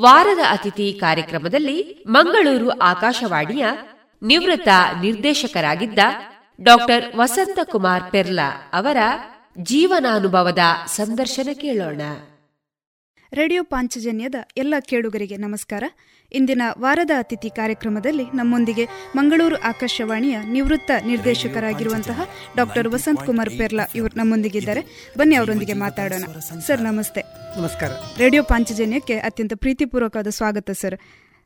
ವಾರದ ಅತಿಥಿ ಕಾರ್ಯಕ್ರಮದಲ್ಲಿ ಮಂಗಳೂರು ಆಕಾಶವಾಣಿಯ ನಿವೃತ್ತ ನಿರ್ದೇಶಕರಾಗಿದ್ದ ಡಾಕ್ಟರ್ ವಸಂತಕುಮಾರ್ ಪೆರ್ಲಾ ಅವರ ಜೀವನಾನುಭವದ ಸಂದರ್ಶನ ಕೇಳೋಣ. ರೇಡಿಯೋ ಪಾಂಚಜನ್ಯದ ಎಲ್ಲ ಕೇಳುಗರಿಗೆ ನಮಸ್ಕಾರ. ಇಂದಿನ ವಾರದ ಅತಿಥಿ ಕಾರ್ಯಕ್ರಮದಲ್ಲಿ ನಮ್ಮೊಂದಿಗೆ ಮಂಗಳೂರು ಆಕಾಶವಾಣಿಯ ನಿವೃತ್ತ ನಿರ್ದೇಶಕರಾಗಿರುವಂತಹ ಡಾಕ್ಟರ್ ವಸಂತ್ ಕುಮಾರ್ ಪೆರ್ಲಾ ಇವರು ನಮ್ಮೊಂದಿಗಿದ್ದಾರೆ. ಬನ್ನಿ ಅವರೊಂದಿಗೆ ಮಾತಾಡೋಣ. ಸರ್ ನಮಸ್ತೆ. ನಮಸ್ಕಾರ. ರೇಡಿಯೋ ಪಾಂಚಜನ್ಯಕ್ಕೆ ಅತ್ಯಂತ ಪ್ರೀತಿಪೂರ್ವಕವಾದ ಸ್ವಾಗತ ಸರ್.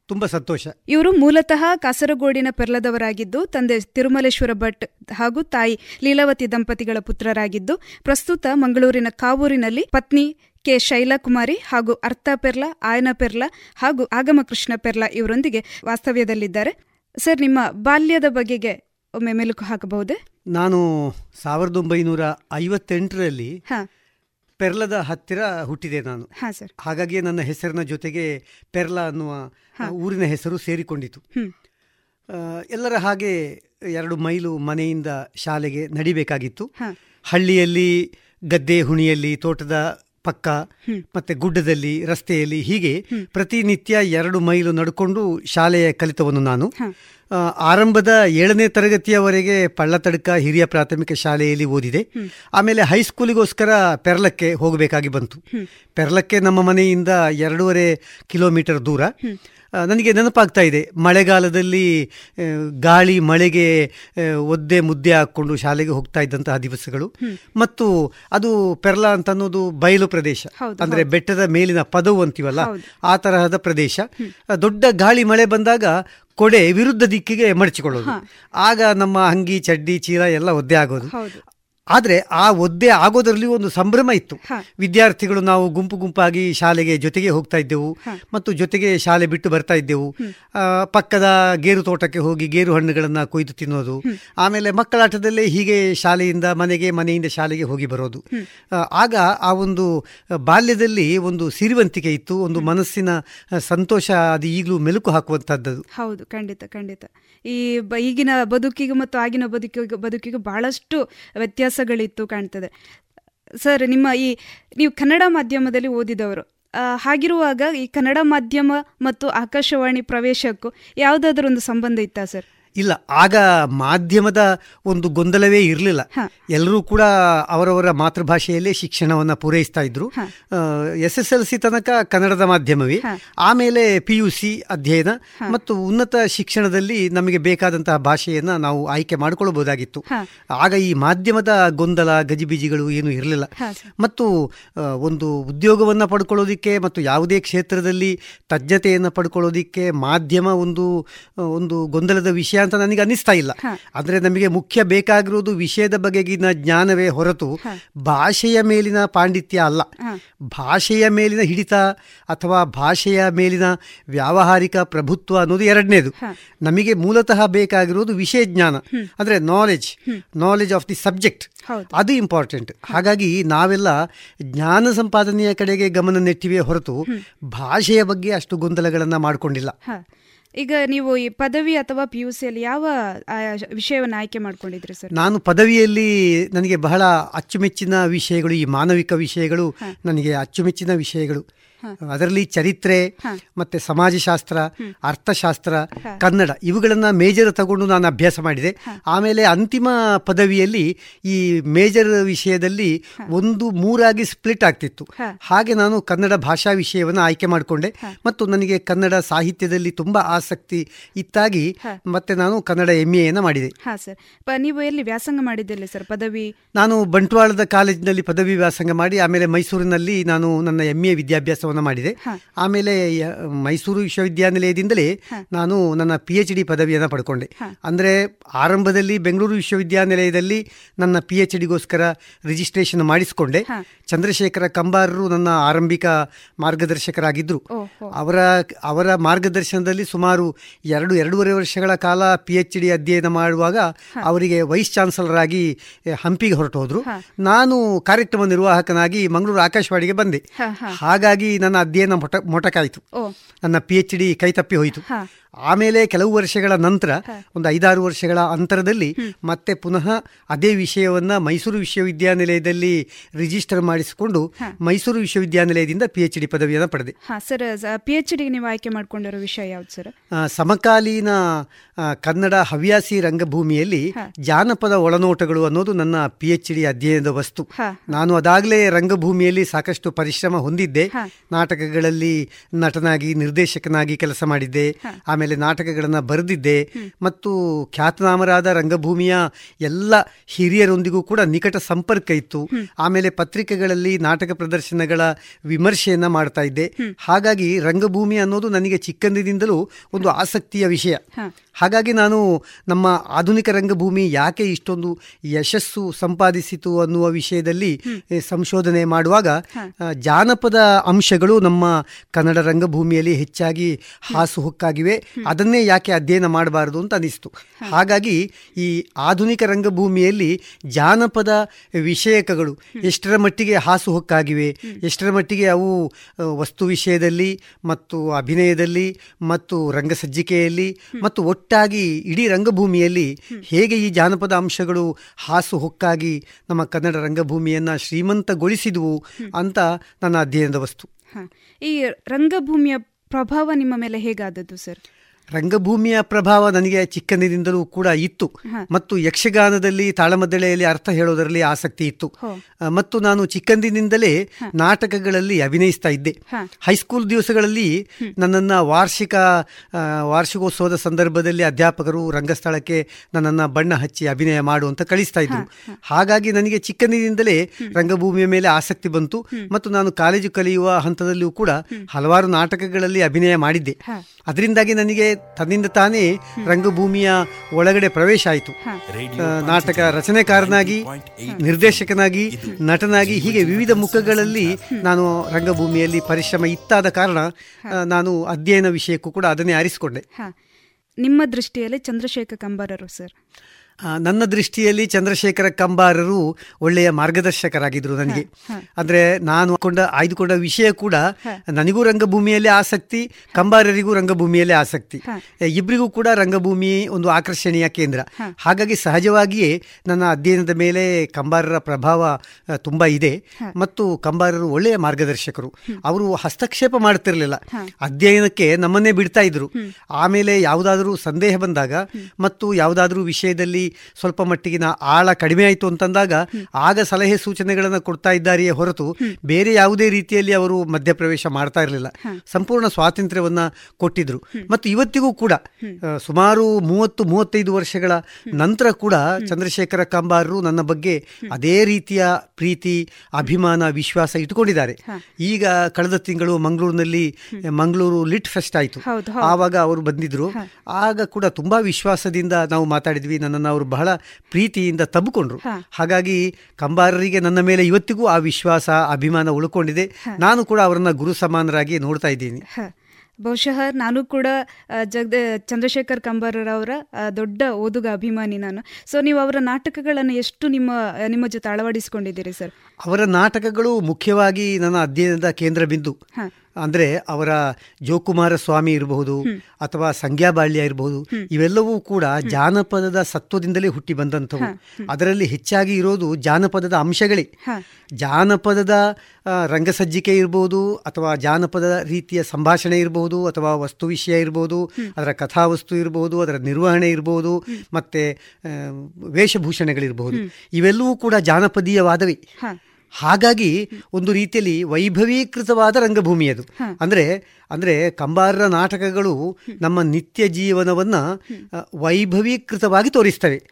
ತುಂಬಾ ಸಂತೋಷ. ಇವರು ಮೂಲತಃ ಕಾಸರಗೋಡಿನ ಪೆರ್ಲದವರಾಗಿದ್ದು ತಂದೆ ತಿರುಮಲೇಶ್ವರ ಭಟ್ ಹಾಗೂ ತಾಯಿ ಲೀಲಾವತಿ ದಂಪತಿಗಳ ಪುತ್ರರಾಗಿದ್ದು ಪ್ರಸ್ತುತ ಮಂಗಳೂರಿನ ಕಾವೂರಿನಲ್ಲಿ ಪತ್ನಿ ಕೆ. ಶೈಲಕುಮಾರಿ ಹಾಗೂ ಅರ್ಥ ಪೆರ್ಲಾ ಆಯನ ಪೆರ್ಲಾ ಹಾಗೂ ಆಗಮ ಕೃಷ್ಣ ಪೆರ್ಲಾ ಇವರೊಂದಿಗೆ ವಾಸ್ತವ್ಯದಲ್ಲಿದ್ದಾರೆ. ಸರ್ ನಿಮ್ಮ ಬಾಲ್ಯದ ಬಗೆಗೆ ಒಮ್ಮೆ ಮೆಲುಕು ಹಾಕಬಹುದೇ? ನಾನು ಸಾವಿರದ ಒಂಬೈನೂರ ಐವತ್ತೆಂಟರಲ್ಲಿ ಪೆರ್ಲದ ಹತ್ತಿರ ಹುಟ್ಟಿದೆ ನಾನು. ಹಾಗಾಗಿ ನನ್ನ ಹೆಸರಿನ ಜೊತೆಗೆ ಪೆರ್ಲಾ ಅನ್ನುವ ಊರಿನ ಹೆಸರು ಸೇರಿಕೊಂಡಿತು. ಎಲ್ಲರ ಹಾಗೆ ಎರಡು ಮೈಲು ಮನೆಯಿಂದ ಶಾಲೆಗೆ ನಡಿಬೇಕಾಗಿತ್ತು. ಹಳ್ಳಿಯಲ್ಲಿ ಗದ್ದೆ ಹುಣಿಯಲ್ಲಿ ತೋಟದ ಪಕ್ಕ ಮತ್ತೆ ಗುಡ್ಡದಲ್ಲಿ ರಸ್ತೆಯಲ್ಲಿ ಹೀಗೆ ಪ್ರತಿನಿತ್ಯ ಎರಡು ಮೈಲು ನಡ್ಕೊಂಡು ಶಾಲೆಯ ಕಲಿತವನು ನಾನು. ಆರಂಭದ ಏಳನೇ ತರಗತಿಯವರೆಗೆ ಪಳ್ಳತಡ್ಕ ಹಿರಿಯ ಪ್ರಾಥಮಿಕ ಶಾಲೆಯಲ್ಲಿ ಓದಿದೆ. ಆಮೇಲೆ ಹೈಸ್ಕೂಲಿಗೋಸ್ಕರ ಪೆರ್ಲಕ್ಕೆ ಹೋಗಬೇಕಾಗಿ ಬಂತು. ಪೆರ್ಲಕ್ಕೆ ನಮ್ಮ ಮನೆಯಿಂದ ಎರಡೂವರೆ ಕಿಲೋಮೀಟರ್ ದೂರ. ನನಗೆ ನೆನಪಾಗ್ತಾ ಇದೆ. ಮಳೆಗಾಲದಲ್ಲಿ ಗಾಳಿ ಮಳೆಗೆ ಒದ್ದೆ ಮುದ್ದೆ ಹಾಕ್ಕೊಂಡು ಶಾಲೆಗೆ ಹೋಗ್ತಾ ಇದ್ದಂತಹ ದಿವಸಗಳು. ಮತ್ತು ಅದು ಪೆರ್ಲಾ ಅಂತ ಅನ್ನೋದು ಬಯಲು ಪ್ರದೇಶ. ಅಂದ್ರೆ ಬೆಟ್ಟದ ಮೇಲಿನ ಪದವು ಅಂತೀವಲ್ಲ ಆ ತರಹದ ಪ್ರದೇಶ. ದೊಡ್ಡ ಗಾಳಿ ಮಳೆ ಬಂದಾಗ ಕೊಡೆ ವಿರುದ್ಧ ದಿಕ್ಕಿಗೆ ಮಡಚಿಕೊಳ್ಳೋದು. ಆಗ ನಮ್ಮ ಅಂಗಿ ಚಡ್ಡಿ ಚೀಲ ಎಲ್ಲ ಒದ್ದೆ ಆಗೋದು. ಆದರೆ ಆ ಒದ್ದೆ ಆಗೋದರಲ್ಲಿ ಒಂದು ಸಂಭ್ರಮ ಇತ್ತು. ವಿದ್ಯಾರ್ಥಿಗಳು ನಾವು ಗುಂಪು ಗುಂಪಾಗಿ ಶಾಲೆಗೆ ಜೊತೆಗೆ ಹೋಗ್ತಾ ಇದ್ದೆವು. ಮತ್ತು ಜೊತೆಗೆ ಶಾಲೆ ಬಿಟ್ಟು ಬರ್ತಾ ಇದ್ದೆವು. ಪಕ್ಕದ ಗೇರು ತೋಟಕ್ಕೆ ಹೋಗಿ ಗೇರು ಹಣ್ಣುಗಳನ್ನು ಕೊಯ್ದು ತಿನ್ನೋದು. ಆಮೇಲೆ ಮಕ್ಕಳಾಟದಲ್ಲೇ ಹೀಗೆ ಶಾಲೆಯಿಂದ ಮನೆಗೆ ಮನೆಯಿಂದ ಶಾಲೆಗೆ ಹೋಗಿ ಬರೋದು. ಆಗ ಆ ಒಂದು ಬಾಲ್ಯದಲ್ಲಿ ಒಂದು ಸಿರಿವಂತಿಕೆ ಇತ್ತು. ಒಂದು ಮನಸ್ಸಿನ ಸಂತೋಷ ಅದು ಈಗಲೂ ಮೆಲುಕು ಹಾಕುವಂಥದ್ದು ಹೌದು ಖಂಡಿತ ಖಂಡಿತ. ಈ ಈಗಿನ ಬದುಕಿಗೆ ಮತ್ತು ಆಗಿನ ಬದುಕಿಗೆ ಬದುಕಿಗೂ ಬಹಳಷ್ಟು ವ್ಯತ್ಯಾಸಗಳಿತ್ತು ಕಾಣ್ತದೆ. ಸರ್, ನಿಮ್ಮ ಈ, ನೀವು ಕನ್ನಡ ಮಾಧ್ಯಮದಲ್ಲಿ ಓದಿದವರು. ಹಾಗಿರುವಾಗ ಈ ಕನ್ನಡ ಮಾಧ್ಯಮ ಮತ್ತು ಆಕಾಶವಾಣಿ ಪ್ರವೇಶಕ್ಕೂ ಯಾವುದಾದ್ರೂ ಒಂದು ಸಂಬಂಧ ಇತ್ತಾ ಸರ್? ಇಲ್ಲ ಆಗ ಮಾಧ್ಯಮದ ಒಂದು ಗೊಂದಲವೇ ಇರಲಿಲ್ಲ. ಎಲ್ಲರೂ ಕೂಡ ಅವರವರ ಮಾತೃಭಾಷೆಯಲ್ಲೇ ಶಿಕ್ಷಣವನ್ನು ಪೂರೈಸ್ತಾ ಇದ್ರು. ಎಸ್ ಎಸ್ ಎಲ್ ಸಿ ತನಕ ಕನ್ನಡದ ಮಾಧ್ಯಮವೇ. ಆಮೇಲೆ ಪಿ ಯು ಸಿ ಅಧ್ಯಯನ ಮತ್ತು ಉನ್ನತ ಶಿಕ್ಷಣದಲ್ಲಿ ನಮಗೆ ಬೇಕಾದಂತಹ ಭಾಷೆಯನ್ನು ನಾವು ಆಯ್ಕೆ ಮಾಡಿಕೊಳ್ಳಬಹುದಾಗಿತ್ತು ಆಗ ಈ ಮಾಧ್ಯಮದ ಗೊಂದಲ ಗಜಿಬಿಜಿಗಳು ಏನು ಇರಲಿಲ್ಲ. ಮತ್ತು ಒಂದು ಉದ್ಯೋಗವನ್ನು ಪಡ್ಕೊಳ್ಳೋದಿಕ್ಕೆ ಮತ್ತು ಯಾವುದೇ ಕ್ಷೇತ್ರದಲ್ಲಿ ತಜ್ಞತೆಯನ್ನು ಪಡ್ಕೊಳ್ಳೋದಿಕ್ಕೆ ಮಾಧ್ಯಮ ಒಂದು ಒಂದು ಗೊಂದಲದ ವಿಷಯ ಅಂತ ನನಗೆ ಅನ್ನಿಸ್ತಾ ಇಲ್ಲ ಆದರೆ ನಮಗೆ ಮುಖ್ಯ ಬೇಕಾಗಿರುವುದು ವಿಷಯದ ಬಗೆಗಿನ ಜ್ಞಾನವೇ ಹೊರತು ಭಾಷೆಯ ಮೇಲಿನ ಪಾಂಡಿತ್ಯ ಅಲ್ಲ. ಭಾಷೆಯ ಮೇಲಿನ ಹಿಡಿತ ಅಥವಾ ಭಾಷೆಯ ಮೇಲಿನ ವ್ಯಾವಹಾರಿಕ ಪ್ರಭುತ್ವ ಅನ್ನೋದು ಎರಡನೇದು. ನಮಗೆ ಮೂಲತಃ ಬೇಕಾಗಿರುವುದು ವಿಷಯ ಜ್ಞಾನ. ಅಂದ್ರೆ knowledge knowledge of the subject ಅದು ಇಂಪಾರ್ಟೆಂಟ್ ಹಾಗಾಗಿ ನಾವೆಲ್ಲ ಜ್ಞಾನ ಸಂಪಾದನೆಯ ಕಡೆಗೆ ಗಮನ ನೆಟ್ಟಿವೆ ಹೊರತು ಭಾಷೆಯ ಬಗ್ಗೆ ಅಷ್ಟು ಗೊಂದಲಗಳನ್ನು ಮಾಡಿಕೊಂಡಿಲ್ಲ. ಈಗ ನೀವು ಈ ಪದವಿ ಅಥವಾ ಪಿ ಯು ಸಿಯಲ್ಲಿ ಯಾವ ವಿಷಯವನ್ನು ಆಯ್ಕೆ ಮಾಡ್ಕೊಂಡಿದ್ರಿ ಸರ್? ನಾನು ಪದವಿಯಲ್ಲಿ ನನಗೆ ಬಹಳ ಅಚ್ಚುಮೆಚ್ಚಿನ ವಿಷಯಗಳು ಈ ಮಾನವಿಕ ವಿಷಯಗಳು ನನಗೆ ಅಚ್ಚುಮೆಚ್ಚಿನ ವಿಷಯಗಳು. ಅದರಲ್ಲಿ ಚರಿತ್ರೆ ಮತ್ತೆ ಸಮಾಜಶಾಸ್ತ್ರ ಅರ್ಥಶಾಸ್ತ್ರ ಕನ್ನಡ ಇವುಗಳನ್ನ ಮೇಜರ್ ತಗೊಂಡು ನಾನು ಅಭ್ಯಾಸ ಮಾಡಿದೆ. ಆಮೇಲೆ ಅಂತಿಮ ಪದವಿಯಲ್ಲಿ ಈ ಮೇಜರ್ ವಿಷಯದಲ್ಲಿ ಒಂದು ಮೂರಾಗಿ ಸ್ಪ್ಲಿಟ್ ಆಗ್ತಿತ್ತು. ಹಾಗೆ ನಾನು ಕನ್ನಡ ಭಾಷಾ ವಿಷಯವನ್ನು ಆಯ್ಕೆ ಮಾಡಿಕೊಂಡೆ. ಮತ್ತು ನನಗೆ ಕನ್ನಡ ಸಾಹಿತ್ಯದಲ್ಲಿ ತುಂಬಾ ಆಸಕ್ತಿ ಇತ್ತಾಗಿ ಮತ್ತೆ ನಾನು ಕನ್ನಡ ಎಂ ಎನ್ನ ಮಾಡಿದೆ. ನೀವು ಎಲ್ಲಿ ವ್ಯಾಸಂಗ ಮಾಡಿದ್ದಿಲ್ಲ ಸರ್ ಪದವಿ? ನಾನು ಬಂಟ್ವಾಳದ ಕಾಲೇಜಿನಲ್ಲಿ ಪದವಿ ವ್ಯಾಸಂಗ ಮಾಡಿ ಆಮೇಲೆ ಮೈಸೂರಿನಲ್ಲಿ ನಾನು ನನ್ನ ಎಂ ಎ ವಿದ್ಯಾಭ್ಯಾಸ ಮಾಡಿದೆ. ಆಮೇಲೆ ಮೈಸೂರು ವಿಶ್ವವಿದ್ಯಾನಿಲಯದಿಂದಲೇ ನಾನು ನನ್ನ ಪಿ ಎಚ್ ಡಿ ಪದವಿಯನ್ನು ಪಡ್ಕೊಂಡೆ. ಅಂದರೆ ಆರಂಭದಲ್ಲಿ ಬೆಂಗಳೂರು ವಿಶ್ವವಿದ್ಯಾನಿಲಯದಲ್ಲಿ ನನ್ನ ಪಿ ಎಚ್ ಡಿಗೋಸ್ಕರ ರಿಜಿಸ್ಟ್ರೇಷನ್ ಮಾಡಿಸಿಕೊಂಡೆ ಚಂದ್ರಶೇಖರ ಕಂಬಾರರು ನನ್ನ ಆರಂಭಿಕ ಮಾರ್ಗದರ್ಶಕರಾಗಿದ್ದರು ಅವರ ಅವರ ಮಾರ್ಗದರ್ಶನದಲ್ಲಿ ಸುಮಾರು ಎರಡು ಎರಡೂವರೆ ವರ್ಷಗಳ ಕಾಲ ಪಿ ಎಚ್ ಡಿ ಅಧ್ಯಯನ ಮಾಡುವಾಗ ಅವರಿಗೆ ವೈಸ್ ಚಾನ್ಸಲರ್ ಆಗಿ ಹಂಪಿಗೆ ಹೊರಟು ಹೋದರು. ನಾನು ಕಾರ್ಯಕ್ರಮ ನಿರ್ವಾಹಕನಾಗಿ ಮಂಗಳೂರು ಆಕಾಶವಾಣಿಗೆ ಬಂದೆ. ಹಾಗಾಗಿ ನನ್ನ ಅಧ್ಯಯನ ಮೊಟ ಮೊಟಕಾಯಿತು. ನನ್ನ ಪಿ ಎಚ್ ಡಿ ಕೈ ತಪ್ಪಿ ಹೋಯಿತು. ಆಮೇಲೆ ಕೆಲವು ವರ್ಷಗಳ ನಂತರ ಒಂದು ಐದಾರು ವರ್ಷಗಳ ಅಂತರದಲ್ಲಿ ಮತ್ತೆ ಪುನಃ ಅದೇ ವಿಷಯವನ್ನ ಮೈಸೂರು ವಿಶ್ವವಿದ್ಯಾನಿಲಯದಲ್ಲಿ ರಿಜಿಸ್ಟರ್ ಮಾಡಿಸಿಕೊಂಡು ಮೈಸೂರು ವಿಶ್ವವಿದ್ಯಾನಿಲಯದಿಂದ ಪಿ ಎಚ್ ಡಿ ಪದವಿಯನ್ನು ಪಡೆದೆ. ಸರ್ ಪಿ ಎಚ್ ಡಿ ನೀವು ಆಯ್ಕೆ ಮಾಡಿಕೊಂಡಿರೋ ವಿಷಯ ಯಾವ್ದು ಸರ್? ಸಮಕಾಲೀನ ಕನ್ನಡ ಹವ್ಯಾಸಿ ರಂಗಭೂಮಿಯಲ್ಲಿ ಜಾನಪದ ಒಳನೋಟಗಳು ಅನ್ನೋದು ನನ್ನ ಪಿ ಎಚ್ ಡಿ ಅಧ್ಯಯನದ ವಸ್ತು. ನಾನು ಅದಾಗಲೇ ರಂಗಭೂಮಿಯಲ್ಲಿ ಸಾಕಷ್ಟು ಪರಿಶ್ರಮ ಹೊಂದಿದ್ದೆ. ನಾಟಕಗಳಲ್ಲಿ ನಟನಾಗಿ ನಿರ್ದೇಶಕನಾಗಿ ಕೆಲಸ ಮಾಡಿದ್ದೆ. ಆಮೇಲೆ ನಾಟಕಗಳನ್ನು ಬರೆದಿದ್ದೆ ಮತ್ತು ಖ್ಯಾತನಾಮರಾದ ರಂಗಭೂಮಿಯ ಎಲ್ಲ ಹಿರಿಯರೊಂದಿಗೂ ಕೂಡ ನಿಕಟ ಸಂಪರ್ಕ ಇತ್ತು. ಆಮೇಲೆ ಪತ್ರಿಕೆಗಳಲ್ಲಿ ನಾಟಕ ಪ್ರದರ್ಶನಗಳ ವಿಮರ್ಶೆಯನ್ನು ಮಾಡ್ತಾ ಇದ್ದೆ. ಹಾಗಾಗಿ ರಂಗಭೂಮಿ ಅನ್ನೋದು ನನಗೆ ಚಿಕ್ಕಂದಿನಿಂದಲೂ ಒಂದು ಆಸಕ್ತಿಯ ವಿಷಯ. ಹಾಗಾಗಿ ನಾನು ನಮ್ಮ ಆಧುನಿಕ ರಂಗಭೂಮಿ ಯಾಕೆ ಇಷ್ಟೊಂದು ಯಶಸ್ಸು ಸಂಪಾದಿಸಿತು ಅನ್ನುವ ವಿಷಯದಲ್ಲಿ ಸಂಶೋಧನೆ ಮಾಡುವಾಗ ಜಾನಪದ ಅಂಶಗಳು ನಮ್ಮ ಕನ್ನಡ ರಂಗಭೂಮಿಯಲ್ಲಿ ಹೆಚ್ಚಾಗಿ ಹಾಸುಹೊಕ್ಕಾಗಿವೆ ಅದನ್ನೇ ಯಾಕೆ ಅಧ್ಯಯನ ಮಾಡಬಾರದು ಅಂತ ಅನಿಸ್ತು ಹಾಗಾಗಿ ಈ ಆಧುನಿಕ ರಂಗಭೂಮಿಯಲ್ಲಿ ಜಾನಪದ ವಿಷಯಕಗಳು ಎಷ್ಟರ ಮಟ್ಟಿಗೆ ಹಾಸುಹೊಕ್ಕಾಗಿವೆ ಎಷ್ಟರ ಮಟ್ಟಿಗೆ ಅವು ವಸ್ತು ವಿಷಯದಲ್ಲಿ ಮತ್ತು ಅಭಿನಯದಲ್ಲಿ ಮತ್ತು ರಂಗಸಜ್ಜಿಕೆಯಲ್ಲಿ ಮತ್ತು ಒಟ್ಟಾಗಿ ಇಡೀ ರಂಗಭೂಮಿಯಲ್ಲಿ ಹೇಗೆ ಈ ಜಾನಪದ ಅಂಶಗಳು ಹಾಸು ಹೊಕ್ಕಾಗಿ ನಮ್ಮ ಕನ್ನಡ ರಂಗಭೂಮಿಯನ್ನ ಶ್ರೀಮಂತಗೊಳಿಸಿದವು ಅಂತ ನನ್ನ ಅಧ್ಯಯನದ ವಸ್ತು. ಈ ರಂಗಭೂಮಿಯ ಪ್ರಭಾವ ನಿಮ್ಮ ಮೇಲೆ ಹೇಗಾದದ್ದು ಸರ್? ರಂಗಭೂಮಿಯ ಪ್ರಭಾವ ನನಗೆ ಚಿಕ್ಕಂದಿನಿಂದಲೂ ಕೂಡ ಇತ್ತು. ಮತ್ತು ಯಕ್ಷಗಾನದಲ್ಲಿ ತಾಳಮದ್ದಳೆಯಲ್ಲಿ ಅರ್ಥ ಹೇಳೋದರಲ್ಲಿ ಆಸಕ್ತಿ ಇತ್ತು. ಮತ್ತು ನಾನು ಚಿಕ್ಕಂದಿನಿಂದಲೇ ನಾಟಕಗಳಲ್ಲಿ ಅಭಿನಯಿಸ್ತಾ ಇದ್ದೆ. ಹೈಸ್ಕೂಲ್ ದಿವಸಗಳಲ್ಲಿ ನನ್ನನ್ನು ವಾರ್ಷಿಕ ವಾರ್ಷಿಕೋತ್ಸವದ ಸಂದರ್ಭದಲ್ಲಿ ಅಧ್ಯಾಪಕರು ರಂಗಸ್ಥಳಕ್ಕೆ ನನ್ನನ್ನು ಬಣ್ಣ ಹಚ್ಚಿ ಅಭಿನಯ ಮಾಡು ಅಂತ ಕಳಿಸ್ತಾ ಇದ್ರು. ಹಾಗಾಗಿ ನನಗೆ ಚಿಕ್ಕಂದಿನಿಂದಲೇ ರಂಗಭೂಮಿಯ ಮೇಲೆ ಆಸಕ್ತಿ ಬಂತು. ಮತ್ತು ನಾನು ಕಾಲೇಜು ಕಲಿಯುವ ಹಂತದಲ್ಲಿಯೂ ಕೂಡ ಹಲವಾರು ನಾಟಕಗಳಲ್ಲಿ ಅಭಿನಯ ಮಾಡಿದ್ದೆ. ಅದರಿಂದಾಗಿ ನನಗೆ ತನ್ನಿಂದ ತಾನೇ ರಂಗಭೂಮಿಯ ಒಳಗಡೆ ಪ್ರವೇಶ ಆಯಿತು. ನಾಟಕ ರಚನೆಕಾರನಾಗಿ ನಿರ್ದೇಶಕನಾಗಿ ನಟನಾಗಿ ಹೀಗೆ ವಿವಿಧ ಮುಖಗಳಲ್ಲಿ ನಾನು ರಂಗಭೂಮಿಯಲ್ಲಿ ಪರಿಶ್ರಮ ಇತ್ತಾದ ಕಾರಣ ನಾನು ಅಧ್ಯಯನ ವಿಷಯಕ್ಕೂ ಕೂಡ ಅದನ್ನೇ ಆರಿಸಿಕೊಂಡೆ. ನಿಮ್ಮ ದೃಷ್ಟಿಯಲ್ಲಿ ಚಂದ್ರಶೇಖರ್ ಕಂಬಾರರು ಸರ್? ನನ್ನ ದೃಷ್ಟಿಯಲ್ಲಿ ಚಂದ್ರಶೇಖರ ಕಂಬಾರರು ಒಳ್ಳೆಯ ಮಾರ್ಗದರ್ಶಕರಾಗಿದ್ದರು ನನಗೆ. ಅಂದರೆ ನಾನು ಕೊಂಡ ಆಯ್ದುಕೊಂಡ ವಿಷಯ ಕೂಡ ನನಗೂ ರಂಗಭೂಮಿಯಲ್ಲಿ ಆಸಕ್ತಿ ಕಂಬಾರರಿಗೂ ರಂಗಭೂಮಿಯಲ್ಲಿ ಆಸಕ್ತಿ. ಇಬ್ಬರಿಗೂ ಕೂಡ ರಂಗಭೂಮಿ ಒಂದು ಆಕರ್ಷಣೀಯ ಕೇಂದ್ರ. ಹಾಗಾಗಿ ಸಹಜವಾಗಿಯೇ ನನ್ನ ಅಧ್ಯಯನದ ಮೇಲೆ ಕಂಬಾರರ ಪ್ರಭಾವ ತುಂಬಾ ಇದೆ. ಮತ್ತು ಕಂಬಾರರು ಒಳ್ಳೆಯ ಮಾರ್ಗದರ್ಶಕರು. ಅವರು ಹಸ್ತಕ್ಷೇಪ ಮಾಡ್ತಿರಲಿಲ್ಲ. ಅಧ್ಯಯನಕ್ಕೆ ನಮ್ಮನ್ನೇ ಬಿಡ್ತಾ ಇದ್ರು. ಆಮೇಲೆ ಯಾವುದಾದ್ರೂ ಸಂದೇಹ ಬಂದಾಗ ಮತ್ತು ಯಾವುದಾದ್ರೂ ವಿಷಯದಲ್ಲಿ ಸ್ವಲ್ಪ ಮಟ್ಟಿಗಿನ ಆಳ ಕಡಿಮೆ ಆಯಿತು ಅಂತಂದಾಗ ಆಗ ಸಲಹೆ ಸೂಚನೆಗಳನ್ನು ಕೊಡ್ತಾ ಇದ್ದಾರೆಯೇ ಹೊರತು ಬೇರೆ ಯಾವುದೇ ರೀತಿಯಲ್ಲಿ ಅವರು ಮಧ್ಯಪ್ರವೇಶ ಮಾಡ್ತಾ ಇರಲಿಲ್ಲ. ಸಂಪೂರ್ಣ ಸ್ವಾತಂತ್ರ್ಯವನ್ನ ಕೊಟ್ಟಿದ್ರು. ಮತ್ತು ಇವತ್ತಿಗೂ ಕೂಡ ಸುಮಾರು ಮೂವತ್ತು ಮೂವತ್ತೈದು ವರ್ಷಗಳ ನಂತರ ಕೂಡ ಚಂದ್ರಶೇಖರ ಕಂಬಾರರು ನನ್ನ ಬಗ್ಗೆ ಅದೇ ರೀತಿಯ ಪ್ರೀತಿ ಅಭಿಮಾನ ವಿಶ್ವಾಸ ಇಟ್ಟುಕೊಂಡಿದ್ದಾರೆ. ಈಗ ಕಳೆದ ತಿಂಗಳು ಮಂಗಳೂರಿನಲ್ಲಿ ಮಂಗಳೂರು ಲಿಟ್ ಫೆಸ್ಟ್ ಆಯಿತು. ಆವಾಗ ಅವರು ಬಂದಿದ್ರು. ಆಗ ಕೂಡ ತುಂಬಾ ವಿಶ್ವಾಸದಿಂದ ನಾವು ಮಾತಾಡಿದ್ವಿ. ನನ್ನನ್ನು ಅವರು ಬಹಳ ಪ್ರೀತಿಯಿಂದ ತಬ್ಬಿಕೊಂಡ್ರು ಹಾಗಾಗಿ ಕಂಬಾರರಿಗೆ ನನ್ನ ಮೇಲೆ ಇವತ್ತಿಗೂ ಆ ವಿಶ್ವಾಸ ಅಭಿಮಾನ ಉಳ್ಕೊಂಡಿದೆ. ನಾನು ಕೂಡ ಅವರನ್ನ ಗುರು ಸಮಾನರಾಗಿ ನೋಡ್ತಾ ಇದ್ದೀನಿ. ಬಹುಶಃ ನಾನು ಕೂಡ ಜಗದ ಚಂದ್ರಶೇಖರ್ ಕಂಬಾರರವರ ದೊಡ್ಡ ಓದುಗ ಅಭಿಮಾನಿ ನಾನು. ಸೊ ನೀವು ಅವರ ನಾಟಕಗಳನ್ನು ಎಷ್ಟು ನಿಮ್ಮ ನಿಮ್ಮ ಜೊತೆ ಅಳವಡಿಸಿಕೊಂಡಿದ್ದೀರಿ ಸರ್ ಅವರ ನಾಟಕಗಳು ಮುಖ್ಯವಾಗಿ ನನ್ನ ಅಧ್ಯಯನದ ಕೇಂದ್ರ ಬಿಂದು. ಅಂದ್ರೆ ಅವರ ಜೋಕುಮಾರ ಸ್ವಾಮಿ ಇರಬಹುದು ಅಥವಾ ಸಂಗ್ಯಾಬಾಳ್ಯ ಇರಬಹುದು. ಇವೆಲ್ಲವೂ ಕೂಡ ಜಾನಪದದ ಸತ್ವದಿಂದಲೇ ಹುಟ್ಟಿ ಬಂದಂಥವು. ಅದರಲ್ಲಿ ಹೆಚ್ಚಾಗಿ ಇರೋದು ಜಾನಪದದ ಅಂಶಗಳೇ. ಜಾನಪದದ ರಂಗಸಜ್ಜಿಕೆ ಇರಬಹುದು ಅಥವಾ ಜಾನಪದ ರೀತಿಯ ಸಂಭಾಷಣೆ ಇರಬಹುದು ಅಥವಾ ವಸ್ತು ವಿಷಯ ಇರಬಹುದು ಅದರ ಕಥಾವಸ್ತು ಇರಬಹುದು ಅದರ ನಿರ್ವಹಣೆ ಇರಬಹುದು ಮತ್ತೆ ವೇಷಭೂಷಣಗಳಿರಬಹುದು ಇವೆಲ್ಲವೂ ಕೂಡ ಜಾನಪದೀಯವಾದವೇ. ಹಾಗಾಗಿ ಒಂದು ರೀತಿಯಲ್ಲಿ ವೈಭವೀಕೃತವಾದ ರಂಗಭೂಮಿ ಅದು. ಅಂದ್ರೆ ಅಂದ್ರೆ ಕಂಬಾರರ ನಾಟಕಗಳು ನಮ್ಮ ನಿತ್ಯ ಜೀವನವನ್ನ ವೈಭವೀಕೃತವಾಗಿ ತೋರಿಸ್ತವೆ.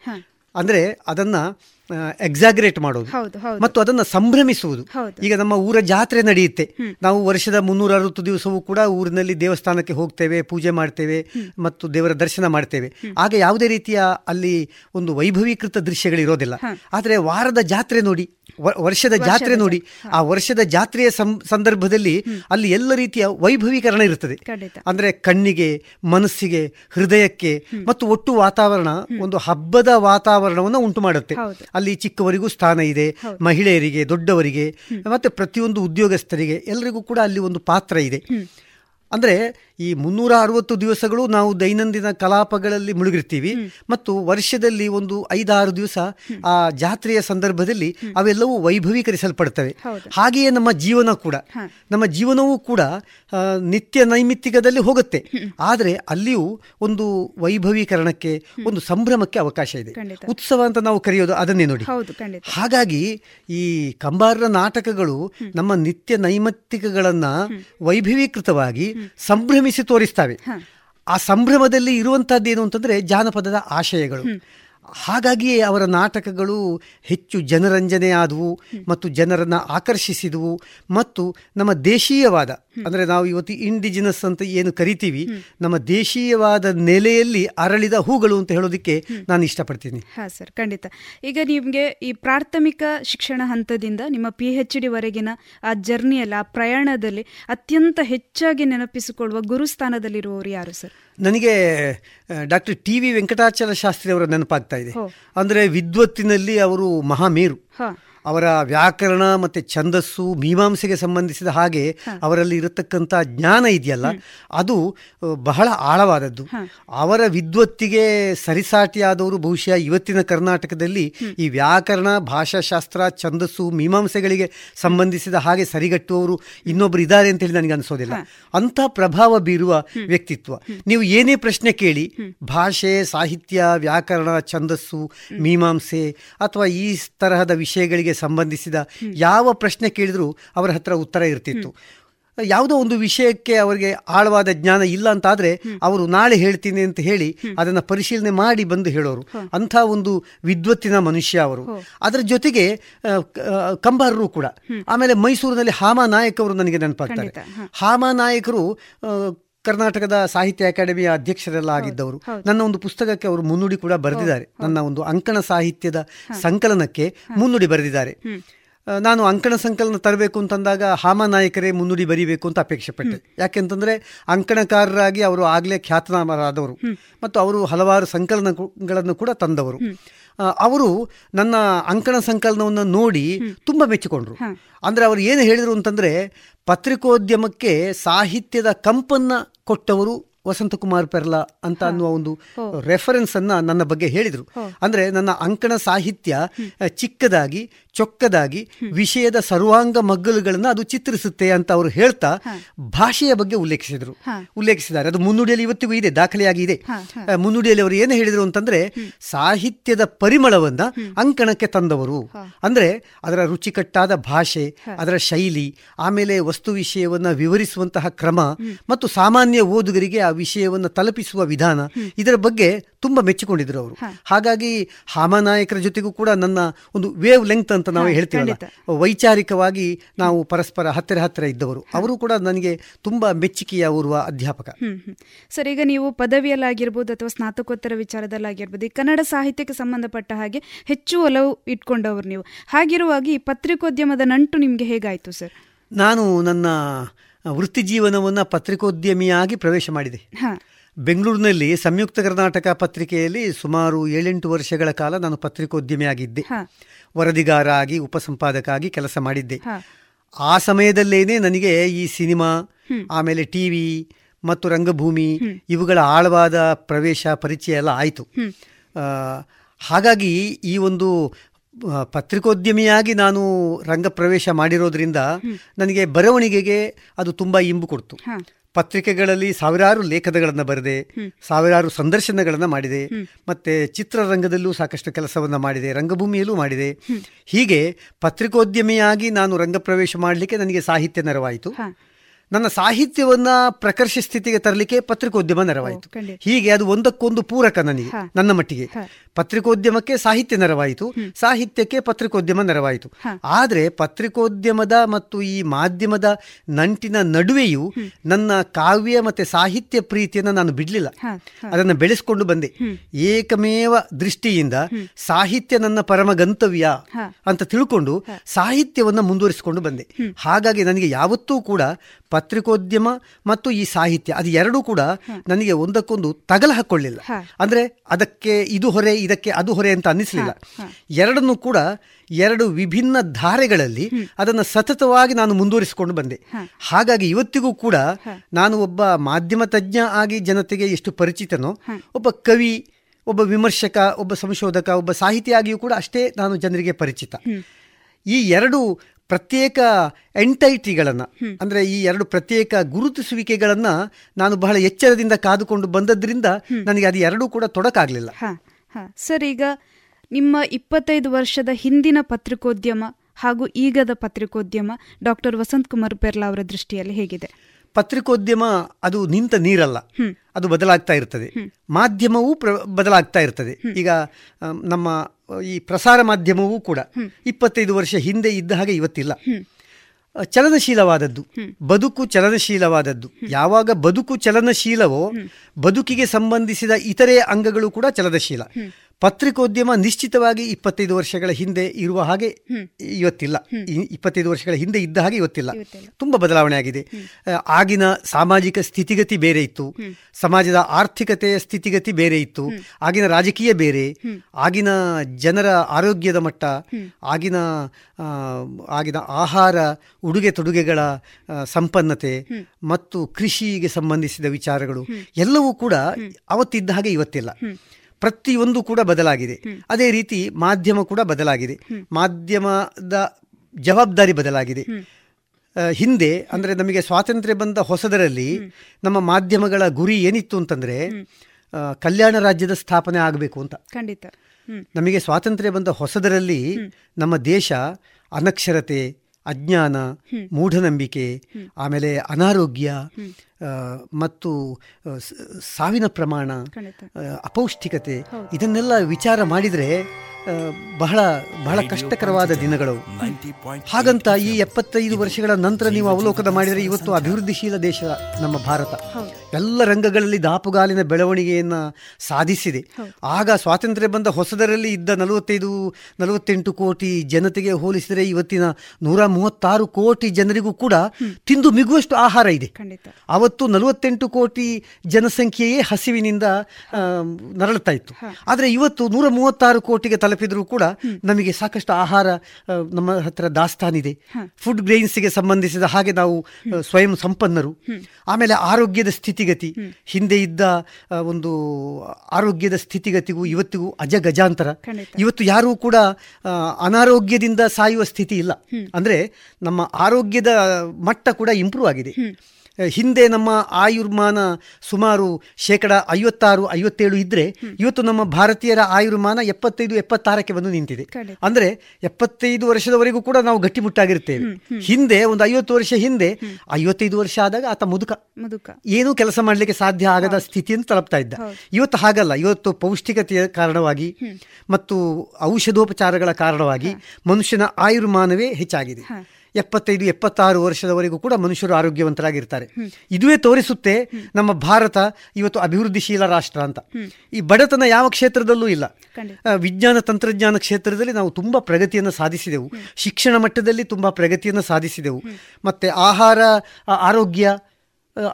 ಅಂದ್ರೆ ಅದನ್ನ ಎಕ್ಸಾಗ್ರೇಟ್ ಮಾಡೋದು. ಮತ್ತು ಅದನ್ನ ಸಂಭ್ರಮಿಸುವುದು. ಈಗ ನಮ್ಮ ಊರ ಜಾತ್ರೆ ನಡೆಯುತ್ತೆ. ನಾವು ವರ್ಷದ ಮುನ್ನೂರ ಅರವತ್ತು ದಿವಸವೂ ಕೂಡ ಊರಿನಲ್ಲಿ ದೇವಸ್ಥಾನಕ್ಕೆ ಹೋಗ್ತೇವೆ ಪೂಜೆ ಮಾಡ್ತೇವೆ ಮತ್ತು ದೇವರ ದರ್ಶನ ಮಾಡ್ತೇವೆ. ಆಗ ಯಾವುದೇ ರೀತಿಯ ಅಲ್ಲಿ ಒಂದು ವೈಭವೀಕೃತ ದೃಶ್ಯಗಳಿರೋದಿಲ್ಲ. ಆದರೆ ವಾರದ ಜಾತ್ರೆ ನೋಡಿ ವರ್ಷದ ಜಾತ್ರೆ ನೋಡಿ ಆ ವರ್ಷದ ಜಾತ್ರೆಯ ಸಂದರ್ಭದಲ್ಲಿ ಅಲ್ಲಿ ಎಲ್ಲ ರೀತಿಯ ವೈಭವೀಕರಣ ಇರುತ್ತದೆ ಅಂದ್ರೆ ಕಣ್ಣಿಗೆ ಮನಸ್ಸಿಗೆ ಹೃದಯಕ್ಕೆ ಮತ್ತು ಒಟ್ಟು ವಾತಾವರಣ ಒಂದು ಹಬ್ಬದ ವಾತಾವರಣವನ್ನು ಉಂಟು ಮಾಡುತ್ತೆ ಅಲ್ಲಿ ಚಿಕ್ಕವರಿಗೂ ಸ್ಥಾನ ಇದೆ ಮಹಿಳೆಯರಿಗೆ ದೊಡ್ಡವರಿಗೆ ಮತ್ತೆ ಪ್ರತಿಯೊಂದು ಉದ್ಯೋಗಸ್ಥರಿಗೆ ಎಲ್ಲರಿಗೂ ಕೂಡ ಅಲ್ಲಿ ಒಂದು ಪಾತ್ರ ಇದೆ. ಅಂದ್ರೆ ಈ ಮುನ್ನೂರ ಅರವತ್ತು ದಿವಸಗಳು ನಾವು ದೈನಂದಿನ ಕಲಾಪಗಳಲ್ಲಿ ಮುಳುಗಿರ್ತೀವಿ ಮತ್ತು ವರ್ಷದಲ್ಲಿ ಒಂದು ಐದಾರು ದಿವಸ ಆ ಜಾತ್ರೆಯ ಸಂದರ್ಭದಲ್ಲಿ ಅವೆಲ್ಲವೂ ವೈಭವೀಕರಿಸಲ್ಪಡ್ತವೆ. ಹಾಗೆಯೇ ನಮ್ಮ ಜೀವನ ಕೂಡ. ನಮ್ಮ ಜೀವನವೂ ಕೂಡ ನಿತ್ಯ ನೈಮಿತ್ತಿಕದಲ್ಲಿ ಹೋಗುತ್ತೆ. ಆದರೆ ಅಲ್ಲಿಯೂ ಒಂದು ವೈಭವೀಕರಣಕ್ಕೆ ಒಂದು ಸಂಭ್ರಮಕ್ಕೆ ಅವಕಾಶ ಇದೆ. ಉತ್ಸವ ಅಂತ ನಾವು ಕರೆಯೋದು ಅದನ್ನೇ ನೋಡಿ. ಹಾಗಾಗಿ ಈ ಕಂಬಾರರ ನಾಟಕಗಳು ನಮ್ಮ ನಿತ್ಯ ನೈಮಿತ್ತಿಕಗಳನ್ನ ವೈಭವೀಕೃತವಾಗಿ ಸಂಭ್ರಮಿಸಿ ತೋರಿಸ್ತವೆ. ಆ ಸಂಭ್ರಮದಲ್ಲಿ ಇರುವಂತಹದ್ದೇನು ಅಂತಂದ್ರೆ ಜಾನಪದದ ಆಶಯಗಳು. ಹಾಗಾಗಿಯೇ ಅವರ ನಾಟಕಗಳು ಹೆಚ್ಚು ಜನರಂಜನೆ ಆದವು ಮತ್ತು ಜನರನ್ನು ಆಕರ್ಷಿಸಿದವು ಮತ್ತು ನಮ್ಮ ದೇಶೀಯವಾದ, ಅಂದರೆ ನಾವು ಇವತ್ತು ಇಂಡಿಜಿನಸ್ ಅಂತ ಏನು ಕರಿತೀವಿ, ನಮ್ಮ ದೇಶೀಯವಾದ ನೆಲೆಯಲ್ಲಿ ಅರಳಿದ ಹೂಗಳು ಅಂತ ಹೇಳೋದಕ್ಕೆ ನಾನು ಇಷ್ಟಪಡ್ತೀನಿ. ಹಾಂ ಸರ್, ಖಂಡಿತ. ಈಗ ನಿಮಗೆ ಈ ಪ್ರಾಥಮಿಕ ಶಿಕ್ಷಣ ಹಂತದಿಂದ ನಿಮ್ಮ ಪಿ ಎಚ್ ಡಿವರೆಗಿನ ಆ ಜರ್ನಿಯಲ್ಲಿ ಆ ಪ್ರಯಾಣದಲ್ಲಿ ಅತ್ಯಂತ ಹೆಚ್ಚಾಗಿ ನೆನಪಿಸಿಕೊಳ್ಳುವ ಗುರುಸ್ಥಾನದಲ್ಲಿರುವವರು ಯಾರು ಸರ್? ನನಗೆ doctor T V Venkatachala Shastri ಅವರ ನೆನಪಾಗ್ತಾ ಇದೆ. ಅಂದರೆ ವಿದ್ವತ್ತಿನಲ್ಲಿ ಅವರು ಮಹಾಮೇರು. ಅವರ ವ್ಯಾಕರಣ ಮತ್ತೆ ಛಂದಸ್ಸು ಮೀಮಾಂಸೆಗೆ ಸಂಬಂಧಿಸಿದ ಹಾಗೆ ಅವರಲ್ಲಿ ಇರತಕ್ಕಂಥ ಜ್ಞಾನ ಇದೆಯಲ್ಲ ಅದು ಬಹಳ ಆಳವಾದದ್ದು. ಅವರ ವಿದ್ವತ್ತಿಗೆ ಸರಿಸಾಟಿಯಾದವರು ಬಹುಶಃ ಇವತ್ತಿನ ಕರ್ನಾಟಕದಲ್ಲಿ ಈ ವ್ಯಾಕರಣ ಭಾಷಾಶಾಸ್ತ್ರ ಛಂದಸ್ಸು ಮೀಮಾಂಸೆಗಳಿಗೆ ಸಂಬಂಧಿಸಿದ ಹಾಗೆ ಸರಿಗಟ್ಟುವವರು ಇನ್ನೊಬ್ಬರು ಇದ್ದಾರೆ ಅಂತ ಹೇಳಿ ನನಗೆ ಅನಿಸೋದಿಲ್ಲ. ಅಂತ ಪ್ರಭಾವ ಬೀರುವ ವ್ಯಕ್ತಿತ್ವ. ನೀವು ಏನೇ ಪ್ರಶ್ನೆ ಕೇಳಿ ಭಾಷೆ ಸಾಹಿತ್ಯ ವ್ಯಾಕರಣ ಛಂದಸ್ಸು ಮೀಮಾಂಸೆ ಅಥವಾ ಈ ತರಹದ ವಿಷಯಗಳಿಗೆ ಸಂಬಂಧಿಸಿದ ಯಾವ ಪ್ರಶ್ನೆ ಕೇಳಿದರೂ ಅವರ ಹತ್ರ ಉತ್ತರ ಇರ್ತಿತ್ತು. ಯಾವುದೋ ಒಂದು ವಿಷಯಕ್ಕೆ ಅವರಿಗೆ ಆಳವಾದ ಜ್ಞಾನ ಇಲ್ಲ ಅಂತಾದ್ರೆ ಅವರು ನಾಳೆ ಹೇಳ್ತೀನಿ ಅಂತ ಹೇಳಿ ಅದನ್ನ ಪರಿಶೀಲನೆ ಮಾಡಿ ಬಂದು ಹೇಳೋರು. ಅಂಥ ಒಂದು ವಿದ್ವತ್ತಿನ ಮನುಷ್ಯ ಅವರು. ಅದರ ಜೊತೆಗೆ ಕಂಬಾರರು ಕೂಡ. ಆಮೇಲೆ ಮೈಸೂರಿನಲ್ಲಿ ಹಾಮ ನಾಯಕ್ ಅವರು ನನಗೆ ನೆನಪಾಗ್ತಾರೆ. ಹಾಮ. ನಾಯಕರು ಕರ್ನಾಟಕದ ಸಾಹಿತ್ಯ ಅಕಾಡೆಮಿಯ ಅಧ್ಯಕ್ಷರೆಲ್ಲ ಆಗಿದ್ದವರು. ನನ್ನ ಒಂದು ಪುಸ್ತಕಕ್ಕೆ ಅವರು ಮುನ್ನುಡಿ ಕೂಡ ಬರೆದಿದ್ದಾರೆ. ನನ್ನ ಒಂದು ಅಂಕಣ ಸಾಹಿತ್ಯದ ಸಂಕಲನಕ್ಕೆ ಮುನ್ನುಡಿ ಬರೆದಿದ್ದಾರೆ. ನಾನು ಅಂಕಣ ಸಂಕಲನ ತರಬೇಕು ಅಂತಂದಾಗ ಹಾಮ ನಾಯಕರೇ ಮುನ್ನುಡಿ ಬರೀಬೇಕು ಅಂತ ಅಪೇಕ್ಷೆ ಪಟ್ಟೆ ಯಾಕೆಂತಂದ್ರೆ ಅಂಕಣಕಾರರಾಗಿ ಅವರು ಆಗಲೇ ಖ್ಯಾತನಾಮರಾದವರು. ಮತ್ತು ಅವರು ಹಲವಾರು ಸಂಕಲನಗಳನ್ನು ಕೂಡ ತಂದವರು. ಅವರು ನನ್ನ ಅಂಕಣ ಸಂಕಲನವನ್ನು ನೋಡಿ ತುಂಬ ಮೆಚ್ಚಿಕೊಂಡ್ರು. ಅಂದರೆ ಅವರು ಏನು ಹೇಳಿದರು ಅಂತಂದರೆ ಪತ್ರಿಕೋದ್ಯಮಕ್ಕೆ ಸಾಹಿತ್ಯದ ಕಂಪನ್ನ ಕೊಟ್ಟವರು ವಸಂತಕುಮಾರ್ ಪೆರ್ಲಾ ಅಂತ ಅನ್ನುವ ಒಂದು ರೆಫರೆನ್ಸ್ ಅನ್ನ ನನ್ನ ಬಗ್ಗೆ ಹೇಳಿದರು. ಅಂದ್ರೆ ನನ್ನ ಅಂಕಣ ಸಾಹಿತ್ಯ ಚಿಕ್ಕದಾಗಿ ಚೊಕ್ಕದಾಗಿ ವಿಷಯದ ಸರ್ವಾಂಗ ಮಗ್ಗಲುಗಳನ್ನು ಅದು ಚಿತ್ರಿಸುತ್ತೆ ಅಂತ ಅವರು ಹೇಳ್ತಾ ಭಾಷೆಯ ಬಗ್ಗೆ ಉಲ್ಲೇಖಿಸಿದರು. ಉಲ್ಲೇಖಿಸಿದ್ದಾರೆ. ಅದು ಮುನ್ನುಡಿಯಲ್ಲಿ ಇವತ್ತಿಗೂ ಇದೆ ದಾಖಲೆಯಾಗಿ ಇದೆ. ಮುನ್ನುಡಿಯಲ್ಲಿ ಅವರು ಏನು ಹೇಳಿದರು ಅಂತಂದ್ರೆ ಸಾಹಿತ್ಯದ ಪರಿಮಳವನ್ನ ಅಂಕಣಕ್ಕೆ ತಂದವರು. ಅಂದ್ರೆ ಅದರ ರುಚಿಕಟ್ಟಾದ ಭಾಷೆ ಅದರ ಶೈಲಿ ಆಮೇಲೆ ವಸ್ತು ವಿಷಯವನ್ನ ವಿವರಿಸುವಂತಹ ಕ್ರಮ ಮತ್ತು ಸಾಮಾನ್ಯ ಓದುಗರಿಗೆ ಆ ವಿಷಯವನ್ನು ತಲುಪಿಸುವ ವಿಧಾನ ಇದರ ಬಗ್ಗೆ ತುಂಬಾ ಮೆಚ್ಚಿಕೊಂಡಿದ್ರು ಅವರು. ಹಾಗಾಗಿ ಹಾಮನಾಯಕರ ಜೊತೆಗೂ ಕೂಡ ನನ್ನ ಒಂದು ವೇವ್ ಲೆಂತ್ ಅಂತ ನಾವು ಹೇಳ್ತೀವಲ್ಲ. ವೈಚಾರಿಕವಾಗಿ ನಾವು ಪರಸ್ಪರ ಹತ್ತಿರ ಹತ್ತಿರ ಇದ್ದವರು. ಅವರು ಕೂಡ ನನಗೆ ತುಂಬಾ ಮೆಚ್ಚುಗೆಯ ಓರ್ವ ಅಧ್ಯಾಪಕ. ಸರ್ ಈಗ ನೀವು ಪದವಿಯಲ್ಲಾಗಿರ್ಬೋದು ಅಥವಾ ಸ್ನಾತಕೋತ್ತರ ವಿಚಾರದಲ್ಲಾಗಿರ್ಬೋದು ಈ ಕನ್ನಡ ಸಾಹಿತ್ಯಕ್ಕೆ ಸಂಬಂಧಪಟ್ಟ ಹಾಗೆ ಹೆಚ್ಚು ಒಲವು ಇಟ್ಕೊಂಡವರು ನೀವು. ಹಾಗಿರುವಾಗ ಈ ಪತ್ರಿಕೋದ್ಯಮದ ನಂಟು ನಿಮಗೆ ಹೇಗಾಯಿತು ಸರ್? ನಾನು ನನ್ನ ವೃತ್ತಿ ಜೀವನವನ್ನು ಪತ್ರಿಕೋದ್ಯಮಿಯಾಗಿ ಪ್ರವೇಶ ಮಾಡಿದೆ. ಬೆಂಗಳೂರಿನಲ್ಲಿ ಸಂಯುಕ್ತ ಕರ್ನಾಟಕ ಪತ್ರಿಕೆಯಲ್ಲಿ ಸುಮಾರು ಏಳೆಂಟು ವರ್ಷಗಳ ಕಾಲ ನಾನು ಪತ್ರಿಕೋದ್ಯಮಿಯಾಗಿದ್ದೆ. ವರದಿಗಾರ ಆಗಿ ಉಪಸಂಪಾದಕ ಆಗಿ ಕೆಲಸ ಮಾಡಿದ್ದೆ. ಆ ಸಮಯದಲ್ಲೇನೆ ನನಗೆ ಈ ಸಿನಿಮಾ ಆಮೇಲೆ ಟಿವಿ ಮತ್ತು ರಂಗಭೂಮಿ ಇವುಗಳ ಆಳವಾದ ಪ್ರವೇಶ ಪರಿಚಯ ಎಲ್ಲ ಆಯಿತು. ಹಾಗಾಗಿ ಈ ಒಂದು ಪತ್ರಿಕೋದ್ಯಮಿಯಾಗಿ ನಾನು ರಂಗ ಪ್ರವೇಶ ಮಾಡಿರೋದ್ರಿಂದ ನನಗೆ ಬರವಣಿಗೆಗೆ ಅದು ತುಂಬ ಇಂಬು ಕೊಡ್ತು. ಪತ್ರಿಕೆಗಳಲ್ಲಿ ಸಾವಿರಾರು ಲೇಖನಗಳನ್ನು ಬರೆದೆ ಸಾವಿರಾರು ಸಂದರ್ಶನಗಳನ್ನು ಮಾಡಿದೆ ಮತ್ತೆ ಚಿತ್ರರಂಗದಲ್ಲೂ ಸಾಕಷ್ಟು ಕೆಲಸವನ್ನು ಮಾಡಿದೆ ರಂಗಭೂಮಿಯಲ್ಲೂ ಮಾಡಿದೆ. ಹೀಗೆ ಪತ್ರಿಕೋದ್ಯಮಿಯಾಗಿ ನಾನು ರಂಗ ಪ್ರವೇಶ ಮಾಡಲಿಕ್ಕೆ ನನಗೆ ಸಾಹಿತ್ಯ ನೆರವಾಯಿತು. ನನ್ನ ಸಾಹಿತ್ಯವನ್ನ ಪ್ರಕರ್ಷ ಸ್ಥಿತಿಗೆ ತರಲಿಕ್ಕೆ ಪತ್ರಿಕೋದ್ಯಮ ನೆರವಾಯಿತು. ಹೀಗೆ ಅದು ಒಂದಕ್ಕೊಂದು ಪೂರಕ ನನಗೆ ನನ್ನ ಮಟ್ಟಿಗೆ. ಪತ್ರಿಕೋದ್ಯಮಕ್ಕೆ ಸಾಹಿತ್ಯ ನೆರವಾಯಿತು. ಸಾಹಿತ್ಯಕ್ಕೆ ಪತ್ರಿಕೋದ್ಯಮ ನೆರವಾಯಿತು. ಆದರೆ ಪತ್ರಿಕೋದ್ಯಮದ ಮತ್ತು ಈ ಮಾಧ್ಯಮದ ನಂಟಿನ ನಡುವೆಯೂ ನನ್ನ ಕಾವ್ಯ ಮತ್ತೆ ಸಾಹಿತ್ಯ ಪ್ರೀತಿಯನ್ನು ನಾನು ಬಿಡಲಿಲ್ಲ. ಅದನ್ನು ಬೆಳೆಸ್ಕೊಂಡು ಬಂದೆ. ಏಕಮೇವ ದೃಷ್ಟಿಯಿಂದ ಸಾಹಿತ್ಯ ನನ್ನ ಪರಮ ಗಂತವ್ಯ ಅಂತ ತಿಳ್ಕೊಂಡು ಸಾಹಿತ್ಯವನ್ನು ಮುಂದುವರಿಸಿಕೊಂಡು ಬಂದೆ. ಹಾಗಾಗಿ ನನಗೆ ಯಾವತ್ತೂ ಕೂಡ ಪತ್ರಿಕೋದ್ಯಮ ಮತ್ತು ಈ ಸಾಹಿತ್ಯ ಅದು ಎರಡೂ ಕೂಡ ನನಗೆ ಒಂದಕ್ಕೊಂದು ತಗಲ ಹಾಕೊಳ್ಳಿಲ್ಲ. ಅಂದ್ರೆ ಅದಕ್ಕೆ ಇದು ಹೊರೆ ಇದಕ್ಕೆ ಅದು ಹೊರೆ ಅಂತ ಅನ್ನಿಸಲಿಲ್ಲ ಎರಡನ್ನು ಕೂಡ ಎರಡು ವಿಭಿನ್ನ ಧಾರೆಗಳಲ್ಲಿ ಅದನ್ನು ಸತತವಾಗಿ ನಾನು ಮುಂದುವರಿಸಿಕೊಂಡು ಬಂದೆ. ಹಾಗಾಗಿ ಇವತ್ತಿಗೂ ಕೂಡ ನಾನು ಒಬ್ಬ ಮಾಧ್ಯಮ ತಜ್ಞ ಆಗಿ ಜನತೆಗೆ ಎಷ್ಟು ಪರಿಚಿತನೋ ಒಬ್ಬ ಕವಿ ಒಬ್ಬ ವಿಮರ್ಶಕ ಒಬ್ಬ ಸಂಶೋಧಕ ಒಬ್ಬ ಸಾಹಿತಿಯಾಗಿಯೂ ಕೂಡ ಅಷ್ಟೇ ನಾನು ಜನರಿಗೆ ಪರಿಚಿತ. ಈ ಎರಡು ಪ್ರತ್ಯೇಕ ಎಂಟೈಟಿಗಳನ್ನು ಅಂದರೆ ಈ ಎರಡು ಪ್ರತ್ಯೇಕ ಗುರುತಿಸುವಿಕೆಗಳನ್ನು ನಾನು ಬಹಳ ಎಚ್ಚರದಿಂದ ಕಾದುಕೊಂಡು ಬಂದದ್ರಿಂದ ನನಗೆ ಅದು ಎರಡೂ ಕೂಡ ತೊಡಕಾಗಲಿಲ್ಲ. ಸರ್ ಈಗ ನಿಮ್ಮ ಇಪ್ಪತ್ತೈದು ವರ್ಷದ ಹಿಂದಿನ ಪತ್ರಿಕೋದ್ಯಮ ಹಾಗೂ ಈಗದ ಪತ್ರಿಕೋದ್ಯಮ ಡಾಕ್ಟರ್ ವಸಂತ್ ಕುಮಾರ್ ಪೆರ್ಲಾ ಅವರ ದೃಷ್ಟಿಯಲ್ಲಿ ಹೇಗಿದೆ? ಪತ್ರಿಕೋದ್ಯಮ ಅದು ನಿಂತ ನೀರಲ್ಲ. ಅದು ಬದಲಾಗ್ತಾ ಇರ್ತದೆ. ಮಾಧ್ಯಮವೂ ಬದಲಾಗ್ತಾ ಇರ್ತದೆ. ಈಗ ನಮ್ಮ ಈ ಪ್ರಸಾರ ಮಾಧ್ಯಮವೂ ಕೂಡ ಇಪ್ಪತ್ತೈದು ವರ್ಷ ಹಿಂದೆ ಇದ್ದ ಹಾಗೆ ಇವತ್ತಿಲ್ಲ. ಚಲನಶೀಲವಾದದ್ದು. ಬದುಕು ಚಲನಶೀಲವಾದದ್ದು. ಯಾವಾಗ ಬದುಕು ಚಲನಶೀಲವೋ ಬದುಕಿಗೆ ಸಂಬಂಧಿಸಿದ ಇತರೆ ಅಂಗಗಳು ಕೂಡ ಚಲನಶೀಲ. ಪತ್ರಿಕೋದ್ಯಮ ನಿಶ್ಚಿತವಾಗಿ ಇಪ್ಪತ್ತೈದು ವರ್ಷಗಳ ಹಿಂದೆ ಇರುವ ಹಾಗೆ ಇವತ್ತಿಲ್ಲ. ಇಪ್ಪತ್ತೈದು ವರ್ಷಗಳ ಹಿಂದೆ ಇದ್ದ ಹಾಗೆ ಇವತ್ತಿಲ್ಲ. ತುಂಬಾ ಬದಲಾವಣೆ ಆಗಿದೆ. ಆಗಿನ ಸಾಮಾಜಿಕ ಸ್ಥಿತಿಗತಿ ಬೇರೆ ಇತ್ತು. ಸಮಾಜದ ಆರ್ಥಿಕತೆಯ ಸ್ಥಿತಿಗತಿ ಬೇರೆ ಇತ್ತು. ಆಗಿನ ರಾಜಕೀಯ ಬೇರೆ. ಆಗಿನ ಜನರ ಆರೋಗ್ಯದ ಮಟ್ಟ. ಆಗಿನ ಆಗಿನ ಆಹಾರ ಉಡುಗೆ ತೊಡುಗೆಗಳ ಸಂಪನ್ನತೆ ಮತ್ತು ಕೃಷಿಗೆ ಸಂಬಂಧಿಸಿದ ವಿಚಾರಗಳು ಎಲ್ಲವೂ ಕೂಡ ಅವತ್ತಿದ್ದ ಹಾಗೆ ಇವತ್ತಿಲ್ಲ. ಪ್ರತಿಯೊಂದು ಕೂಡ ಬದಲಾಗಿದೆ. ಅದೇ ರೀತಿ ಮಾಧ್ಯಮ ಕೂಡ ಬದಲಾಗಿದೆ. ಮಾಧ್ಯಮದ ಜವಾಬ್ದಾರಿ ಬದಲಾಗಿದೆ. ಹಿಂದೆ ಅಂದರೆ ನಮಗೆ ಸ್ವಾತಂತ್ರ್ಯ ಬಂದ ಹೊಸದರಲ್ಲಿ ನಮ್ಮ ಮಾಧ್ಯಮಗಳ ಗುರಿ ಏನಿತ್ತು ಅಂತಂದರೆ ಕಲ್ಯಾಣ ರಾಜ್ಯದ ಸ್ಥಾಪನೆ ಆಗಬೇಕು ಅಂತ. ಖಂಡಿತ. ನಮಗೆ ಸ್ವಾತಂತ್ರ್ಯ ಬಂದ ಹೊಸದರಲ್ಲಿ ನಮ್ಮ ದೇಶ ಅನಕ್ಷರತೆ ಅಜ್ಞಾನ ಮೂಢನಂಬಿಕೆ ಆಮೇಲೆ ಅನಾರೋಗ್ಯ ಮತ್ತು ಸಾವಿನ ಪ್ರಮಾಣ ಅಪೌಷ್ಟಿಕತೆ ಇದನ್ನೆಲ್ಲ ವಿಚಾರ ಮಾಡಿದರೆ ಬಹಳ ಬಹಳ ಕಷ್ಟಕರವಾದ ದಿನಗಳು. ಹಾಗಂತ ಈ ಎಪ್ಪತ್ತೈದು ವರ್ಷಗಳ ನಂತರ ನೀವು ಅವಲೋಕನ ಮಾಡಿದರೆ ಇವತ್ತು ಅಭಿವೃದ್ಧಿಶೀಲ ದೇಶ ನಮ್ಮ ಭಾರತ. ಎಲ್ಲ ರಂಗಗಳಲ್ಲಿ ದಾಪುಗಾಲಿನ ಬೆಳವಣಿಗೆಯನ್ನ ಸಾಧಿಸಿದೆ. ಆಗ ಸ್ವಾತಂತ್ರ್ಯ ಬಂದ ಹೊಸದರಲ್ಲಿ ಇದ್ದ ನಲವತ್ತೈದು ನಲವತ್ತೆಂಟು ಕೋಟಿ ಜನತೆಗೆ ಹೋಲಿಸಿದರೆ ಇವತ್ತಿನ ನೂರ ಮೂವತ್ತಾರು ಕೋಟಿ ಜನರಿಗೂ ಕೂಡ ತಿಂದು ಮಿಗುವಷ್ಟು ಆಹಾರ ಇದೆ. ಅವತ್ತು ನಲವತ್ತೆಂಟು ಕೋಟಿ ಜನಸಂಖ್ಯೆಯೇ ಹಸಿವಿನಿಂದ ನರಳುತ್ತಾ ಇತ್ತು. ಆದರೆ ಇವತ್ತು ನೂರ ಮೂವತ್ತಾರು ಕೋಟಿಗೆ ತಲುಪಿದರೂ ಕೂಡ ನಮಗೆ ಸಾಕಷ್ಟು ಆಹಾರ ನಮ್ಮ ಹತ್ರ ದಾಸ್ತಾನಿದೆ ಫುಡ್ ಗ್ರೈನ್ಸ್ಗೆ ಸಂಬಂಧಿಸಿದ ಹಾಗೆ ನಾವು ಸ್ವಯಂ ಸಂಪನ್ನರು. ಆಮೇಲೆ ಆರೋಗ್ಯದ ಸ್ಥಿತಿಗತಿ. ಹಿಂದೆ ಇದ್ದ ಒಂದು ಆರೋಗ್ಯದ ಸ್ಥಿತಿಗತಿಗೂ ಇವತ್ತಿಗೂ ಅಜಗಜಾಂತರ. ಇವತ್ತು ಯಾರೂ ಕೂಡ ಅನಾರೋಗ್ಯದಿಂದ ಸಾಯುವ ಸ್ಥಿತಿ ಇಲ್ಲ. ಅಂದ್ರೆ ನಮ್ಮ ಆರೋಗ್ಯದ ಮಟ್ಟ ಕೂಡ ಇಂಪ್ರೂವ್ ಆಗಿದೆ. ಹಿಂದೆ ನಮ್ಮ ಆಯುರ್ಮಾನ ಸುಮಾರು ಶೇಕಡ ಐವತ್ತಾರು ಐವತ್ತೇಳು ಇದ್ರೆ ಇವತ್ತು ನಮ್ಮ ಭಾರತೀಯರ ಆಯುರ್ಮಾನ ಎಪ್ಪತ್ತೈದು ಎಪ್ಪತ್ತಾರಕ್ಕೆ ಬಂದು ನಿಂತಿದೆ. ಅಂದ್ರೆ ಎಪ್ಪತ್ತೈದು ವರ್ಷದವರೆಗೂ ಕೂಡ ನಾವು ಗಟ್ಟಿಮುಟ್ಟಾಗಿರ್ತೇವೆ ಹಿಂದೆ ಒಂದು ಐವತ್ತು ವರ್ಷ ಹಿಂದೆ ಐವತ್ತೈದು ವರ್ಷ ಆದಾಗ ಆತ ಮುದುಕ. ಮುದುಕ. ಏನೂ ಕೆಲಸ ಮಾಡಲಿಕ್ಕೆ ಸಾಧ್ಯ ಆಗದ ಸ್ಥಿತಿಯನ್ನು ತಲುಪ್ತಾ ಇದ್ದ. ಇವತ್ತು ಹಾಗಲ್ಲ. ಇವತ್ತು ಪೌಷ್ಟಿಕತೆಯ ಕಾರಣವಾಗಿ ಮತ್ತು ಔಷಧೋಪಚಾರಗಳ ಕಾರಣವಾಗಿ ಮನುಷ್ಯನ ಆಯುರ್ಮಾನವೇ ಹೆಚ್ಚಾಗಿದೆ. ಎಪ್ಪತ್ತೈದು ಎಪ್ಪತ್ತಾರು ವರ್ಷದವರೆಗೂ ಕೂಡ ಮನುಷ್ಯರು ಆರೋಗ್ಯವಂತರಾಗಿರ್ತಾರೆ. ಇದುವೇ ತೋರಿಸುತ್ತೆ ನಮ್ಮ ಭಾರತ ಇವತ್ತು ಅಭಿವೃದ್ಧಿಶೀಲ ರಾಷ್ಟ್ರ ಅಂತ. ಈ ಬಡತನ ಯಾವ ಕ್ಷೇತ್ರದಲ್ಲೂ ಇಲ್ಲ. ವಿಜ್ಞಾನ ತಂತ್ರಜ್ಞಾನ ಕ್ಷೇತ್ರದಲ್ಲಿ ನಾವು ತುಂಬಾ ಪ್ರಗತಿಯನ್ನು ಸಾಧಿಸಿದೆವು. ಶಿಕ್ಷಣ ಮಟ್ಟದಲ್ಲಿ ತುಂಬಾ ಪ್ರಗತಿಯನ್ನು ಸಾಧಿಸಿದೆವು. ಮತ್ತೆ ಆಹಾರ ಆರೋಗ್ಯ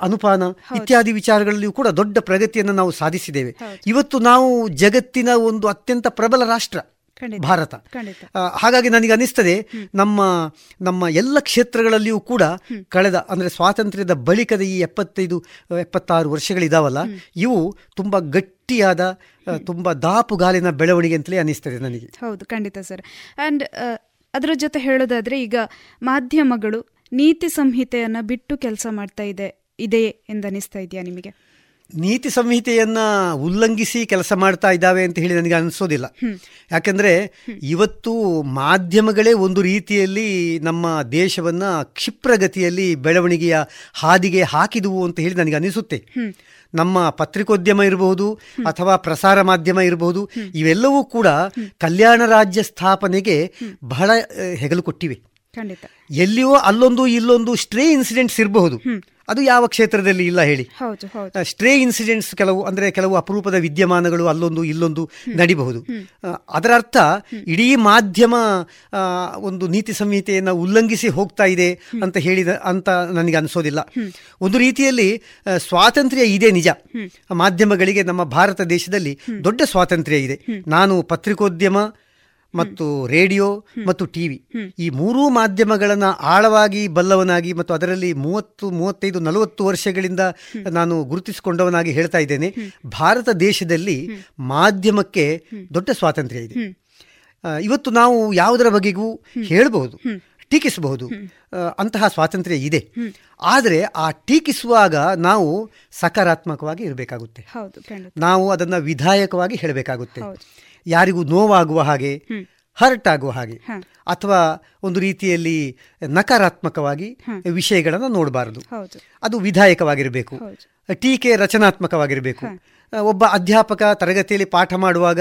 ಅನುಪಾನ ಇತ್ಯಾದಿ ವಿಚಾರಗಳಲ್ಲಿಯೂ ಕೂಡ ದೊಡ್ಡ ಪ್ರಗತಿಯನ್ನು ನಾವು ಸಾಧಿಸಿದ್ದೇವೆ. ಇವತ್ತು ನಾವು ಜಗತ್ತಿನ ಒಂದು ಅತ್ಯಂತ ಪ್ರಬಲ ರಾಷ್ಟ್ರ. ಭಾರತ. ಹಾಗಾಗಿ ನನಗೆ ಅನಿಸ್ತದೆ ನಮ್ಮ ನಮ್ಮ ಎಲ್ಲ ಕ್ಷೇತ್ರಗಳಲ್ಲಿಯೂ ಕೂಡ ಕಳೆದ ಅಂದರೆ ಸ್ವಾತಂತ್ರ್ಯದ ಬಳಿಕದ ಈ ಎಪ್ಪತ್ತೈದು ಎಪ್ಪತ್ತಾರು ವರ್ಷಗಳಿದಾವಲ್ಲ ಇವು ತುಂಬಾ ಗಟ್ಟಿಯಾದ ತುಂಬ ದಾಪುಗಾಲಿನ ಬೆಳವಣಿಗೆ ಅಂತಲೇ ಅನಿಸ್ತದೆ ನನಗೆ. ಹೌದು ಖಂಡಿತ ಸರ್. ಅಂಡ್ ಅದರ ಜೊತೆ ಹೇಳೋದಾದರೆ ಈಗ ಮಾಧ್ಯಮಗಳು ನೀತಿ ಸಂಹಿತೆಯನ್ನು ಬಿಟ್ಟು ಕೆಲಸ ಮಾಡ್ತಾ ಇದೆ ಇದೆಯೇ ಎಂದನಿಸ್ತಾ ಇದೆಯಾ ನಿಮಗೆ? ನೀತಿ ಸಂಹಿತೆಯನ್ನ ಉಲ್ಲಂಘಿಸಿ ಕೆಲಸ ಮಾಡ್ತಾ ಇದ್ದಾವೆ ಅಂತ ಹೇಳಿ ನನಗೆ ಅನಿಸೋದಿಲ್ಲ. ಯಾಕಂದ್ರೆ ಇವತ್ತು ಮಾಧ್ಯಮಗಳೇ ಒಂದು ರೀತಿಯಲ್ಲಿ ನಮ್ಮ ದೇಶವನ್ನ ಕ್ಷಿಪ್ರಗತಿಯಲ್ಲಿ ಬೆಳವಣಿಗೆಯ ಹಾದಿಗೆ ಹಾಕಿದುವು ಅಂತ ಹೇಳಿ ನನಗೆ ಅನಿಸುತ್ತೆ. ನಮ್ಮ ಪತ್ರಿಕೋದ್ಯಮ ಇರಬಹುದು ಅಥವಾ ಪ್ರಸಾರ ಮಾಧ್ಯಮ ಇರಬಹುದು ಇವೆಲ್ಲವೂ ಕೂಡ ಕಲ್ಯಾಣ ರಾಜ್ಯ ಸ್ಥಾಪನೆಗೆ ಬಹಳ ಹೆಗಲು ಕೊಟ್ಟಿವೆ. ಎಲ್ಲಿಯೋ ಅಲ್ಲೊಂದು ಇಲ್ಲೊಂದು ಸ್ಟ್ರೇ ಇನ್ಸಿಡೆಂಟ್ಸ್ ಇರಬಹುದು. ಅದು ಯಾವ ಕ್ಷೇತ್ರದಲ್ಲಿ ಇಲ್ಲ ಹೇಳಿ. ಸ್ಟ್ರೇ ಇನ್ಸಿಡೆಂಟ್ಸ್ ಕೆಲವು ಅಂದ್ರೆ ಕೆಲವು ಅಪರೂಪದ ವಿದ್ಯಮಾನಗಳು ಅಲ್ಲೊಂದು ಇಲ್ಲೊಂದು ನಡಿಬಹುದು. ಅದರ ಅರ್ಥ ಇಡೀ ಮಾಧ್ಯಮ ಒಂದು ನೀತಿ ಸಂಹಿತೆಯನ್ನು ಉಲ್ಲಂಘಿಸಿ ಹೋಗ್ತಾ ಇದೆ ಅಂತ ಹೇಳಿದ ಅಂತ ನನಗೆ ಅನಿಸೋದಿಲ್ಲ. ಒಂದು ರೀತಿಯಲ್ಲಿ ಸ್ವಾತಂತ್ರ್ಯ ಇದೆ ನಿಜ. ಮಾಧ್ಯಮಗಳಿಗೆ ನಮ್ಮ ಭಾರತ ದೇಶದಲ್ಲಿ ದೊಡ್ಡ ಸ್ವಾತಂತ್ರ್ಯ ಇದೆ. ನಾನು ಪತ್ರಿಕೋದ್ಯಮ ಮತ್ತು ರೇಡಿಯೋ ಮತ್ತು ಟಿವಿ. ಈ ಮೂರೂ ಮಾಧ್ಯಮಗಳನ್ನು ಆಳವಾಗಿ ಬಲ್ಲವನಾಗಿ ಮತ್ತು ಅದರಲ್ಲಿ ಮೂವತ್ತು ಮೂವತ್ತೈದು ನಲವತ್ತು ವರ್ಷಗಳಿಂದ ನಾನು ಗುರುತಿಸಿಕೊಂಡವನಾಗಿ ಹೇಳ್ತಾ ಇದ್ದೇನೆ. ಭಾರತ ದೇಶದಲ್ಲಿ ಮಾಧ್ಯಮಕ್ಕೆ ದೊಡ್ಡ ಸ್ವಾತಂತ್ರ್ಯ ಇದೆ. ಇವತ್ತು ನಾವು ಯಾವುದರ ಬಗೆಗೂ ಹೇಳಬಹುದು ಟೀಕಿಸಬಹುದು ಅಂತಹ ಸ್ವಾತಂತ್ರ್ಯ ಇದೆ. ಆದರೆ ಆ ಟೀಕಿಸುವಾಗ ನಾವು ಸಕಾರಾತ್ಮಕವಾಗಿ ಇರಬೇಕಾಗುತ್ತೆ. ನಾವು ಅದನ್ನು ವಿಧಾಯಕವಾಗಿ ಹೇಳಬೇಕಾಗುತ್ತೆ. ಯಾರಿಗೂ ನೋವಾಗುವ ಹಾಗೆ ಹರ್ಟ್ ಆಗುವ ಹಾಗೆ ಅಥವಾ ಒಂದು ರೀತಿಯಲ್ಲಿ ನಕಾರಾತ್ಮಕವಾಗಿ ವಿಷಯಗಳನ್ನು ನೋಡಬಾರದು. ಅದು ವಿಧಾಯಕವಾಗಿರಬೇಕು. ಟೀಕೆ ರಚನಾತ್ಮಕವಾಗಿರಬೇಕು. ಒಬ್ಬ ಅಧ್ಯಾಪಕ ತರಗತಿಯಲ್ಲಿ ಪಾಠ ಮಾಡುವಾಗ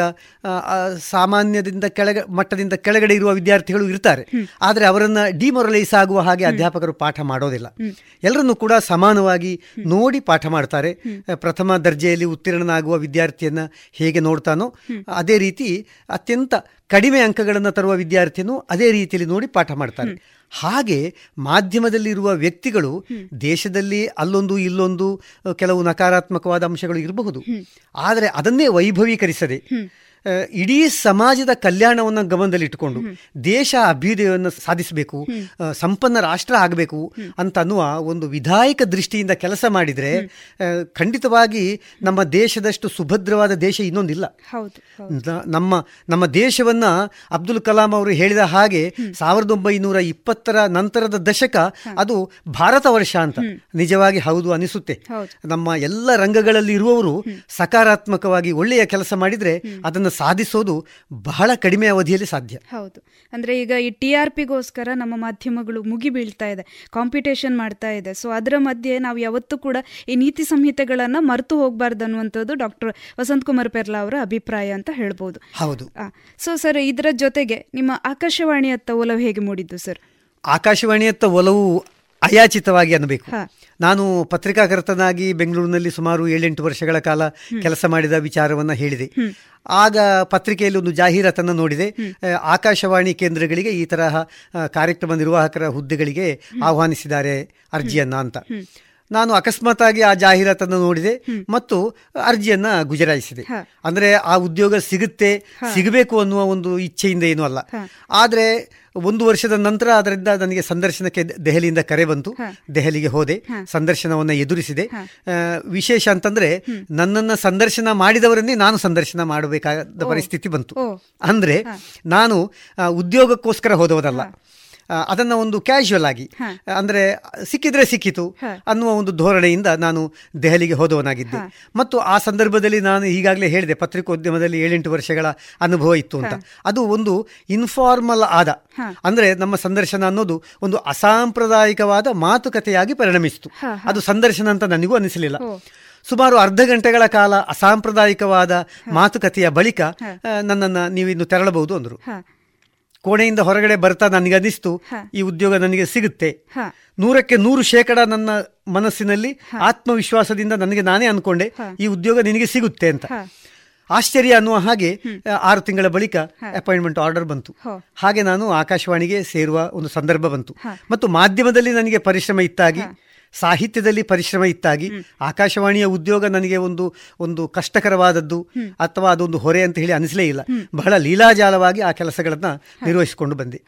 ಸಾಮಾನ್ಯದಿಂದ ಕೆಳಗ ಮಟ್ಟದಿಂದ ಕೆಳಗಡೆ ಇರುವ ವಿದ್ಯಾರ್ಥಿಗಳು ಇರ್ತಾರೆ. ಆದರೆ ಅವರನ್ನು ಡಿಮೊರಲೈಸ್ ಆಗುವ ಹಾಗೆ ಅಧ್ಯಾಪಕರು ಪಾಠ ಮಾಡೋದಿಲ್ಲ. ಎಲ್ಲರನ್ನೂ ಕೂಡ ಸಮಾನವಾಗಿ ನೋಡಿ ಪಾಠ ಮಾಡ್ತಾರೆ. ಪ್ರಥಮ ದರ್ಜೆಯಲ್ಲಿ ಉತ್ತೀರ್ಣನಾಗುವ ವಿದ್ಯಾರ್ಥಿಯನ್ನ ಹೇಗೆ ನೋಡ್ತಾನೋ ಅದೇ ರೀತಿ ಅತ್ಯಂತ ಕಡಿಮೆ ಅಂಕಗಳನ್ನು ತರುವ ವಿದ್ಯಾರ್ಥಿಯನ್ನು ಅದೇ ರೀತಿಯಲ್ಲಿ ನೋಡಿ ಪಾಠ ಮಾಡ್ತಾರೆ. ಹಾಗೆ ಮಾಧ್ಯಮದಲ್ಲಿರುವ ವ್ಯಕ್ತಿಗಳು ದೇಶದಲ್ಲಿ ಅಲ್ಲೊಂದು ಇಲ್ಲೊಂದು ಕೆಲವು ನಕಾರಾತ್ಮಕವಾದ ಅಂಶಗಳು ಇರಬಹುದು. ಆದರೆ ಅದನ್ನೇ ವೈಭವೀಕರಿಸದೆ ಇಡೀ ಸಮಾಜದ ಕಲ್ಯಾಣವನ್ನು ಗಮನದಲ್ಲಿಟ್ಟುಕೊಂಡು ದೇಶ ಅಭ್ಯುದಯವನ್ನು ಸಾಧಿಸಬೇಕು ಸಂಪನ್ನ ರಾಷ್ಟ್ರ ಆಗಬೇಕು ಅಂತ ಅನ್ನುವ ಒಂದು ವಿಧಾಯಕ ದೃಷ್ಟಿಯಿಂದ ಕೆಲಸ ಮಾಡಿದರೆ ಖಂಡಿತವಾಗಿ ನಮ್ಮ ದೇಶದಷ್ಟು ಸುಭದ್ರವಾದ ದೇಶ ಇನ್ನೊಂದಿಲ್ಲ. ನಮ್ಮ ನಮ್ಮ ದೇಶವನ್ನ ಅಬ್ದುಲ್ ಕಲಾಂ ಅವರು ಹೇಳಿದ ಹಾಗೆ ಸಾವಿರದ ಒಂಬೈನೂರ ಇಪ್ಪತ್ತರ ನಂತರದ ದಶಕ ಅದು ಭಾರತ ವರ್ಷ ಅಂತ ನಿಜವಾಗಿ ಹೌದು ಅನಿಸುತ್ತೆ. ನಮ್ಮ ಎಲ್ಲ ರಂಗಗಳಲ್ಲಿ ಇರುವವರು ಸಕಾರಾತ್ಮಕವಾಗಿ ಒಳ್ಳೆಯ ಕೆಲಸ ಮಾಡಿದ್ರೆ ಅದನ್ನು ಸಾಧಿಸೋದು ಬಹಳ ಕಡಿಮೆ ಅವಧಿಯಲ್ಲಿ ಸಾಧ್ಯ. ಹೌದು. ಅಂದ್ರೆ ಈಗ ಈ ಟಿ ಆರ್ ಪಿಗೋಸ್ಕರ ನಮ್ಮ ಮಾಧ್ಯಮಗಳು ಮುಗಿ ಬೀಳ್ತಾ ಇದೆ ಕಾಂಪಿಟೇಷನ್ ಮಾಡ್ತಾ ಇದೆ. ಸೊ ಅದರ ಮಧ್ಯೆ ನಾವು ಯಾವತ್ತೂ ಕೂಡ ಈ ನೀತಿ ಸಂಹಿತೆಗಳನ್ನು ಮರೆತು ಹೋಗಬಾರ್ದು ಅನ್ನುವಂಥದ್ದು ಡಾಕ್ಟರ್ ವಸಂತ್ ಕುಮಾರ್ ಪೆರ್ಲಾ ಅವರ ಅಭಿಪ್ರಾಯ ಅಂತ ಹೇಳ್ಬೋದು. ಹೌದು. ಸೊ ಸರ್ ಇದರ ಜೊತೆಗೆ ನಿಮ್ಮ ಆಕಾಶವಾಣಿಯತ್ತ ಒಲವು ಹೇಗೆ ಮೂಡಿದ್ದು ಸರ್ ಆಕಾಶವಾಣಿಯತ್ತ ಒಲವು ಅಯಾಚಿತವಾಗಿ ಅನ್ನಬೇಕು. ನಾನು ಪತ್ರಿಕಾಕರ್ತನಾಗಿ ಬೆಂಗಳೂರಿನಲ್ಲಿ ಸುಮಾರು ಏಳೆಂಟು ವರ್ಷಗಳ ಕಾಲ ಕೆಲಸ ಮಾಡಿದ ವಿಚಾರವನ್ನು ಹೇಳಿದೆ. ಆಗ ಪತ್ರಿಕೆಯಲ್ಲಿ ಒಂದು ಜಾಹೀರಾತನ್ನು ನೋಡಿದೆ. ಆಕಾಶವಾಣಿ ಕೇಂದ್ರಗಳಿಗೆ ಈ ತರಹ ಕಾರ್ಯಕ್ರಮ ನಿರ್ವಾಹಕರ ಹುದ್ದೆಗಳಿಗೆ ಆಹ್ವಾನಿಸಿದ್ದಾರೆ ಅರ್ಜಿಯನ್ನ ಅಂತ. ನಾನು ಅಕಸ್ಮಾತಾಗಿ ಆ ಜಾಹೀರಾತನ್ನು ನೋಡಿದೆ ಮತ್ತು ಅರ್ಜಿಯನ್ನ ಗುಜರಾಯಿಸಿದೆ. ಅಂದ್ರೆ ಆ ಉದ್ಯೋಗ ಸಿಗುತ್ತೆ ಸಿಗಬೇಕು ಅನ್ನುವ ಒಂದು ಇಚ್ಛೆಯಿಂದ ಏನೂ ಅಲ್ಲ. ಆದರೆ ಒಂದು ವರ್ಷದ ನಂತರ ಅದರಿಂದ ನನಗೆ ಸಂದರ್ಶನಕ್ಕೆ ದೆಹಲಿಯಿಂದ ಕರೆ ಬಂತು. ದೆಹಲಿಗೆ ಹೋದೆ. ಸಂದರ್ಶನವನ್ನು ಎದುರಿಸಿದೆ. ವಿಶೇಷ ಅಂತಂದ್ರೆ ನನ್ನನ್ನು ಸಂದರ್ಶನ ಮಾಡಿದವರನ್ನೇ ನಾನು ಸಂದರ್ಶನ ಮಾಡಬೇಕಾದ ಪರಿಸ್ಥಿತಿ ಬಂತು. ಅಂದ್ರೆ ನಾನು ಉದ್ಯೋಗಕ್ಕೋಸ್ಕರ ಹೋದವರಲ್ಲ ಅದನ್ನ ಒಂದು ಕ್ಯಾಶುವಲ್ ಆಗಿ ಅಂದ್ರೆ ಸಿಕ್ಕಿದ್ರೆ ಸಿಕ್ಕಿತು ಅನ್ನುವ ಒಂದು ಧೋರಣೆಯಿಂದ ನಾನು ದೆಹಲಿಗೆ ಹೋದವನಾಗಿದ್ದೆ. ಮತ್ತು ಆ ಸಂದರ್ಭದಲ್ಲಿ ನಾನು ಈಗಾಗಲೇ ಹೇಳಿದೆ ಪತ್ರಿಕೋದ್ಯಮದಲ್ಲಿ ಏಳೆಂಟು ವರ್ಷಗಳ ಅನುಭವ ಇತ್ತು ಅಂತ. ಅದು ಒಂದು ಇನ್ಫಾರ್ಮಲ್ ಆದ ಅಂದ್ರೆ ನಮ್ಮ ಸಂದರ್ಶನ ಅನ್ನೋದು ಒಂದು ಅಸಾಂಪ್ರದಾಯಿಕವಾದ ಮಾತುಕತೆಯಾಗಿ ಪರಿಣಮಿಸಿತು. ಅದು ಸಂದರ್ಶನ ಅಂತ ನನಗೂ ಅನಿಸಲಿಲ್ಲ. ಸುಮಾರು ಅರ್ಧ ಗಂಟೆಗಳ ಕಾಲ ಅಸಾಂಪ್ರದಾಯಿಕವಾದ ಮಾತುಕತೆಯ ಬಳಿಕ ನನ್ನನ್ನು ನೀವು ಇನ್ನು ತೆರಳಬಹುದು ಅಂದರು. ಕೋಣೆಯಿಂದ ಹೊರಗಡೆ ಬರ್ತಾ ನನಗೆ ಅನಿಸ್ತು ಈ ಉದ್ಯೋಗ ನನಗೆ ಸಿಗುತ್ತೆ. ನೂರಕ್ಕೆ ನೂರು ಶೇಕಡ ನನ್ನ ಮನಸ್ಸಿನಲ್ಲಿ ಆತ್ಮವಿಶ್ವಾಸದಿಂದ ನನಗೆ ನಾನೇ ಅನ್ಕೊಂಡೆ ಈ ಉದ್ಯೋಗ ನಿನಗೆ ಸಿಗುತ್ತೆ ಅಂತ. ಆಶ್ಚರ್ಯ ಅನ್ನುವ ಹಾಗೆ ಆರು ತಿಂಗಳ ಬಳಿಕ ಅಪಾಯಿಂಟ್ಮೆಂಟ್ ಆರ್ಡರ್ ಬಂತು. ಹಾಗೆ ನಾನು ಆಕಾಶವಾಣಿಗೆ ಸೇರುವ ಒಂದು ಸಂದರ್ಭ ಬಂತು. ಮತ್ತು ಮಾಧ್ಯಮದಲ್ಲಿ ನನಗೆ ಪರಿಶ್ರಮ ಇತ್ತಾಗಿ ಸಾಹಿತ್ಯದಲ್ಲಿ ಪರಿಶ್ರಮ ಇತ್ತಾಗಿ ಆಕಾಶವಾಣಿಯ ಉದ್ಯೋಗ ನನಗೆ ಒಂದು ಒಂದು ಕಷ್ಟಕರವಾದದ್ದು ಅಥವಾ ಅದೊಂದು ಹೊರೆ ಅಂತ ಹೇಳಿ ಅನಿಸಲೇ ಇಲ್ಲ. ಬಹಳ ಲೀಲಾಜಾಲವಾಗಿ ಆ ಕೆಲಸಗಳನ್ನ ನಿರ್ವಹಿಸಿಕೊಂಡು ಬಂದೆ.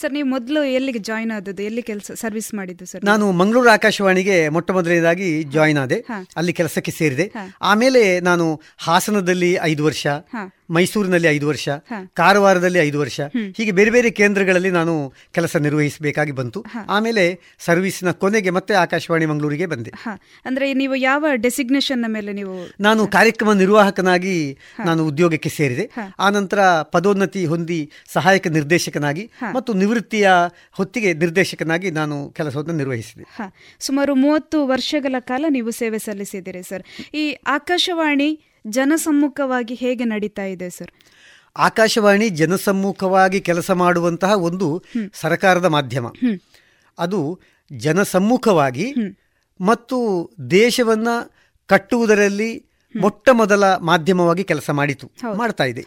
ಸರ್ ನೀವು ಮೊದಲು ಎಲ್ಲಿಗೆ ಜಾಯಿನ್ ಆದದ್ದು? ಎಲ್ಲಿ ಕೆಲಸ ಸರ್ವಿಸ್ ಮಾಡಿದ್ದು ಸರ್? ನಾನು ಮಂಗಳೂರು ಆಕಾಶವಾಣಿಗೆ ಮೊಟ್ಟ ಮೊದಲನೇದಾಗಿ ಜಾಯಿನ್ ಆದೆ. ಅಲ್ಲಿ ಕೆಲಸಕ್ಕೆ ಸೇರಿದೆ. ಆಮೇಲೆ ನಾನು ಹಾಸನದಲ್ಲಿ ಐದು ವರ್ಷ ಮೈಸೂರಿನಲ್ಲಿ ಐದು ವರ್ಷ ಕಾರವಾರದಲ್ಲಿ ಐದು ವರ್ಷ ಹೀಗೆ ಬೇರೆ ಬೇರೆ ಕೇಂದ್ರಗಳಲ್ಲಿ ನಾನು ಕೆಲಸ ನಿರ್ವಹಿಸಬೇಕಾಗಿ ಬಂತು. ಆಮೇಲೆ ಸರ್ವಿಸ್ನ ಕೊನೆಗೆ ಮತ್ತೆ ಆಕಾಶವಾಣಿ ಮಂಗಳೂರಿಗೆ ಬಂದೆ. ಅಂದ್ರೆ ನೀವು ಯಾವ ಡೆಸಿಗ್ನೇಷನ್ ಮೇಲೆ ನೀವು ನಾನು ಕಾರ್ಯಕ್ರಮ ನಿರ್ವಾಹಕನಾಗಿ ನಾನು ಉದ್ಯೋಗಕ್ಕೆ ಸೇರಿದೆ. ಆ ನಂತರ ಪದೋನ್ನತಿ ಹೊಂದಿ ಸಹಾಯಕ ನಿರ್ದೇಶಕನಾಗಿ ಮತ್ತು ನಿವೃತ್ತಿಯ ಹೊತ್ತಿಗೆ ನಿರ್ದೇಶಕನಾಗಿ ನಾನು ಕೆಲಸವನ್ನು ನಿರ್ವಹಿಸಿದೆ. ಸುಮಾರು ಮೂವತ್ತು ವರ್ಷಗಳ ಕಾಲ ನೀವು ಸೇವೆ ಸಲ್ಲಿಸಿದ್ದೀರಿ ಸರ್. ಈ ಆಕಾಶವಾಣಿ ಜನಸಮ್ಮುಖವಾಗಿ ಹೇಗೆ ನಡೀತಾ ಇದೆ ಸರ್? ಆಕಾಶವಾಣಿ ಜನಸಮ್ಮುಖವಾಗಿ ಕೆಲಸ ಮಾಡುವಂತಹ ಒಂದು ಸರ್ಕಾರದ ಮಾಧ್ಯಮ. ಅದು ಜನಸಮ್ಮುಖವಾಗಿ ಮತ್ತು ದೇಶವನ್ನ ಕಟ್ಟುವುದರಲ್ಲಿ ಮೊಟ್ಟ ಮೊದಲ ಮಾಧ್ಯಮವಾಗಿ ಕೆಲಸ ಮಾಡಿತು ಮಾಡ್ತಾ ಇದೆ.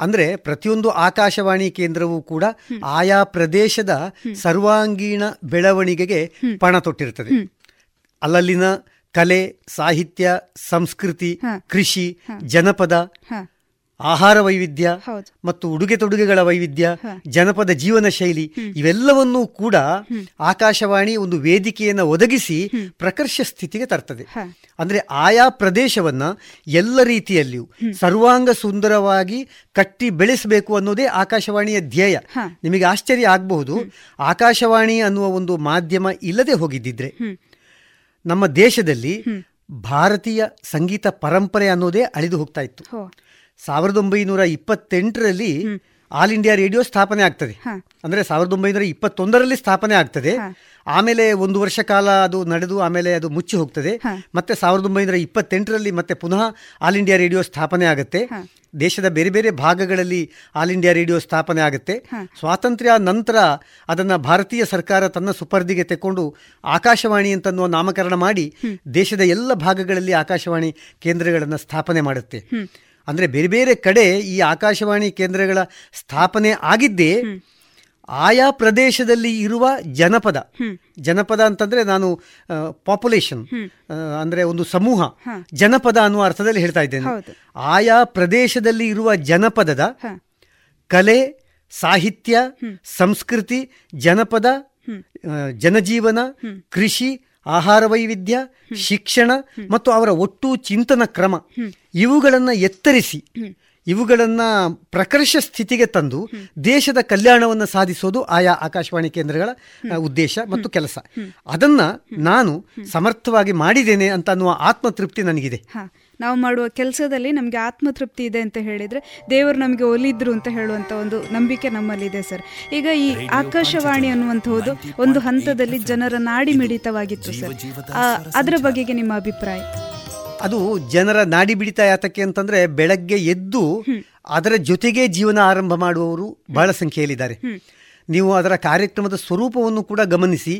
ಅಂದ್ರೆ ಪ್ರತಿಯೊಂದು ಆಕಾಶವಾಣಿ ಕೇಂದ್ರವೂ ಕೂಡ ಆಯಾ ಪ್ರದೇಶದ ಸರ್ವಾಂಗೀಣ ಬೆಳವಣಿಗೆಗೆ ಪಣ ತೊಟ್ಟಿರ್ತದೆ ಅಲ್ಲಲ್ಲಿನ ಕಲೆ ಸಾಹಿತ್ಯ ಸಂಸ್ಕೃತಿ ಕೃಷಿ ಜನಪದ ಆಹಾರ ವೈವಿಧ್ಯ ಮತ್ತು ಉಡುಗೆ ತೊಡುಗೆಗಳ ವೈವಿಧ್ಯ ಜನಪದ ಜೀವನ ಶೈಲಿ ಇವೆಲ್ಲವನ್ನೂ ಕೂಡ ಆಕಾಶವಾಣಿ ಒಂದು ವೇದಿಕೆಯನ್ನು ಒದಗಿಸಿ ಪ್ರಕರ್ಷ ಸ್ಥಿತಿಗೆ ತರ್ತದೆ. ಅಂದ್ರೆ ಆಯಾ ಪ್ರದೇಶವನ್ನ ಎಲ್ಲ ರೀತಿಯಲ್ಲಿಯೂ ಸರ್ವಾಂಗ ಸುಂದರವಾಗಿ ಕಟ್ಟಿ ಬೆಳೆಸಬೇಕು ಅನ್ನೋದೇ ಆಕಾಶವಾಣಿಯ ಧ್ಯೇಯ. ನಿಮಗೆ ಆಶ್ಚರ್ಯ ಆಗಬಹುದು. ಆಕಾಶವಾಣಿ ಅನ್ನುವ ಒಂದು ಮಾಧ್ಯಮ ಇಲ್ಲದೆ ಹೋಗಿದ್ದಿದ್ರೆ. ನಮ್ಮ ದೇಶದಲ್ಲಿ ಭಾರತೀಯ ಸಂಗೀತ ಪರಂಪರೆ ಅನ್ನೋದೇ ಅಳಿದು ಹೋಗ್ತಾ ಇತ್ತು. ಸಾವಿರದ ಒಂಬೈನೂರ ಇಪ್ಪತ್ತೆಂಟರಲ್ಲಿ ಆಲ್ ಇಂಡಿಯಾ ರೇಡಿಯೋ ಸ್ಥಾಪನೆ ಆಗ್ತದೆ. ಅಂದ್ರೆ ಸಾವಿರದ ಒಂಬೈನೂರ ಇಪ್ಪತ್ತೊಂದರಲ್ಲಿ ಸ್ಥಾಪನೆ ಆಗ್ತದೆ. ಆಮೇಲೆ ಒಂದು ವರ್ಷ ಕಾಲ ಅದು ನಡೆದು ಆಮೇಲೆ ಅದು ಮುಚ್ಚಿ ಹೋಗ್ತದೆ. ಮತ್ತೆ ಸಾವಿರದ ಒಂಬೈನೂರ ಇಪ್ಪತ್ತೆಂಟರಲ್ಲಿ ಮತ್ತೆ ಪುನಃ ಆಲ್ ಇಂಡಿಯಾ ರೇಡಿಯೋ ಸ್ಥಾಪನೆ ಆಗುತ್ತೆ. ದೇಶದ ಬೇರೆ ಬೇರೆ ಭಾಗಗಳಲ್ಲಿ ಆಲ್ ಇಂಡಿಯಾ ರೇಡಿಯೋ ಸ್ಥಾಪನೆ ಆಗುತ್ತೆ. ಸ್ವಾತಂತ್ರ್ಯ ನಂತರ ಅದನ್ನು ಭಾರತೀಯ ಸರ್ಕಾರ ತನ್ನ ಸುಪರ್ದಿಗೆ ತೆಕ್ಕೊಂಡು ಆಕಾಶವಾಣಿ ಅಂತನ್ನುವ ನಾಮಕರಣ ಮಾಡಿ ದೇಶದ ಎಲ್ಲ ಭಾಗಗಳಲ್ಲಿ ಆಕಾಶವಾಣಿ ಕೇಂದ್ರಗಳನ್ನು ಸ್ಥಾಪನೆ ಮಾಡುತ್ತೆ. ಅಂದರೆ ಬೇರೆ ಬೇರೆ ಕಡೆ ಈ ಆಕಾಶವಾಣಿ ಕೇಂದ್ರಗಳ ಸ್ಥಾಪನೆ ಆಗಿದ್ದೇ ಆಯಾ ಪ್ರದೇಶದಲ್ಲಿ ಇರುವ ಜನಪದ. ಜನಪದ ಅಂತಂದ್ರೆ ನಾನು ಪಾಪ್ಯುಲೇಷನ್ ಅಂದ್ರೆ ಒಂದು ಸಮೂಹ. ಜನಪದ ಅನ್ನುವ ಅರ್ಥದಲ್ಲಿ ಹೇಳ್ತಾ ಇದ್ದೇನೆ. ಆಯಾ ಪ್ರದೇಶದಲ್ಲಿ ಇರುವ ಜನಪದದ ಕಲೆ ಸಾಹಿತ್ಯ ಸಂಸ್ಕೃತಿ ಜನಪದ ಜನಜೀವನ ಕೃಷಿ ಆಹಾರ ವೈವಿಧ್ಯ ಶಿಕ್ಷಣ ಮತ್ತು ಅವರ ಒಟ್ಟು ಚಿಂತನ ಕ್ರಮ. ಇವುಗಳನ್ನು ಎತ್ತರಿಸಿ, ಇವುಗಳನ್ನು ಪ್ರಕರ್ಷ ಸ್ಥಿತಿಗೆ ತಂದು ದೇಶದ ಕಲ್ಯಾಣವನ್ನು ಸಾಧಿಸೋದು ಆಯಾ ಆಕಾಶವಾಣಿ ಕೇಂದ್ರಗಳ ಉದ್ದೇಶ ಮತ್ತು ಕೆಲಸ. ಅದನ್ನ ನಾನು ಸಮರ್ಥವಾಗಿ ಮಾಡಿದ್ದೇನೆ ಅಂತ ಅನ್ನುವ ಆತ್ಮತೃಪ್ತಿ ನನಗಿದೆ. ನಾವು ಮಾಡುವ ಕೆಲಸದಲ್ಲಿ ನಮಗೆ ಆತ್ಮತೃಪ್ತಿ ಇದೆ ಅಂತ ಹೇಳಿದ್ರೆ ದೇವರು ನಮಗೆ ಒಲಿದ್ರು ಅಂತ ಹೇಳುವಂಥ ಒಂದು ನಂಬಿಕೆ ನಮ್ಮಲ್ಲಿದೆ ಸರ್. ಈಗ ಈ ಆಕಾಶವಾಣಿ ಅನ್ನುವಂಥದ್ದು ಒಂದು ಹಂತದಲ್ಲಿ ಜನರ ನಾಡಿ ಮಿಡಿತವಾಗಿತ್ತು ಸರ್. ಅದರ ಬಗೆಗೆ ನಿಮ್ಮ ಅಭಿಪ್ರಾಯ? ಅದು ಜನರ ನಾಡಿ ಬಿಡಿತ ಯಾತಕ್ಕೆ ಅಂತಂದ್ರೆ ಬೆಳಗ್ಗೆ ಎದ್ದು ಅದರ ಜೊತೆಗೆ ಜೀವನ ಆರಂಭ ಮಾಡುವವರು ಬಹಳ ಸಂಖ್ಯೆಯಲ್ಲಿದ್ದಾರೆ. ನೀವು ಅದರ ಕಾರ್ಯಕ್ರಮದ ಸ್ವರೂಪವನ್ನು ಕೂಡ ಗಮನಿಸಿ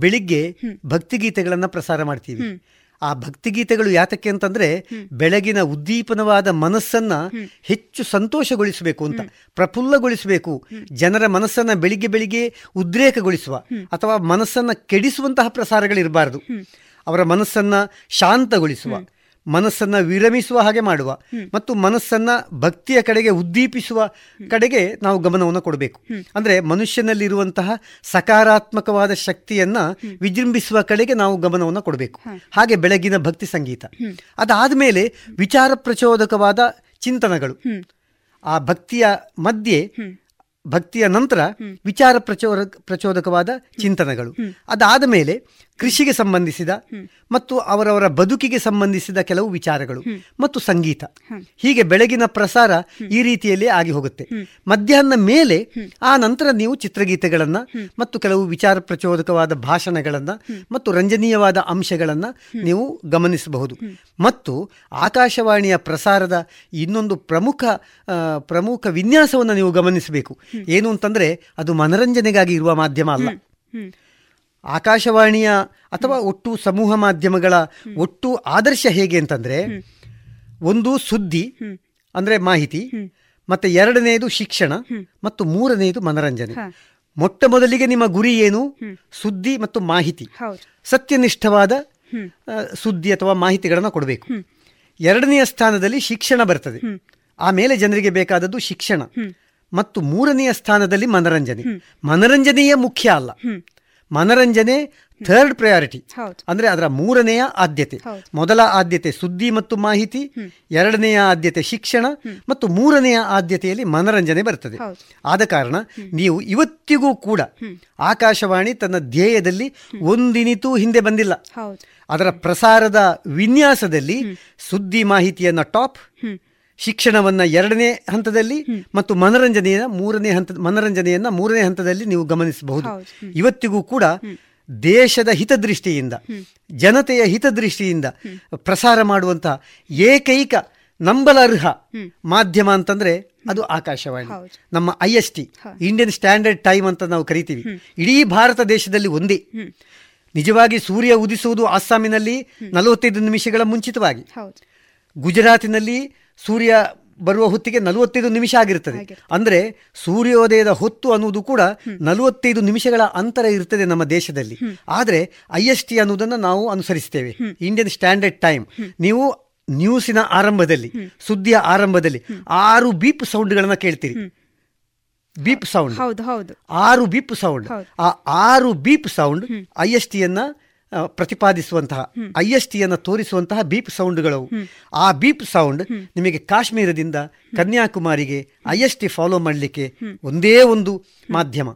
ಬೆಳಿಗ್ಗೆ ಭಕ್ತಿಗೀತೆಗಳನ್ನು ಪ್ರಸಾರ ಮಾಡ್ತೀವಿ. ಆ ಭಕ್ತಿಗೀತೆಗಳು ಯಾತಕ್ಕೆ ಅಂತಂದ್ರೆ ಬೆಳಗಿನ ಉದ್ದೀಪನವಾದ ಮನಸ್ಸನ್ನ ಹೆಚ್ಚು ಸಂತೋಷಗೊಳಿಸಬೇಕು ಅಂತ ಪ್ರಫುಲ್ಲಗೊಳಿಸಬೇಕು. ಜನರ ಮನಸ್ಸನ್ನ ಬೆಳಿಗ್ಗೆ ಬೆಳಿಗ್ಗೆ ಉದ್ರೇಕಗೊಳಿಸುವ ಅಥವಾ ಮನಸ್ಸನ್ನ ಕೆಡಿಸುವಂತಹ ಪ್ರಸಾರಗಳಿರಬಾರದು. ಅವರ ಮನಸ್ಸನ್ನ ಶಾಂತಗೊಳಿಸುವ ಮನಸ್ಸನ್ನ ವಿರಮಿಸುವ ಹಾಗೆ ಮಾಡುವ ಮತ್ತು ಮನಸ್ಸನ್ನು ಭಕ್ತಿಯ ಕಡೆಗೆ ಉದ್ದೀಪಿಸುವ ಕಡೆಗೆ ನಾವು ಗಮನವನ್ನು ಕೊಡಬೇಕು. ಅಂದರೆ ಮನುಷ್ಯನಲ್ಲಿರುವಂತಹ ಸಕಾರಾತ್ಮಕವಾದ ಶಕ್ತಿಯನ್ನು ವಿಜೃಂಭಿಸುವ ಕಡೆಗೆ ನಾವು ಗಮನವನ್ನು ಕೊಡಬೇಕು. ಹಾಗೆ ಬೆಳಗಿನ ಭಕ್ತಿ ಸಂಗೀತ. ಅದಾದ ಮೇಲೆ ವಿಚಾರ ಪ್ರಚೋದಕವಾದ ಚಿಂತನಗಳು. ಆ ಭಕ್ತಿಯ ಮಧ್ಯೆ ಭಕ್ತಿಯ ನಂತರ ವಿಚಾರ ಪ್ರಚೋದ ಪ್ರಚೋದಕವಾದ ಚಿಂತನೆಗಳು. ಅದಾದ ಮೇಲೆ ಕೃಷಿಗೆ ಸಂಬಂಧಿಸಿದ ಮತ್ತು ಅವರವರ ಬದುಕಿಗೆ ಸಂಬಂಧಿಸಿದ ಕೆಲವು ವಿಚಾರಗಳು ಮತ್ತು ಸಂಗೀತ. ಹೀಗೆ ಬೆಳಗಿನ ಪ್ರಸಾರ ಈ ರೀತಿಯಲ್ಲಿ ಆಗಿ ಹೋಗುತ್ತೆ. ಮಧ್ಯಾಹ್ನ ಮೇಲೆ ಆ ನಂತರ ನೀವು ಚಿತ್ರಗೀತೆಗಳನ್ನು ಮತ್ತು ಕೆಲವು ವಿಚಾರ ಪ್ರಚೋದಕವಾದ ಭಾಷಣಗಳನ್ನು ಮತ್ತು ರಂಜನೀಯವಾದ ಅಂಶಗಳನ್ನು ನೀವು ಗಮನಿಸಬಹುದು. ಮತ್ತು ಆಕಾಶವಾಣಿಯ ಪ್ರಸಾರದ ಇನ್ನೊಂದು ಪ್ರಮುಖ ಪ್ರಮುಖ ವಿನ್ಯಾಸವನ್ನು ನೀವು ಗಮನಿಸಬೇಕು. ಏನು ಅಂತಂದ್ರೆ ಅದು ಮನರಂಜನೆಗಾಗಿ ಇರುವ ಮಾಧ್ಯಮ ಅಲ್ಲ. ಆಕಾಶವಾಣಿಯ ಅಥವಾ ಒಟ್ಟು ಸಮೂಹ ಮಾಧ್ಯಮಗಳ ಒಟ್ಟು ಆದರ್ಶ ಹೇಗೆ ಅಂತಂದ್ರೆ ಒಂದು ಸುದ್ದಿ ಅಂದ್ರೆ ಮಾಹಿತಿ ಮತ್ತೆ ಎರಡನೆಯದು ಶಿಕ್ಷಣ ಮತ್ತು ಮೂರನೆಯದು ಮನರಂಜನೆ. ಮೊಟ್ಟ ಮೊದಲಿಗೆ ನಿಮ್ಮ ಗುರಿ ಏನು? ಸುದ್ದಿ ಮತ್ತು ಮಾಹಿತಿ. ಸತ್ಯನಿಷ್ಠವಾದ ಸುದ್ದಿ ಅಥವಾ ಮಾಹಿತಿಗಳನ್ನು ಕೊಡಬೇಕು. ಎರಡನೆಯ ಸ್ಥಾನದಲ್ಲಿ ಶಿಕ್ಷಣ ಬರ್ತದೆ. ಆಮೇಲೆ ಜನರಿಗೆ ಬೇಕಾದದ್ದು ಶಿಕ್ಷಣ. ಮತ್ತು ಮೂರನೆಯ ಸ್ಥಾನದಲ್ಲಿ ಮನರಂಜನೆ. ಮನರಂಜನೆಯೇ ಮುಖ್ಯ ಅಲ್ಲ. ಮನರಂಜನೆ ಥರ್ಡ್ ಪ್ರಯಾರಿಟಿ. ಅಂದ್ರೆ ಅದರ ಮೂರನೆಯ ಆದ್ಯತೆ. ಮೊದಲ ಆದ್ಯತೆ ಸುದ್ದಿ ಮತ್ತು ಮಾಹಿತಿ ಎರಡನೆಯ ಆದ್ಯತೆ ಶಿಕ್ಷಣ ಮತ್ತು ಮೂರನೆಯ ಆದ್ಯತೆಯಲ್ಲಿ ಮನರಂಜನೆ ಬರ್ತದೆ. ಆದ ಕಾರಣ ನೀವು ಇವತ್ತಿಗೂ ಕೂಡ ಆಕಾಶವಾಣಿ ತನ್ನ ಧ್ಯೇಯದಲ್ಲಿ ಒಂದಿನಿತೂ ಹಿಂದೆ ಬಂದಿಲ್ಲ. ಅದರ ಪ್ರಸಾರದ ವಿನ್ಯಾಸದಲ್ಲಿ ಸುದ್ದಿ ಮಾಹಿತಿಯನ್ನ ಟಾಪ್ ಶಿಕ್ಷಣವನ್ನ ಎರಡನೇ ಹಂತದಲ್ಲಿ ಮತ್ತು ಮನರಂಜನೆಯ ಮೂರನೇ ಹಂತ ಮನರಂಜನೆಯನ್ನ ಮೂರನೇ ಹಂತದಲ್ಲಿ ನೀವು ಗಮನಿಸಬಹುದು. ಇವತ್ತಿಗೂ ಕೂಡ ದೇಶದ ಹಿತದೃಷ್ಟಿಯಿಂದ ಜನತೆಯ ಹಿತದೃಷ್ಟಿಯಿಂದ ಪ್ರಸಾರ ಮಾಡುವಂತಹ ಏಕೈಕ ನಂಬಲರ್ಹ ಮಾಧ್ಯಮ ಅಂತಂದ್ರೆ ಅದು ಆಕಾಶವಾಣಿ. ನಮ್ಮ I S T Indian Standard Time ಅಂತ ನಾವು ಕರಿತೀವಿ. ಇಡೀ ಭಾರತ ದೇಶದಲ್ಲಿ ಒಂದೇ. ನಿಜವಾಗಿ ಸೂರ್ಯ ಉದಿಸುವುದು ಅಸ್ಸಾಮಿನಲ್ಲಿ ನಲವತ್ತೈದು ನಿಮಿಷಗಳ ಮುಂಚಿತವಾಗಿ. ಗುಜರಾತಿನಲ್ಲಿ ಸೂರ್ಯ ಬರುವ ಹೊತ್ತಿಗೆ ನಲವತ್ತೈದು ನಿಮಿಷ ಆಗಿರ್ತದೆ. ಅಂದ್ರೆ ಸೂರ್ಯೋದಯದ ಹೊತ್ತು ಅನ್ನುವುದು ಕೂಡ ನಲವತ್ತೈದು ನಿಮಿಷಗಳ ಅಂತರ ಇರ್ತದೆ ನಮ್ಮ ದೇಶದಲ್ಲಿ. ಆದರೆ ಐ ಎಸ್ ಟಿ ಅನ್ನೋದನ್ನು ನಾವು ಅನುಸರಿಸ್ತೇವೆ ಇಂಡಿಯನ್ ಸ್ಟ್ಯಾಂಡರ್ಡ್ ಟೈಮ್ ನೀವು ನ್ಯೂಸಿನ ಆರಂಭದಲ್ಲಿ ಸುದ್ದಿಯ ಆರಂಭದಲ್ಲಿ ಆರು ಬೀಪ್ ಸೌಂಡ್ಗಳನ್ನ ಕೇಳ್ತೀರಿ. Beep sound. ಆರು ಬೀಪ್ ಸೌಂಡ್. ಆ ಆರು ಬೀಪ್ ಸೌಂಡ್ ಐ ಎಸ್ ಟಿಯನ್ನ ಪ್ರತಿಪಾದಿಸುವಂತಹ ಐ ಎಸ್ ಟಿಯನ್ನು ತೋರಿಸುವಂತಹ ಬೀಪ್ ಸೌಂಡ್ಗಳು ಆ ಬೀಪ್ ಸೌಂಡ್ ನಿಮಗೆ ಕಾಶ್ಮೀರದಿಂದ ಕನ್ಯಾಕುಮಾರಿಗೆ ಐ ಎಸ್ ಟಿ ಫಾಲೋ ಮಾಡಲಿಕ್ಕೆ ಒಂದೇ ಒಂದು ಮಾಧ್ಯಮ.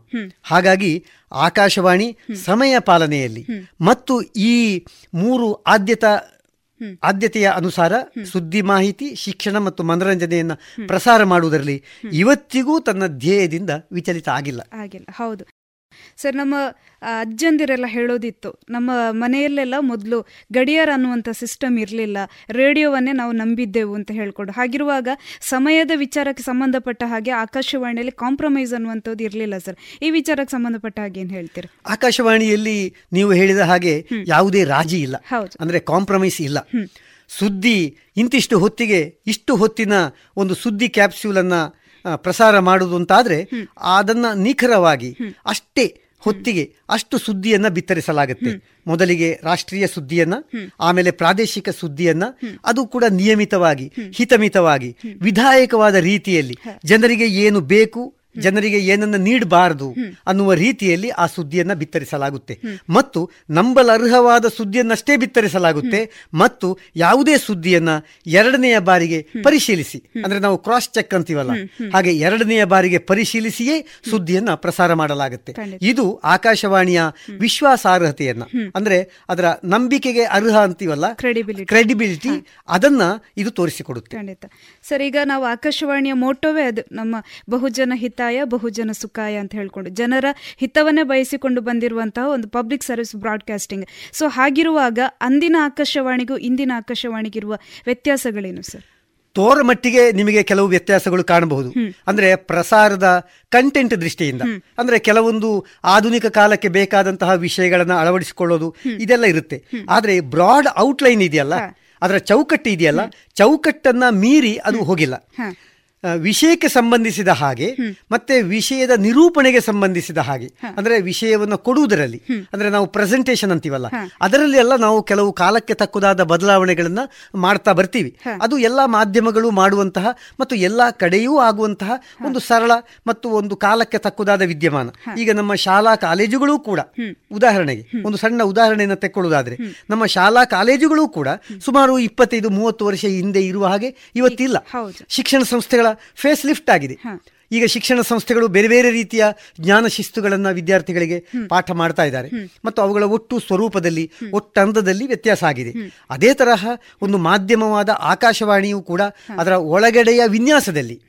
ಹಾಗಾಗಿ ಆಕಾಶವಾಣಿ ಸಮಯ ಪಾಲನೆಯಲ್ಲಿ ಮತ್ತು ಈ ಮೂರು ಆದ್ಯತಾ ಆದ್ಯತೆಯ ಅನುಸಾರ ಸುದ್ದಿ ಮಾಹಿತಿ ಶಿಕ್ಷಣ ಮತ್ತು ಮನರಂಜನೆಯನ್ನು ಪ್ರಸಾರ ಮಾಡುವುದರಲ್ಲಿ ಇವತ್ತಿಗೂ ತನ್ನ ಧ್ಯೇಯದಿಂದ ವಿಚಲಿತ ಆಗಿಲ್ಲ. ಆಗಿಲ್ಲ. ಹೌದು. ಸರ್ ನಮ್ಮ ಅಜ್ಜಂದಿರೆಲ್ಲ ಹೇಳೋದಿತ್ತು ನಮ್ಮ ಮನೆಯಲ್ಲೆಲ್ಲ ಮೊದಲು ಗಡಿಯಾರ ಅನ್ನುವಂಥ ಸಿಸ್ಟಮ್ ಇರಲಿಲ್ಲ ರೇಡಿಯೋವನ್ನೇ ನಾವು ನಂಬಿದ್ದೆವು ಅಂತ ಹೇಳ್ಕೊಂಡು. ಹಾಗಿರುವಾಗ ಸಮಯದ ವಿಚಾರಕ್ಕೆ ಸಂಬಂಧಪಟ್ಟ ಹಾಗೆ ಆಕಾಶವಾಣಿಯಲ್ಲಿ ಕಾಂಪ್ರಮೈಸ್ ಅನ್ನುವಂಥದ್ದು ಇರಲಿಲ್ಲ ಸರ್. ಈ ವಿಚಾರಕ್ಕೆ ಸಂಬಂಧಪಟ್ಟ ಹಾಗೆ ಏನು ಹೇಳ್ತೀರಿ? ಆಕಾಶವಾಣಿಯಲ್ಲಿ ನೀವು ಹೇಳಿದ ಹಾಗೆ ಯಾವುದೇ ರಾಜಿ ಇಲ್ಲ. ಅಂದ್ರೆ ಕಾಂಪ್ರಮೈಸ್ ಇಲ್ಲ. ಸುದ್ದಿ ಇಂತಿಷ್ಟು ಹೊತ್ತಿಗೆ ಇಷ್ಟು ಹೊತ್ತಿನ ಒಂದು ಸುದ್ದಿ ಕ್ಯಾಪ್ಸ್ಯೂಲ್ ಅನ್ನ ಪ್ರಸಾರ ಮಾಡುವುದು ಅಂತಾದ್ರೆ ಅದನ್ನ ನಿಖರವಾಗಿ ಅಷ್ಟೇ ಹೊತ್ತಿಗೆ ಅಷ್ಟು ಸುದ್ದಿಯನ್ನ ಬಿತ್ತರಿಸಲಾಗುತ್ತೆ. ಮೊದಲಿಗೆ ರಾಷ್ಟ್ರೀಯ ಸುದ್ದಿಯನ್ನ ಆಮೇಲೆ ಪ್ರಾದೇಶಿಕ ಸುದ್ದಿಯನ್ನ ಅದು ಕೂಡ ನಿಯಮಿತವಾಗಿ ಹಿತಮಿತವಾಗಿ ವಿಧಾಯಕವಾದ ರೀತಿಯಲ್ಲಿ ಜನರಿಗೆ ಏನು ಬೇಕು ಜನರಿಗೆ ಏನನ್ನ ನೀಡಬಾರದು ಅನ್ನುವ ರೀತಿಯಲ್ಲಿ ಆ ಸುದ್ದಿಯನ್ನ ಬಿತ್ತರಿಸಲಾಗುತ್ತೆ. ಮತ್ತು ನಂಬಲರ್ಹವಾದ ಸುದ್ದಿಯನ್ನಷ್ಟೇ ಬಿತ್ತರಿಸಲಾಗುತ್ತೆ. ಮತ್ತು ಯಾವುದೇ ಸುದ್ದಿಯನ್ನ ಎರಡನೆಯ ಬಾರಿಗೆ ಪರಿಶೀಲಿಸಿ. ಅಂದ್ರೆ ನಾವು ಕ್ರಾಸ್ ಚೆಕ್ ಅಂತೀವಲ್ಲ. ಹಾಗೆ ಎರಡನೆಯ ಬಾರಿಗೆ ಪರಿಶೀಲಿಸಿಯೇ ಸುದ್ದಿಯನ್ನ ಪ್ರಸಾರ ಮಾಡಲಾಗುತ್ತೆ. ಇದು ಆಕಾಶವಾಣಿಯ ವಿಶ್ವಾಸಾರ್ಹತೆಯನ್ನ. ಅಂದ್ರೆ ಅದರ ನಂಬಿಕೆಗೆ ಅರ್ಹ ಅಂತೀವಲ್ಲ? ಕ್ರೆಡಿಬಿಲಿಟಿ ಅದನ್ನ ಇದು ತೋರಿಸಿಕೊಡುತ್ತೆ. ಸರ್ ಈಗ ನಾವು ಆಕಾಶವಾಣಿಯ ಮೋಟೋವೇ ಅದು. ನಮ್ಮ ಬಹುಜನ ಹಿತ ಹಿತಾಯ ಬಹುಜನ ಸುಖಾಯ ಅಂತ ಹೇಳ್ಕೊಂಡು ಜನರ ಹಿತವನ್ನೇ ಬಯಸಿಕೊಂಡು ಬಂದಿರುವಂತಹ ಒಂದು ಪಬ್ಲಿಕ್ ಸರ್ವಿಸ್ ಬ್ರಾಡ್ಕಾಸ್ಟಿಂಗ್. ಸೊ ಹಾಗಿರುವಾಗ ಅಂದಿನ ಆಕಾಶವಾಣಿಗೂ ಇಂದಿನ ಆಕಾಶವಾಣಿಗಿರುವ ವ್ಯತ್ಯಾಸಗಳೇನು ಸರ್? ತೋರ ಮಟ್ಟಿಗೆ ನಿಮಗೆ ಕೆಲವು ವ್ಯತ್ಯಾಸಗಳು ಕಾಣಬಹುದು. ಅಂದ್ರೆ ಪ್ರಸಾರದ ಕಂಟೆಂಟ್ ದೃಷ್ಟಿಯಿಂದ. ಅಂದ್ರೆ ಕೆಲವೊಂದು ಆಧುನಿಕ ಕಾಲಕ್ಕೆ ಬೇಕಾದಂತಹ ವಿಷಯಗಳನ್ನ ಅಳವಡಿಸಿಕೊಳ್ಳೋದು ಇದೆಲ್ಲ ಇರುತ್ತೆ. ಆದ್ರೆ ಬ್ರಾಡ್ ಔಟ್ಲೈನ್ ಇದೆಯಲ್ಲ? ಅದರ ಚೌಕಟ್ಟು ಇದೆಯಲ್ಲ? ಚೌಕಟ್ಟನ್ನ ಮೀರಿ ಅದು ಹೋಗಿಲ್ಲ. ವಿಷಯಕ್ಕೆ ಸಂಬಂಧಿಸಿದ ಹಾಗೆ ಮತ್ತೆ ವಿಷಯದ ನಿರೂಪಣೆಗೆ ಸಂಬಂಧಿಸಿದ ಹಾಗೆ. ಅಂದ್ರೆ ವಿಷಯವನ್ನು ಕೊಡುವುದರಲ್ಲಿ ಅಂದ್ರೆ ನಾವು ಪ್ರೆಸೆಂಟೇಶನ್ ಅಂತೀವಲ್ಲ ಅದರಲ್ಲಿ ಎಲ್ಲ ನಾವು ಕೆಲವು ಕಾಲಕ್ಕೆ ತಕ್ಕುದಾದ ಬದಲಾವಣೆಗಳನ್ನ ಮಾಡ್ತಾ ಬರ್ತೀವಿ. ಅದು ಎಲ್ಲಾ ಮಾಧ್ಯಮಗಳು ಮಾಡುವಂತಹ ಮತ್ತು ಎಲ್ಲಾ ಕಡೆಯೂ ಆಗುವಂತಹ ಒಂದು ಸರಳ ಮತ್ತು ಒಂದು ಕಾಲಕ್ಕೆ ತಕ್ಕುದಾದ ವಿದ್ಯಮಾನ. ಈಗ ನಮ್ಮ ಶಾಲಾ ಕಾಲೇಜುಗಳು ಕೂಡ ಉದಾಹರಣೆಗೆ ಒಂದು ಸಣ್ಣ ಉದಾಹರಣೆಯನ್ನು ತೆಕ್ಕೊಳ್ಳುವುದಾದ್ರೆ ನಮ್ಮ ಶಾಲಾ ಕಾಲೇಜುಗಳು ಕೂಡ ಸುಮಾರು ಇಪ್ಪತ್ತೈದು ಮೂವತ್ತು ವರ್ಷ ಹಿಂದೆ ಇರುವ ಹಾಗೆ ಇವತ್ತಿಲ್ಲ. ಶಿಕ್ಷಣ ಸಂಸ್ಥೆಗಳ ಫೇಸ್ ಲಿಫ್ಟ್ ಆಗಿದೆ. ಈಗ ಶಿಕ್ಷಣ ಸಂಸ್ಥೆಗಳು ಬೇರೆ ಬೇರೆ ರೀತಿಯ ಜ್ಞಾನ ಶಿಸ್ತುಗಳನ್ನ ವಿದ್ಯಾರ್ಥಿಗಳಿಗೆ ಪಾಠ ಮಾಡ್ತಾ ಇದ್ದಾರೆ. ಮತ್ತು ಅವುಗಳ ಒಟ್ಟು ಸ್ವರೂಪದಲ್ಲಿ ಒಟ್ಟಂದದಲ್ಲಿ ವ್ಯತ್ಯಾಸ ಆಗಿದೆ. ಅದೇ ತರಹ ಒಂದು ಮಾಧ್ಯಮವಾದ ಆಕಾಶವಾಣಿಯು ಕೂಡ ಅದರ ಒಳಗಡೆಯ ವಿನ್ಯಾಸದಲ್ಲಿ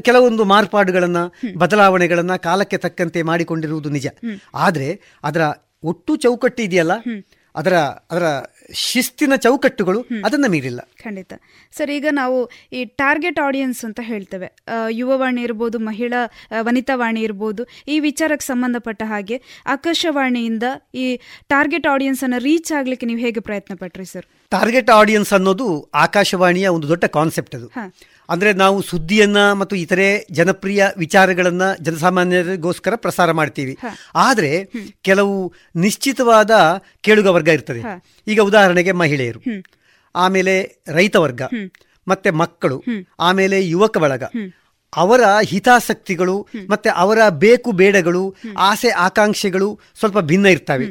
ಕೆಲವೊಂದು ಮಾರ್ಪಾಡುಗಳನ್ನ ಬದಲಾವಣೆಗಳನ್ನ ಕಾಲಕ್ಕೆ ತಕ್ಕಂತೆ ಮಾಡಿಕೊಂಡಿರುವುದು ನಿಜ. ಆದ್ರೆ ಅದರ ಒಟ್ಟು ಚೌಕಟ್ಟು ಇದೆಯಲ್ಲ? ಅದರ ಅದರ ಶಿಸ್ತಿನ ಚೌಕಟ್ಟುಗಳು ಅದನ್ನ ಮೀರಿಲ್ಲ. ಖಂಡಿತ. ಸರ್ ಈಗ ನಾವು ಈ ಟಾರ್ಗೆಟ್ ಆಡಿಯನ್ಸ್ ಅಂತ ಹೇಳ್ತೇವೆ. ಯುವವಾಣಿ ಇರ್ಬೋದು ಮಹಿಳಾ ವನಿತಾ ವಾಣಿ ಇರ್ಬೋದು ಈ ವಿಚಾರಕ್ಕೆ ಸಂಬಂಧಪಟ್ಟ ಹಾಗೆ ಆಕಾಶವಾಣಿಯಿಂದ ಈ ಟಾರ್ಗೆಟ್ ಆಡಿಯನ್ಸ್ ಅನ್ನ ರೀಚ್ ಆಗ್ಲಿಕ್ಕೆ ನೀವು ಹೇಗೆ ಪ್ರಯತ್ನ ಪಟ್ರಿ ಸರ್? ಟಾರ್ಗೆಟ್ ಆಡಿಯನ್ಸ್ ಅನ್ನೋದು ಆಕಾಶವಾಣಿಯ ಒಂದು ದೊಡ್ಡ ಕಾನ್ಸೆಪ್ಟ್ ಅದು. ಅಂದ್ರೆ ನಾವು ಸುದ್ದಿಯನ್ನ ಮತ್ತು ಇತರೆ ಜನಪ್ರಿಯ ವಿಚಾರಗಳನ್ನ ಜನಸಾಮಾನ್ಯರಿಗೋಸ್ಕರ ಪ್ರಸಾರ ಮಾಡ್ತೀವಿ. ಆದರೆ ಕೆಲವು ನಿಶ್ಚಿತವಾದ ಕೇಳುಗ ವರ್ಗ ಇರ್ತದೆ. ಈಗ ಉದಾಹರಣೆಗೆ ಮಹಿಳೆಯರು. ಆಮೇಲೆ ರೈತ ವರ್ಗ. ಮತ್ತೆ ಮಕ್ಕಳು. ಆಮೇಲೆ ಯುವಕ ಬಳಗ. ಅವರ ಹಿತಾಸಕ್ತಿಗಳು ಮತ್ತೆ ಅವರ ಬೇಕು ಬೇಡಗಳು ಆಸೆ ಆಕಾಂಕ್ಷೆಗಳು ಸ್ವಲ್ಪ ಭಿನ್ನ ಇರ್ತವೆ.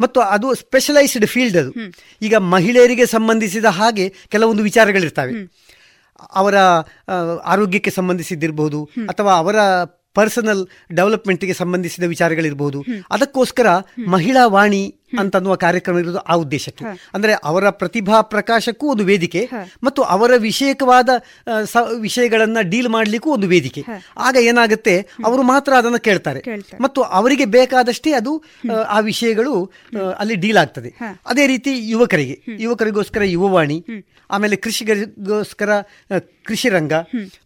ಮತ್ತು ಅದು ಸ್ಪೆಷಲೈಸ್ಡ್ ಫೀಲ್ಡ್ ಅದು. ಈಗ ಮಹಿಳೆಯರಿಗೆ ಸಂಬಂಧಿಸಿದ ಹಾಗೆ ಕೆಲವೊಂದು ವಿಚಾರಗಳಿರ್ತವೆ. ಅವರ ಆರೋಗ್ಯಕ್ಕೆ ಸಂಬಂಧಿಸಿದ್ದಿರಬಹುದು ಅಥವಾ ಅವರ ಪರ್ಸನಲ್ ಡೆವಲಪ್ಮೆಂಟ್ಗೆ ಸಂಬಂಧಿಸಿದ ವಿಚಾರಗಳಿರಬಹುದು. ಅದಕ್ಕೋಸ್ಕರ ಮಹಿಳಾ ವಾಣಿ ಅಂತನ್ನುವ ಕಾರ್ಯಕ್ರಮ ಇರೋದು ಆ ಉದ್ದೇಶಕ್ಕೆ. ಅಂದ್ರೆ ಅವರ ಪ್ರತಿಭಾ ಪ್ರಕಾಶಕ್ಕೂ ಒಂದು ವೇದಿಕೆ ಮತ್ತು ಅವರ ವಿಷಯಕವಾದ ವಿಷಯಗಳನ್ನ ಡೀಲ್ ಮಾಡ್ಲಿಕ್ಕೂ ಒಂದು ವೇದಿಕೆ. ಆಗ ಏನಾಗುತ್ತೆ? ಅವರು ಮಾತ್ರ ಅದನ್ನು ಕೇಳ್ತಾರೆ. ಮತ್ತು ಅವರಿಗೆ ಬೇಕಾದಷ್ಟೇ ಅದು ಆ ವಿಷಯಗಳು ಅಲ್ಲಿ ಡೀಲ್ ಆಗ್ತದೆ. ಅದೇ ರೀತಿ ಯುವಕರಿಗೆ ಯುವಕರಿಗೋಸ್ಕರ ಯುವವಾಣಿ ಆಮೇಲೆ ಕೃಷಿಗರಿಗೋಸ್ಕರ ಕೃಷಿ ರಂಗ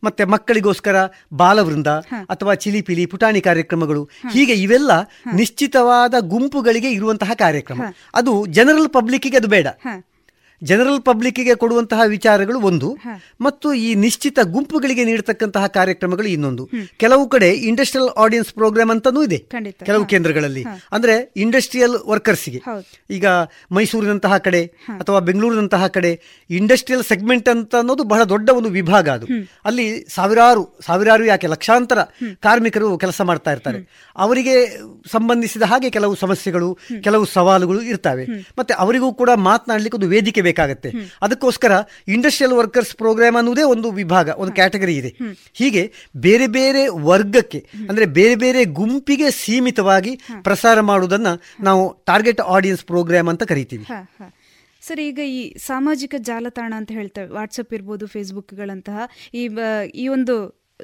ಮತ್ತೆ ಮಕ್ಕಳಿಗೋಸ್ಕರ ಬಾಲವೃಂದ ಅಥವಾ ಚಿಲಿಪಿಲಿ ಪುಟಾಣಿ ಕಾರ್ಯಕ್ರಮಗಳು ಹೀಗೆ ಇವೆಲ್ಲ ನಿಶ್ಚಿತವಾದ ಗುಂಪುಗಳಿಗೆ ಇರುವಂತಹ ಕಾರ್ಯ ಕಾರ್ಯಕ್ರಮ. ಅದು ಜನರಲ್ ಪಬ್ಲಿಕ್ಗೆ ಅದು ಬೇಡ. ಜನರಲ್ ಪಬ್ಲಿಕ್ಗೆ ಕೊಡುವಂತಹ ವಿಚಾರಗಳು ಒಂದು. ಮತ್ತು ಈ ನಿಶ್ಚಿತ ಗುಂಪುಗಳಿಗೆ ನೀಡತಕ್ಕಂತಹ ಕಾರ್ಯಕ್ರಮಗಳು ಇನ್ನೊಂದು. ಕೆಲವು ಕಡೆ ಇಂಡಸ್ಟ್ರಿಯಲ್ ಆಡಿಯನ್ಸ್ ಪ್ರೋಗ್ರಾಮ್ ಅಂತಾನೂ ಇದೆ. ಕೆಲವು ಕೇಂದ್ರಗಳಲ್ಲಿ. ಅಂದ್ರೆ ಇಂಡಸ್ಟ್ರಿಯಲ್ ವರ್ಕರ್ಸ್ಗೆ. ಈಗ ಮೈಸೂರಿನಂತಹ ಕಡೆ ಅಥವಾ ಬೆಂಗಳೂರಿನಂತಹ ಕಡೆ ಇಂಡಸ್ಟ್ರಿಯಲ್ ಸೆಗ್ಮೆಂಟ್ ಅಂತ ಅನ್ನೋದು ಬಹಳ ದೊಡ್ಡ ಒಂದು ವಿಭಾಗ ಅದು. ಅಲ್ಲಿ ಸಾವಿರಾರು ಸಾವಿರಾರು ಯಾಕೆ ಲಕ್ಷಾಂತರ ಕಾರ್ಮಿಕರು ಕೆಲಸ ಮಾಡ್ತಾ ಇರ್ತಾರೆ. ಅವರಿಗೆ ಸಂಬಂಧಿಸಿದ ಹಾಗೆ ಕೆಲವು ಸಮಸ್ಯೆಗಳು ಕೆಲವು ಸವಾಲುಗಳು ಇರ್ತವೆ. ಮತ್ತೆ ಅವರಿಗೂ ಕೂಡ ಮಾತನಾಡಲಿಕ್ಕೆ ಒಂದು ವೇದಿಕೆ ಬೇಕಾಗುತ್ತೆ. ಅದಕ್ಕೋಸ್ಕರ ಇಂಡಸ್ಟ್ರಿಯಲ್ ವರ್ಕರ್ಸ್ ಪ್ರೋಗ್ರಾಮ್ ಅನ್ನೋದೇ ಒಂದು ವಿಭಾಗ ಒಂದು ಕ್ಯಾಟಗರಿ ಇದೆ. ಹೀಗೆ ಬೇರೆ ಬೇರೆ ವರ್ಗಕ್ಕೆ ಅಂದ್ರೆ ಬೇರೆ ಬೇರೆ ಗುಂಪಿಗೆ ಸೀಮಿತವಾಗಿ ಪ್ರಸಾರ ಮಾಡುವುದನ್ನ ನಾವು ಟಾರ್ಗೆಟ್ ಆಡಿಯನ್ಸ್ ಪ್ರೋಗ್ರಾಮ್ ಅಂತ ಕರಿತೀವಿ. ಸರ್ ಈಗ ಈ ಸಾಮಾಜಿಕ ಜಾಲತಾಣ ಅಂತ ಹೇಳ್ತೇವೆ ವಾಟ್ಸಪ್ ಇರ್ಬೋದು ಫೇಸ್ಬುಕ್ಗಳಂತಹ ಈ ಈ ಒಂದು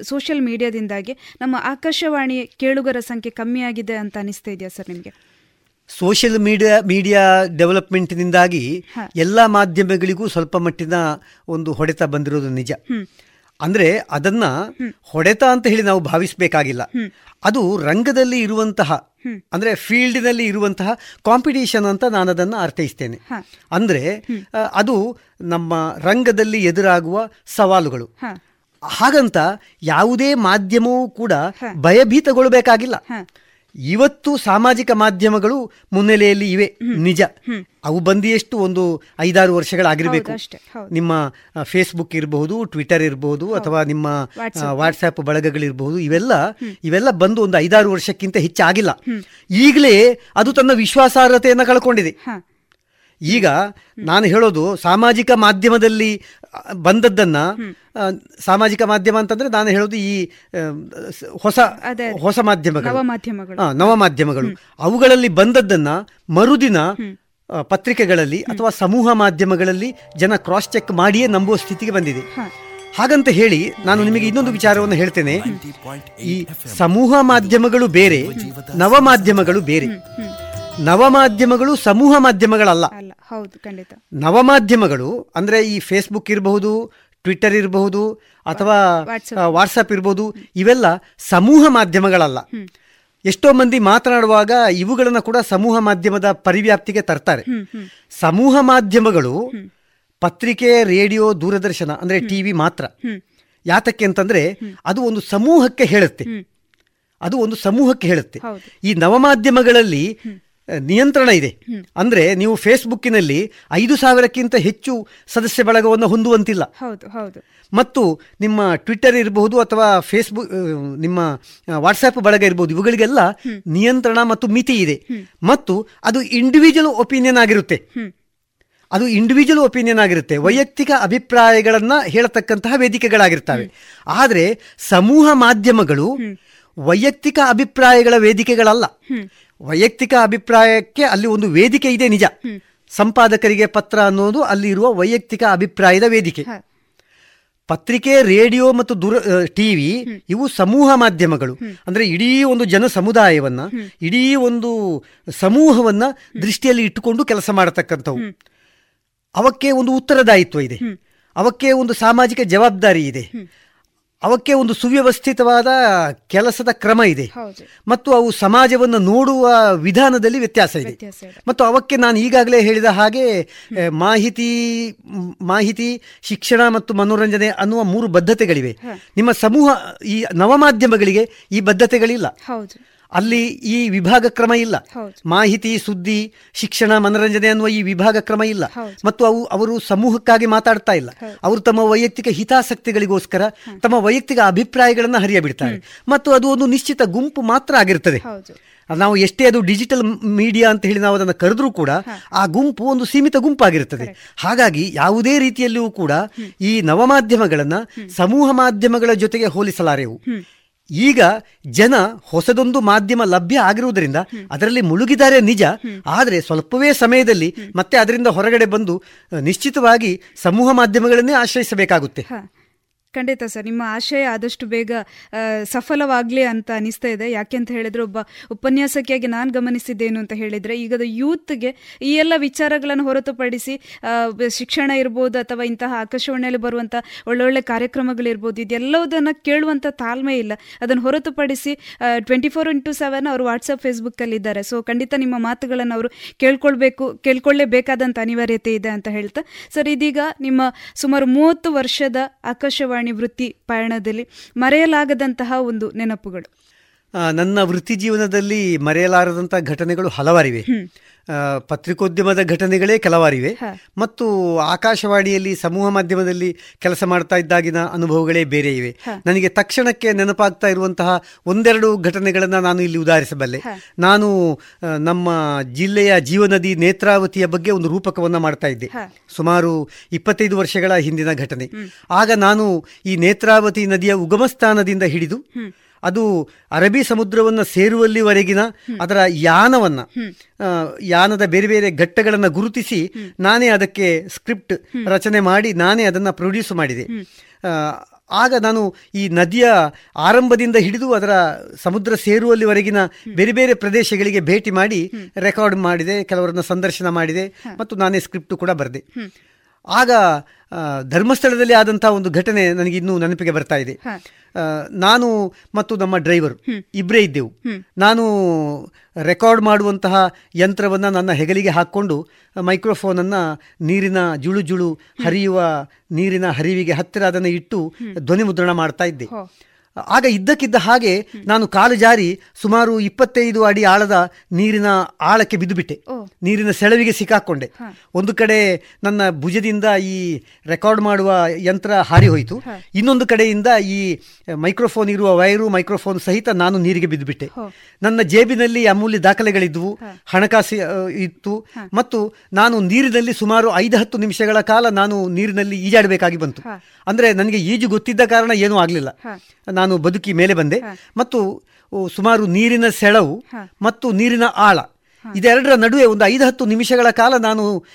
ಸೋಷಿಯಲ್ ಮೀಡಿಯಾದಿಂದಾಗಿ ನಮ್ಮ ಆಕಾಶವಾಣಿ ಕೇಳುಗರ ಸಂಖ್ಯೆ ಕಮ್ಮಿಯಾಗಿದೆ ಅಂತ ಅನಿಸ್ತಾ ಇದೆಯಾ ಸರ್ ನಿಮಗೆ? ಸೋಷಿಯಲ್ ಮೀಡಿಯಾ ಮೀಡಿಯಾ ಡೆವಲಪ್ಮೆಂಟ್ನಿಂದಾಗಿ ಎಲ್ಲ ಮಾಧ್ಯಮಗಳಿಗೂ ಸ್ವಲ್ಪ ಮಟ್ಟಿನ ಒಂದು ಹೊಡೆತ ಬಂದಿರೋದು ನಿಜ. ಅಂದ್ರೆ ಅದನ್ನ ಹೊಡೆತ ಅಂತ ಹೇಳಿ ನಾವು ಭಾವಿಸಬೇಕಾಗಿಲ್ಲ. ಅದು ರಂಗದಲ್ಲಿ ಇರುವಂತಹ ಅಂದ್ರೆ ಫೀಲ್ಡ್ನಲ್ಲಿ ಇರುವಂತಹ ಕಾಂಪಿಟೇಷನ್ ಅಂತ ನಾನು ಅದನ್ನ ಅರ್ಥೈಸ್ತೇನೆ. ಅಂದ್ರೆ ಅದು ನಮ್ಮ ರಂಗದಲ್ಲಿ ಎದುರಾಗುವ ಸವಾಲುಗಳು. ಹಾಗಂತ ಯಾವುದೇ ಮಾಧ್ಯಮವೂ ಕೂಡ ಭಯಭೀತಗೊಳ್ಳಬೇಕಾಗಿಲ್ಲ ಇವತ್ತು ಸಾಮಾಜಿಕ ಮಾಧ್ಯಮಗಳು ಮುನ್ನೆಲೆಯಲ್ಲಿ ಇವೆ. ನಿಜ. ಅವು ಬಂದಿಯಷ್ಟು ಒಂದು ಐದಾರು ವರ್ಷಗಳಾಗಿರಬೇಕು. ನಿಮ್ಮ ಫೇಸ್ಬುಕ್ ಇರಬಹುದು ಟ್ವಿಟರ್ ಇರಬಹುದು ಅಥವಾ ನಿಮ್ಮ ವಾಟ್ಸ್ಆ್ಯಪ್ ಬಳಗಗಳಿರಬಹುದು. ಇವೆಲ್ಲ ಇವೆಲ್ಲ ಬಂದು ಒಂದು ಐದಾರು ವರ್ಷಕ್ಕಿಂತ ಹೆಚ್ಚಾಗಿಲ್ಲ. ಈಗಲೇ ಅದು ತನ್ನ ವಿಶ್ವಾಸಾರ್ಹತೆಯನ್ನು ಕಳ್ಕೊಂಡಿದೆ. ಈಗ ನಾನು ಹೇಳೋದು ಸಾಮಾಜಿಕ ಮಾಧ್ಯಮದಲ್ಲಿ ಬಂದದ್ದನ್ನ ಸಾಮಾಜಿಕ ಮಾಧ್ಯಮ ಅಂತಂದ್ರೆ ನಾನು ಹೇಳೋದು ಈ ಹೊಸ ಹೊಸ ಮಾಧ್ಯಮಗಳು. ನವ ಮಾಧ್ಯಮಗಳು ಅವುಗಳಲ್ಲಿ ಬಂದದ್ದನ್ನ ಮರುದಿನ ಪತ್ರಿಕೆಗಳಲ್ಲಿ ಅಥವಾ ಸಮೂಹ ಮಾಧ್ಯಮಗಳಲ್ಲಿ ಜನ ಕ್ರಾಸ್ ಚೆಕ್ ಮಾಡಿಯೇ ನಂಬುವ ಸ್ಥಿತಿಗೆ ಬಂದಿದೆ. ಹಾಗಂತ ಹೇಳಿ ನಾನು ನಿಮಗೆ ಇನ್ನೊಂದು ವಿಚಾರವನ್ನು ಹೇಳ್ತೇನೆ. ಈ ಸಮೂಹ ಮಾಧ್ಯಮಗಳು ಬೇರೆ ನವ ಮಾಧ್ಯಮಗಳು ಬೇರೆ. ನವ ಮಾಧ್ಯಮಗಳು ಸಮೂಹ ಮಾಧ್ಯಮಗಳಲ್ಲ. ನವಮಾಧ್ಯಮಗಳು ಅಂದ್ರೆ ಈ ಫೇಸ್ಬುಕ್ ಇರಬಹುದು ಟ್ವಿಟರ್ ಇರಬಹುದು ಅಥವಾ ವಾಟ್ಸಪ್ ಇರಬಹುದು ಇವೆಲ್ಲ ಸಮೂಹ ಮಾಧ್ಯಮಗಳಲ್ಲ. ಎಷ್ಟೋ ಮಂದಿ ಮಾತನಾಡುವಾಗ ಇವುಗಳನ್ನು ಕೂಡ ಸಮೂಹ ಮಾಧ್ಯಮದ ಪರಿವ್ಯಾಪ್ತಿಗೆ ತರ್ತಾರೆ. ಸಮೂಹ ಮಾಧ್ಯಮಗಳು ಪತ್ರಿಕೆ ರೇಡಿಯೋ ದೂರದರ್ಶನ ಅಂದ್ರೆ ಟಿವಿ ಮಾತ್ರ. ಯಾತಕ್ಕೆ ಅಂತಂದ್ರೆ ಅದು ಒಂದು ಸಮೂಹಕ್ಕೆ ಹೇಳುತ್ತೆ. ಅದು ಒಂದು ಸಮೂಹಕ್ಕೆ ಹೇಳುತ್ತೆ. ಈ ನವಮಾಧ್ಯಮಗಳಲ್ಲಿ ನಿಯಂತ್ರಣ ಇದೆ. ಅಂದ್ರೆ ನೀವು ಫೇಸ್ಬುಕ್ಕಿನಲ್ಲಿ ಐದು ಸಾವಿರಕ್ಕಿಂತ ಹೆಚ್ಚು ಸದಸ್ಯ ಬಳಗವನ್ನು ಹೊಂದುವಂತಿಲ್ಲ. ಮತ್ತು ನಿಮ್ಮ ಟ್ವಿಟರ್ ಇರಬಹುದು ಅಥವಾ ಫೇಸ್ಬುಕ್ ನಿಮ್ಮ ವಾಟ್ಸ್ಆ್ಯಪ್ ಬಳಗ ಇರಬಹುದು. ಇವುಗಳಿಗೆಲ್ಲ ನಿಯಂತ್ರಣ ಮತ್ತು ಮಿತಿ ಇದೆ. ಮತ್ತು ಅದು ಇಂಡಿವಿಜುವಲ್ ಒಪಿನಿಯನ್ ಆಗಿರುತ್ತೆ. ಅದು ಇಂಡಿವಿಜುವಲ್ ಒಪಿನಿಯನ್ ಆಗಿರುತ್ತೆ. ವೈಯಕ್ತಿಕ ಅಭಿಪ್ರಾಯಗಳನ್ನ ಹೇಳತಕ್ಕಂತಹ ವೇದಿಕೆಗಳಾಗಿರ್ತವೆ. ಆದರೆ ಸಮೂಹ ಮಾಧ್ಯಮಗಳು ವೈಯಕ್ತಿಕ ಅಭಿಪ್ರಾಯಗಳ ವೇದಿಕೆಗಳಲ್ಲ. ವೈಯಕ್ತಿಕ ಅಭಿಪ್ರಾಯಕ್ಕೆ ಅಲ್ಲಿ ಒಂದು ವೇದಿಕೆ ಇದೆ ನಿಜ. ಸಂಪಾದಕರಿಗೆ ಪತ್ರ ಅನ್ನೋದು ಅಲ್ಲಿ ಇರುವ ವೈಯಕ್ತಿಕ ಅಭಿಪ್ರಾಯದ ವೇದಿಕೆ. ಪತ್ರಿಕೆ ರೇಡಿಯೋ ಮತ್ತು ದೂರ ಟಿವಿ ಇವು ಸಮೂಹ ಮಾಧ್ಯಮಗಳು. ಅಂದ್ರೆ ಇಡೀ ಒಂದು ಜನ ಸಮುದಾಯವನ್ನು ಇಡೀ ಒಂದು ಸಮೂಹವನ್ನ ದೃಷ್ಟಿಯಲ್ಲಿ ಇಟ್ಟುಕೊಂಡು ಕೆಲಸ ಮಾಡತಕ್ಕಂಥವು. ಅವಕ್ಕೆ ಒಂದು ಉತ್ತರದಾಯಿತ್ವ ಇದೆ. ಅವಕ್ಕೆ ಒಂದು ಸಾಮಾಜಿಕ ಜವಾಬ್ದಾರಿ ಇದೆ. ಅವಕ್ಕೆ ಒಂದು ಸುವ್ಯವಸ್ಥಿತವಾದ ಕೆಲಸದ ಕ್ರಮ ಇದೆ. ಮತ್ತು ಅವು ಸಮಾಜವನ್ನು ನೋಡುವ ವಿಧಾನದಲ್ಲಿ ವ್ಯತ್ಯಾಸ ಇದೆ. ಮತ್ತು ಅವಕ್ಕೆ ನಾನು ಈಗಾಗಲೇ ಹೇಳಿದ ಹಾಗೆ ಮಾಹಿತಿ ಮಾಹಿತಿ ಶಿಕ್ಷಣ ಮತ್ತು ಮನೋರಂಜನೆ ಅನ್ನುವ ಮೂರು ಬದ್ಧತೆಗಳಿವೆ. ನಿಮ್ಮ ಸಮೂಹ ಈ ನವಮಾಧ್ಯಮಗಳಿಗೆ ಈ ಬದ್ಧತೆಗಳಿಲ್ಲ. ಅಲ್ಲಿ ಈ ವಿಭಾಗ ಕ್ರಮ ಇಲ್ಲ. ಮಾಹಿತಿ ಸುದ್ದಿ ಶಿಕ್ಷಣ ಮನರಂಜನೆ ಅನ್ನುವ ಈ ವಿಭಾಗ ಕ್ರಮ ಇಲ್ಲ. ಮತ್ತು ಅವು ಅವರು ಸಮೂಹಕ್ಕಾಗಿ ಮಾತಾಡ್ತಾ ಇಲ್ಲ. ಅವರು ತಮ್ಮ ವೈಯಕ್ತಿಕ ಹಿತಾಸಕ್ತಿಗಳಿಗೋಸ್ಕರ ತಮ್ಮ ವೈಯಕ್ತಿಕ ಅಭಿಪ್ರಾಯಗಳನ್ನು ಹರಿಯ ಬಿಡ್ತಾರೆ ಮತ್ತು ಅದು ಒಂದು ನಿಶ್ಚಿತ ಗುಂಪು ಮಾತ್ರ ಆಗಿರ್ತದೆ. ನಾವು ಎಷ್ಟೇ ಅದು ಡಿಜಿಟಲ್ ಮೀಡಿಯಾ ಅಂತ ಹೇಳಿ ನಾವು ಅದನ್ನು ಕರೆದ್ರೂ ಕೂಡ ಆ ಗುಂಪು ಒಂದು ಸೀಮಿತ ಗುಂಪಾಗಿರುತ್ತದೆ ಹಾಗಾಗಿ ಯಾವುದೇ ರೀತಿಯಲ್ಲಿಯೂ ಕೂಡ ಈ ನವಮಾಧ್ಯಮಗಳನ್ನ ಸಮೂಹ ಮಾಧ್ಯಮಗಳ ಜೊತೆಗೆ ಹೋಲಿಸಲಾರೆವು ಈಗ ಜನ ಹೊಸದೊಂದು ಮಾಧ್ಯಮ ಲಭ್ಯ ಆಗಿರುವುದರಿಂದ ಅದರಲ್ಲಿ ಮುಳುಗಿದ್ದಾರೆ ನಿಜ. ಆದರೆ ಸ್ವಲ್ಪವೇ ಸಮಯದಲ್ಲಿ ಮತ್ತೆ ಅದರಿಂದ ಹೊರಗಡೆ ಬಂದು ನಿಶ್ಚಿತವಾಗಿ ಸಮೂಹ ಮಾಧ್ಯಮಗಳನ್ನೇ ಆಶ್ರಯಿಸಬೇಕಾಗುತ್ತೆ. ಖಂಡಿತ ಸರ್, ನಿಮ್ಮ ಆಶಯ ಆದಷ್ಟು ಬೇಗ ಸಫಲವಾಗಲಿ ಅಂತ ಅನಿಸ್ತಾ ಇದೆ. ಯಾಕೆ ಅಂತ ಹೇಳಿದ್ರೆ ಒಬ್ಬ ಉಪನ್ಯಾಸಕಿಯಾಗಿ ನಾನು ಗಮನಿಸಿದ್ದೇನು ಅಂತ ಹೇಳಿದ್ರೆ, ಈಗದ ಯೂತ್ಗೆ ಈ ಎಲ್ಲ ವಿಚಾರಗಳನ್ನು ಹೊರತುಪಡಿಸಿ ಶಿಕ್ಷಣ ಇರ್ಬೋದು ಅಥವಾ ಇಂತಹ ಆಕಾಶವಾಣಿಯಲ್ಲಿ ಬರುವಂತಹ ಒಳ್ಳೊಳ್ಳೆ ಕಾರ್ಯಕ್ರಮಗಳಿರ್ಬೋದು ಇದೆಲ್ಲವುದನ್ನು ಕೇಳುವಂಥ ತಾಳ್ಮೆ ಇಲ್ಲ. ಅದನ್ನು ಹೊರತುಪಡಿಸಿ ಟ್ವೆಂಟಿ ಫೋರ್ ಇಂಟು ಸೆವೆನ್ ಅವರು ವಾಟ್ಸಪ್ ಫೇಸ್ಬುಕ್ಕಲ್ಲಿ ಇದ್ದಾರೆ. ಸೊ ಖಂಡಿತ ನಿಮ್ಮ ಮಾತುಗಳನ್ನು ಅವರು ಕೇಳ್ಕೊಳ್ಬೇಕು ಕೇಳ್ಕೊಳ್ಳೇಬೇಕಾದಂಥ ಅನಿವಾರ್ಯತೆ ಇದೆ ಅಂತ ಹೇಳ್ತಾ. ಸರ್, ಇದೀಗ ನಿಮ್ಮ ಸುಮಾರು ಮೂವತ್ತು ವರ್ಷದ ಆಕಾಶವಾಣಿ ವೃತ್ತಿ ಪಯಣದಲ್ಲಿ ಮರೆಯಲಾಗದಂತಹ ಒಂದು ನೆನಪುಗಳು. ನನ್ನ ವೃತ್ತಿ ಜೀವನದಲ್ಲಿ ಮರೆಯಲಾರದಂತಹ ಘಟನೆಗಳು ಹಲವಾರಿವೆ. ಪತ್ರಿಕೋದ್ಯಮದ ಘಟನೆಗಳೇ ಕೆಲವಾರಿವೆ. ಮತ್ತು ಆಕಾಶವಾಣಿಯಲ್ಲಿ ಸಮೂಹ ಮಾಧ್ಯಮದಲ್ಲಿ ಕೆಲಸ ಮಾಡ್ತಾ ಇದ್ದಾಗಿನ ಅನುಭವಗಳೇ ಬೇರೆ ಇವೆ. ನನಗೆ ತಕ್ಷಣಕ್ಕೆ ನೆನಪಾಗ್ತಾ ಇರುವಂತಹ ಒಂದೆರಡು ಘಟನೆಗಳನ್ನು ನಾನು ಇಲ್ಲಿ ಉದಾಹರಿಸಬಲ್ಲೆ. ನಾನು ನಮ್ಮ ಜಿಲ್ಲೆಯ ಜೀವನದಿ ನೇತ್ರಾವತಿಯ ಬಗ್ಗೆ ಒಂದು ರೂಪಕವನ್ನು ಮಾಡ್ತಾ ಇದ್ದೆ. ಸುಮಾರು ಇಪ್ಪತ್ತೈದು ವರ್ಷಗಳ ಹಿಂದಿನ ಘಟನೆ. ಆಗ ನಾನು ಈ ನೇತ್ರಾವತಿ ನದಿಯ ಉಗಮ ಸ್ಥಾನದಿಂದ ಹಿಡಿದು ಅದು ಅರಬ್ಬಿ ಸಮುದ್ರವನ್ನು ಸೇರುವಲ್ಲಿವರೆಗಿನ ಅದರ ಯಾನವನ್ನ ಯಾನದ ಬೇರೆ ಬೇರೆ ಘಟ್ಟಗಳನ್ನು ಗುರುತಿಸಿ ನಾನೇ ಅದಕ್ಕೆ ಸ್ಕ್ರಿಪ್ಟ್ ರಚನೆ ಮಾಡಿ ನಾನೇ ಅದನ್ನು ಪ್ರೊಡ್ಯೂಸ್ ಮಾಡಿದೆ. ಆಗ ನಾನು ಈ ನದಿಯ ಆರಂಭದಿಂದ ಹಿಡಿದು ಅದರ ಸಮುದ್ರ ಸೇರುವಲ್ಲಿವರೆಗಿನ ಬೇರೆ ಬೇರೆ ಪ್ರದೇಶಗಳಿಗೆ ಭೇಟಿ ಮಾಡಿ ರೆಕಾರ್ಡ್ ಮಾಡಿದೆ ಕೆಲವರನ್ನ ಸಂದರ್ಶನ ಮಾಡಿದೆ ಮತ್ತು ನಾನೇ ಸ್ಕ್ರಿಪ್ಟ್ ಕೂಡ ಬರೆದೆ. ಆಗ ಧರ್ಮಸ್ಥಳದಲ್ಲಿ ಆದಂತಹ ಒಂದು ಘಟನೆ ನನಗೆ ಇನ್ನೂ ನೆನಪಿಗೆ ಬರ್ತಾ ಇದೆ. ನಾನು ಮತ್ತು ನಮ್ಮ ಡ್ರೈವರ್ ಇಬ್ಬರೇ ಇದ್ದೆವು. ನಾನು ರೆಕಾರ್ಡ್ ಮಾಡುವಂತಹ ಯಂತ್ರವನ್ನು ನನ್ನ ಹೆಗಲಿಗೆ ಹಾಕ್ಕೊಂಡು ಮೈಕ್ರೋಫೋನನ್ನು ನೀರಿನ ಜುಳು ಜುಳು ಹರಿಯುವ ನೀರಿನ ಹರಿವಿಗೆ ಹತ್ತಿರ ಅದನ್ನು ಇಟ್ಟು ಧ್ವನಿ ಮುದ್ರಣ ಮಾಡ್ತಾ ಇದ್ದೆ. ಆಗ ಇದ್ದಕ್ಕಿದ್ದ ಹಾಗೆ ನಾನು ಕಾಲು ಜಾರಿ ಸುಮಾರು ಇಪ್ಪತ್ತೈದು ಅಡಿ ಆಳದ ನೀರಿನ ಆಳಕ್ಕೆ ಬಿದ್ದುಬಿಟ್ಟೆ. ನೀರಿನ ಸೆಳವಿಗೆ ಸಿಕ್ಕಾಕೊಂಡೆ. ಒಂದು ಕಡೆ ನನ್ನ ಭುಜದಿಂದ ಈ ರೆಕಾರ್ಡ್ ಮಾಡುವ ಯಂತ್ರ ಹಾರಿ ಹೋಯಿತು. ಇನ್ನೊಂದು ಕಡೆಯಿಂದ ಈ ಮೈಕ್ರೋಫೋನ್ ಇರುವ ವೈರು ಮೈಕ್ರೋಫೋನ್ ಸಹಿತ ನಾನು ನೀರಿಗೆ ಬಿದ್ದುಬಿಟ್ಟೆ. ನನ್ನ ಜೇಬಿನಲ್ಲಿ ಅಮೂಲ್ಯ ದಾಖಲೆಗಳಿದ್ವು ಹಣಕಾಸು ಇತ್ತು. ಮತ್ತು ನಾನು ನೀರಿನಲ್ಲಿ ಸುಮಾರು ಐದು ಹತ್ತು ನಿಮಿಷಗಳ ಕಾಲ ನಾನು ನೀರಿನಲ್ಲಿ ಈಜಾಡಬೇಕಾಗಿ ಬಂತು. ಅಂದ್ರೆ ನನಗೆ ಈಜು ಗೊತ್ತಿದ್ದ ಕಾರಣ ಏನೂ ಆಗಲಿಲ್ಲ. ನಾನು ಬದುಕಿ ಮೇಲೆ ಬಂದೆ ಮತ್ತು ಸುಮಾರು ನೀರಿನ ಸೆಳವು ಮತ್ತು ನೀರಿನ ಆಳ ಇದೆರಡರ ನಡುವೆ ಒಂದು ಐದು ಹತ್ತು ನಿಮಿಷಗಳ ಕಾಲ ನಾನು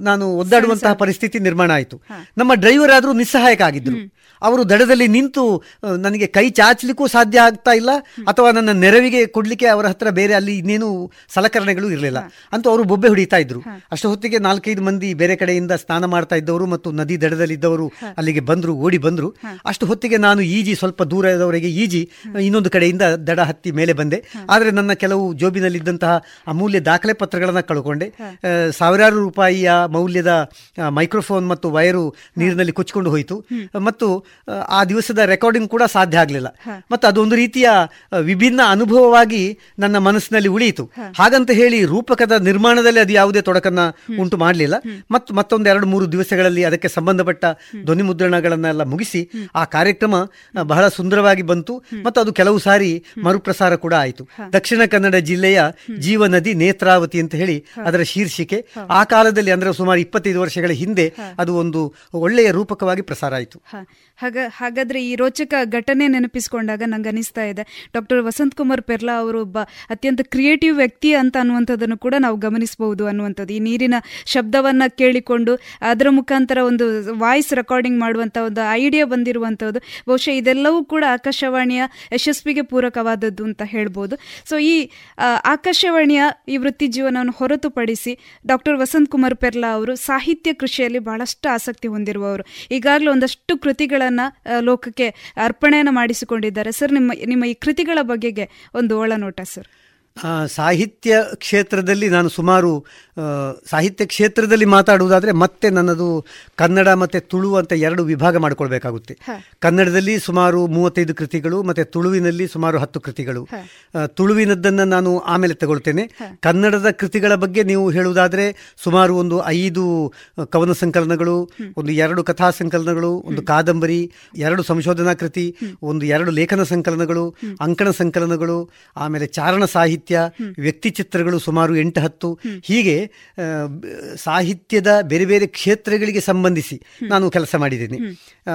ನಾನು ಒದ್ದಾಡುವಂತಹ ಪರಿಸ್ಥಿತಿ ನಿರ್ಮಾಣ ಆಯಿತು. ನಮ್ಮ ಡ್ರೈವರ್ ಆದರೂ ನಿಸ್ಸಹಾಯಕ ಆಗಿದ್ರು. ಅವರು ದಡದಲ್ಲಿ ನಿಂತು ನನಗೆ ಕೈ ಚಾಚಲಿಕ್ಕೂ ಸಾಧ್ಯ ಆಗ್ತಾ ಇಲ್ಲ ಅಥವಾ ನನ್ನ ನೆರವಿಗೆ ಕೊಡಲಿಕ್ಕೆ ಅವರ ಹತ್ರ ಬೇರೆ ಅಲ್ಲಿ ಇನ್ನೇನು ಸಲಕರಣೆಗಳು ಇರಲಿಲ್ಲ. ಅಂತೂ ಅವರು ಬೊಬ್ಬೆ ಹೊಡಿತಾ ಇದ್ರು. ಅಷ್ಟು ಹೊತ್ತಿಗೆ ನಾಲ್ಕೈದು ಮಂದಿ ಬೇರೆ ಕಡೆಯಿಂದ ಸ್ನಾನ ಮಾಡ್ತಾ ಇದ್ದವರು ಮತ್ತು ನದಿ ದಡದಲ್ಲಿದ್ದವರು ಅಲ್ಲಿಗೆ ಬಂದರು ಓಡಿ ಬಂದರು. ಅಷ್ಟು ಹೊತ್ತಿಗೆ ನಾನು ಈಜಿ ಸ್ವಲ್ಪ ದೂರದವರೆಗೆ ಈಜಿ ಇನ್ನೊಂದು ಕಡೆಯಿಂದ ದಡ ಹತ್ತಿ ಮೇಲೆ ಬಂದೆ. ಆದರೆ ನನ್ನ ಕೆಲವು ಜೋಬಿನಲ್ಲಿದ್ದಂತಹ ಅಮೂಲ್ಯ ದಾಖಲೆ ಪತ್ರಗಳನ್ನು ಕಳ್ಕೊಂಡೆ. ಸಾವಿರಾರು ರೂಪಾಯಿಯ ಮೌಲ್ಯದ ಮೈಕ್ರೋಫೋನ್ ಮತ್ತು ವೈರು ನೀರಿನಲ್ಲಿ ಕೊಚ್ಕೊಂಡು ಹೋಯಿತು. ಮತ್ತು ಆ ದಿವಸದ ರೆಕಾರ್ಡಿಂಗ್ ಕೂಡ ಸಾಧ್ಯ ಆಗಲಿಲ್ಲ. ಮತ್ತು ಅದೊಂದು ರೀತಿಯ ವಿಭಿನ್ನ ಅನುಭವವಾಗಿ ನನ್ನ ಮನಸ್ಸಿನಲ್ಲಿ ಉಳಿಯಿತು. ಹಾಗಂತ ಹೇಳಿ ರೂಪಕದ ನಿರ್ಮಾಣದಲ್ಲಿ ಅದು ಯಾವುದೇ ತೊಡಕನ್ನ ಉಂಟು ಮಾಡಲಿಲ್ಲ. ಮತ್ತು ಮತ್ತೊಂದು ಎರಡು ಮೂರು ದಿವಸಗಳಲ್ಲಿ ಅದಕ್ಕೆ ಸಂಬಂಧಪಟ್ಟ ಧ್ವನಿ ಮುದ್ರಣಗಳನ್ನೆಲ್ಲ ಮುಗಿಸಿ ಆ ಕಾರ್ಯಕ್ರಮ ಬಹಳ ಸುಂದರವಾಗಿ ಬಂತು. ಮತ್ತು ಅದು ಕೆಲವು ಸಾರಿ ಮರುಪ್ರಸಾರ ಕೂಡ ಆಯಿತು. ದಕ್ಷಿಣ ಕನ್ನಡ ಜಿಲ್ಲೆಯ ಜೀವ ನದಿ ನೇತ್ರಾವತಿ ಅಂತ ಹೇಳಿ ಅದರ ಶೀರ್ಷಿಕೆ. ಆ ಕಾಲದಲ್ಲಿ ಅಂದ್ರೆ ಸುಮಾರು ಇಪ್ಪತ್ತೈದು ವರ್ಷಗಳ ಹಿಂದೆ ಅದು ಒಂದು ಒಳ್ಳೆಯ ರೂಪಕವಾಗಿ ಪ್ರಸಾರ ಆಯಿತು. ಹಾಗ, ಹಾಗಾದ್ರೆ ಈ ರೋಚಕ ಘಟನೆ ನೆನಪಿಸ್ಕೊಂಡಾಗ ನಂಗೆ ಅನಿಸ್ತಾ ಇದೆ. ಡಾಕ್ಟರ್ ವಸಂತ್ ಕುಮಾರ್ ಪೆರ್ಲಾ ಅವರು ಒಬ್ಬ ಅತ್ಯಂತ ಕ್ರಿಯೇಟಿವ್ ವ್ಯಕ್ತಿ ಅಂತ ಅನ್ನುವಂಥದ್ದನ್ನು ಕೂಡ ನಾವು ಗಮನಿಸಬಹುದು ಅನ್ನುವಂಥದ್ದು. ಈ ನೀರಿನ ಶಬ್ದವನ್ನು ಕೇಳಿಕೊಂಡು ಅದರ ಮುಖಾಂತರ ಒಂದು ವಾಯ್ಸ್ ರೆಕಾರ್ಡಿಂಗ್ ಮಾಡುವಂಥ ಒಂದು ಐಡಿಯಾ ಬಂದಿರುವಂಥದ್ದು. ಬಹುಶಃ ಇದೆಲ್ಲವೂ ಕೂಡ ಆಕಾಶವಾಣಿಯ ಯಶಸ್ವಿಗೆ ಪೂರಕವಾದದ್ದು ಅಂತ ಹೇಳ್ಬೋದು. ಸೊ, ಈ ಆಕಾಶವಾಣಿಯ ಈ ವೃತ್ತಿ ಜೀವನವನ್ನು ಹೊರತುಪಡಿಸಿ ಡಾಕ್ಟರ್ ವಸಂತ್ ಕುಮಾರ್ ಪೆರ್ಲಾ ಅವರು ಸಾಹಿತ್ಯ ಕೃಷಿಯಲ್ಲಿ ಬಹಳಷ್ಟು ಆಸಕ್ತಿ ಹೊಂದಿರುವವರು. ಈಗಾಗಲೇ ಒಂದಷ್ಟು ಲೋಕಕ್ಕೆ ಅರ್ಪಣೆಯನ್ನು ಮಾಡಿಸಿಕೊಂಡಿದ್ದಾರೆ. ಸರ್ ನಿಮ್ಮ ನಿಮ್ಮ ಈ ಕೃತಿಗಳ ಬಗೆಗೆ ಒಂದು ಒಳನೋಟ ಸರ್. ಸಾಹಿತ್ಯ ಕ್ಷೇತ್ರದಲ್ಲಿ ನಾನು ಸುಮಾರು ಸಾಹಿತ್ಯ ಕ್ಷೇತ್ರದಲ್ಲಿ ಮಾತಾಡುವುದಾದರೆ ಮತ್ತೆ ನನ್ನದು ಕನ್ನಡ ಮತ್ತು ತುಳು ಅಂತ ಎರಡು ವಿಭಾಗ ಮಾಡಿಕೊಳ್ಬೇಕಾಗುತ್ತೆ. ಕನ್ನಡದಲ್ಲಿ ಸುಮಾರು ಮೂವತ್ತೈದು ಕೃತಿಗಳು ಮತ್ತು ತುಳುವಿನಲ್ಲಿ ಸುಮಾರು ಹತ್ತು ಕೃತಿಗಳು. ತುಳುವಿನದ್ದನ್ನು ನಾನು ಆಮೇಲೆ ತಗೊಳ್ತೇನೆ. ಕನ್ನಡದ ಕೃತಿಗಳ ಬಗ್ಗೆ ನೀವು ಹೇಳುವುದಾದರೆ ಸುಮಾರು ಒಂದು ಐದು ಕವನ ಸಂಕಲನಗಳು ಒಂದು ಎರಡು ಕಥಾ ಸಂಕಲನಗಳು ಒಂದು ಕಾದಂಬರಿ ಎರಡು ಸಂಶೋಧನಾ ಕೃತಿ ಒಂದು ಎರಡು ಲೇಖನ ಸಂಕಲನಗಳು ಅಂಕಣ ಸಂಕಲನಗಳು ಆಮೇಲೆ ಚಾರಣ ಸಾಹಿತ್ಯ ವ್ಯಕ್ತಿ ಚಿತ್ರಗಳು ಸುಮಾರು ಎಂಟು ಹತ್ತು. ಹೀಗೆ ಸಾಹಿತ್ಯದ ಬೇರೆ ಬೇರೆ ಕ್ಷೇತ್ರಗಳಿಗೆ ಸಂಬಂಧಿಸಿ ನಾನು ಕೆಲಸ ಮಾಡಿದ್ದೇನೆ.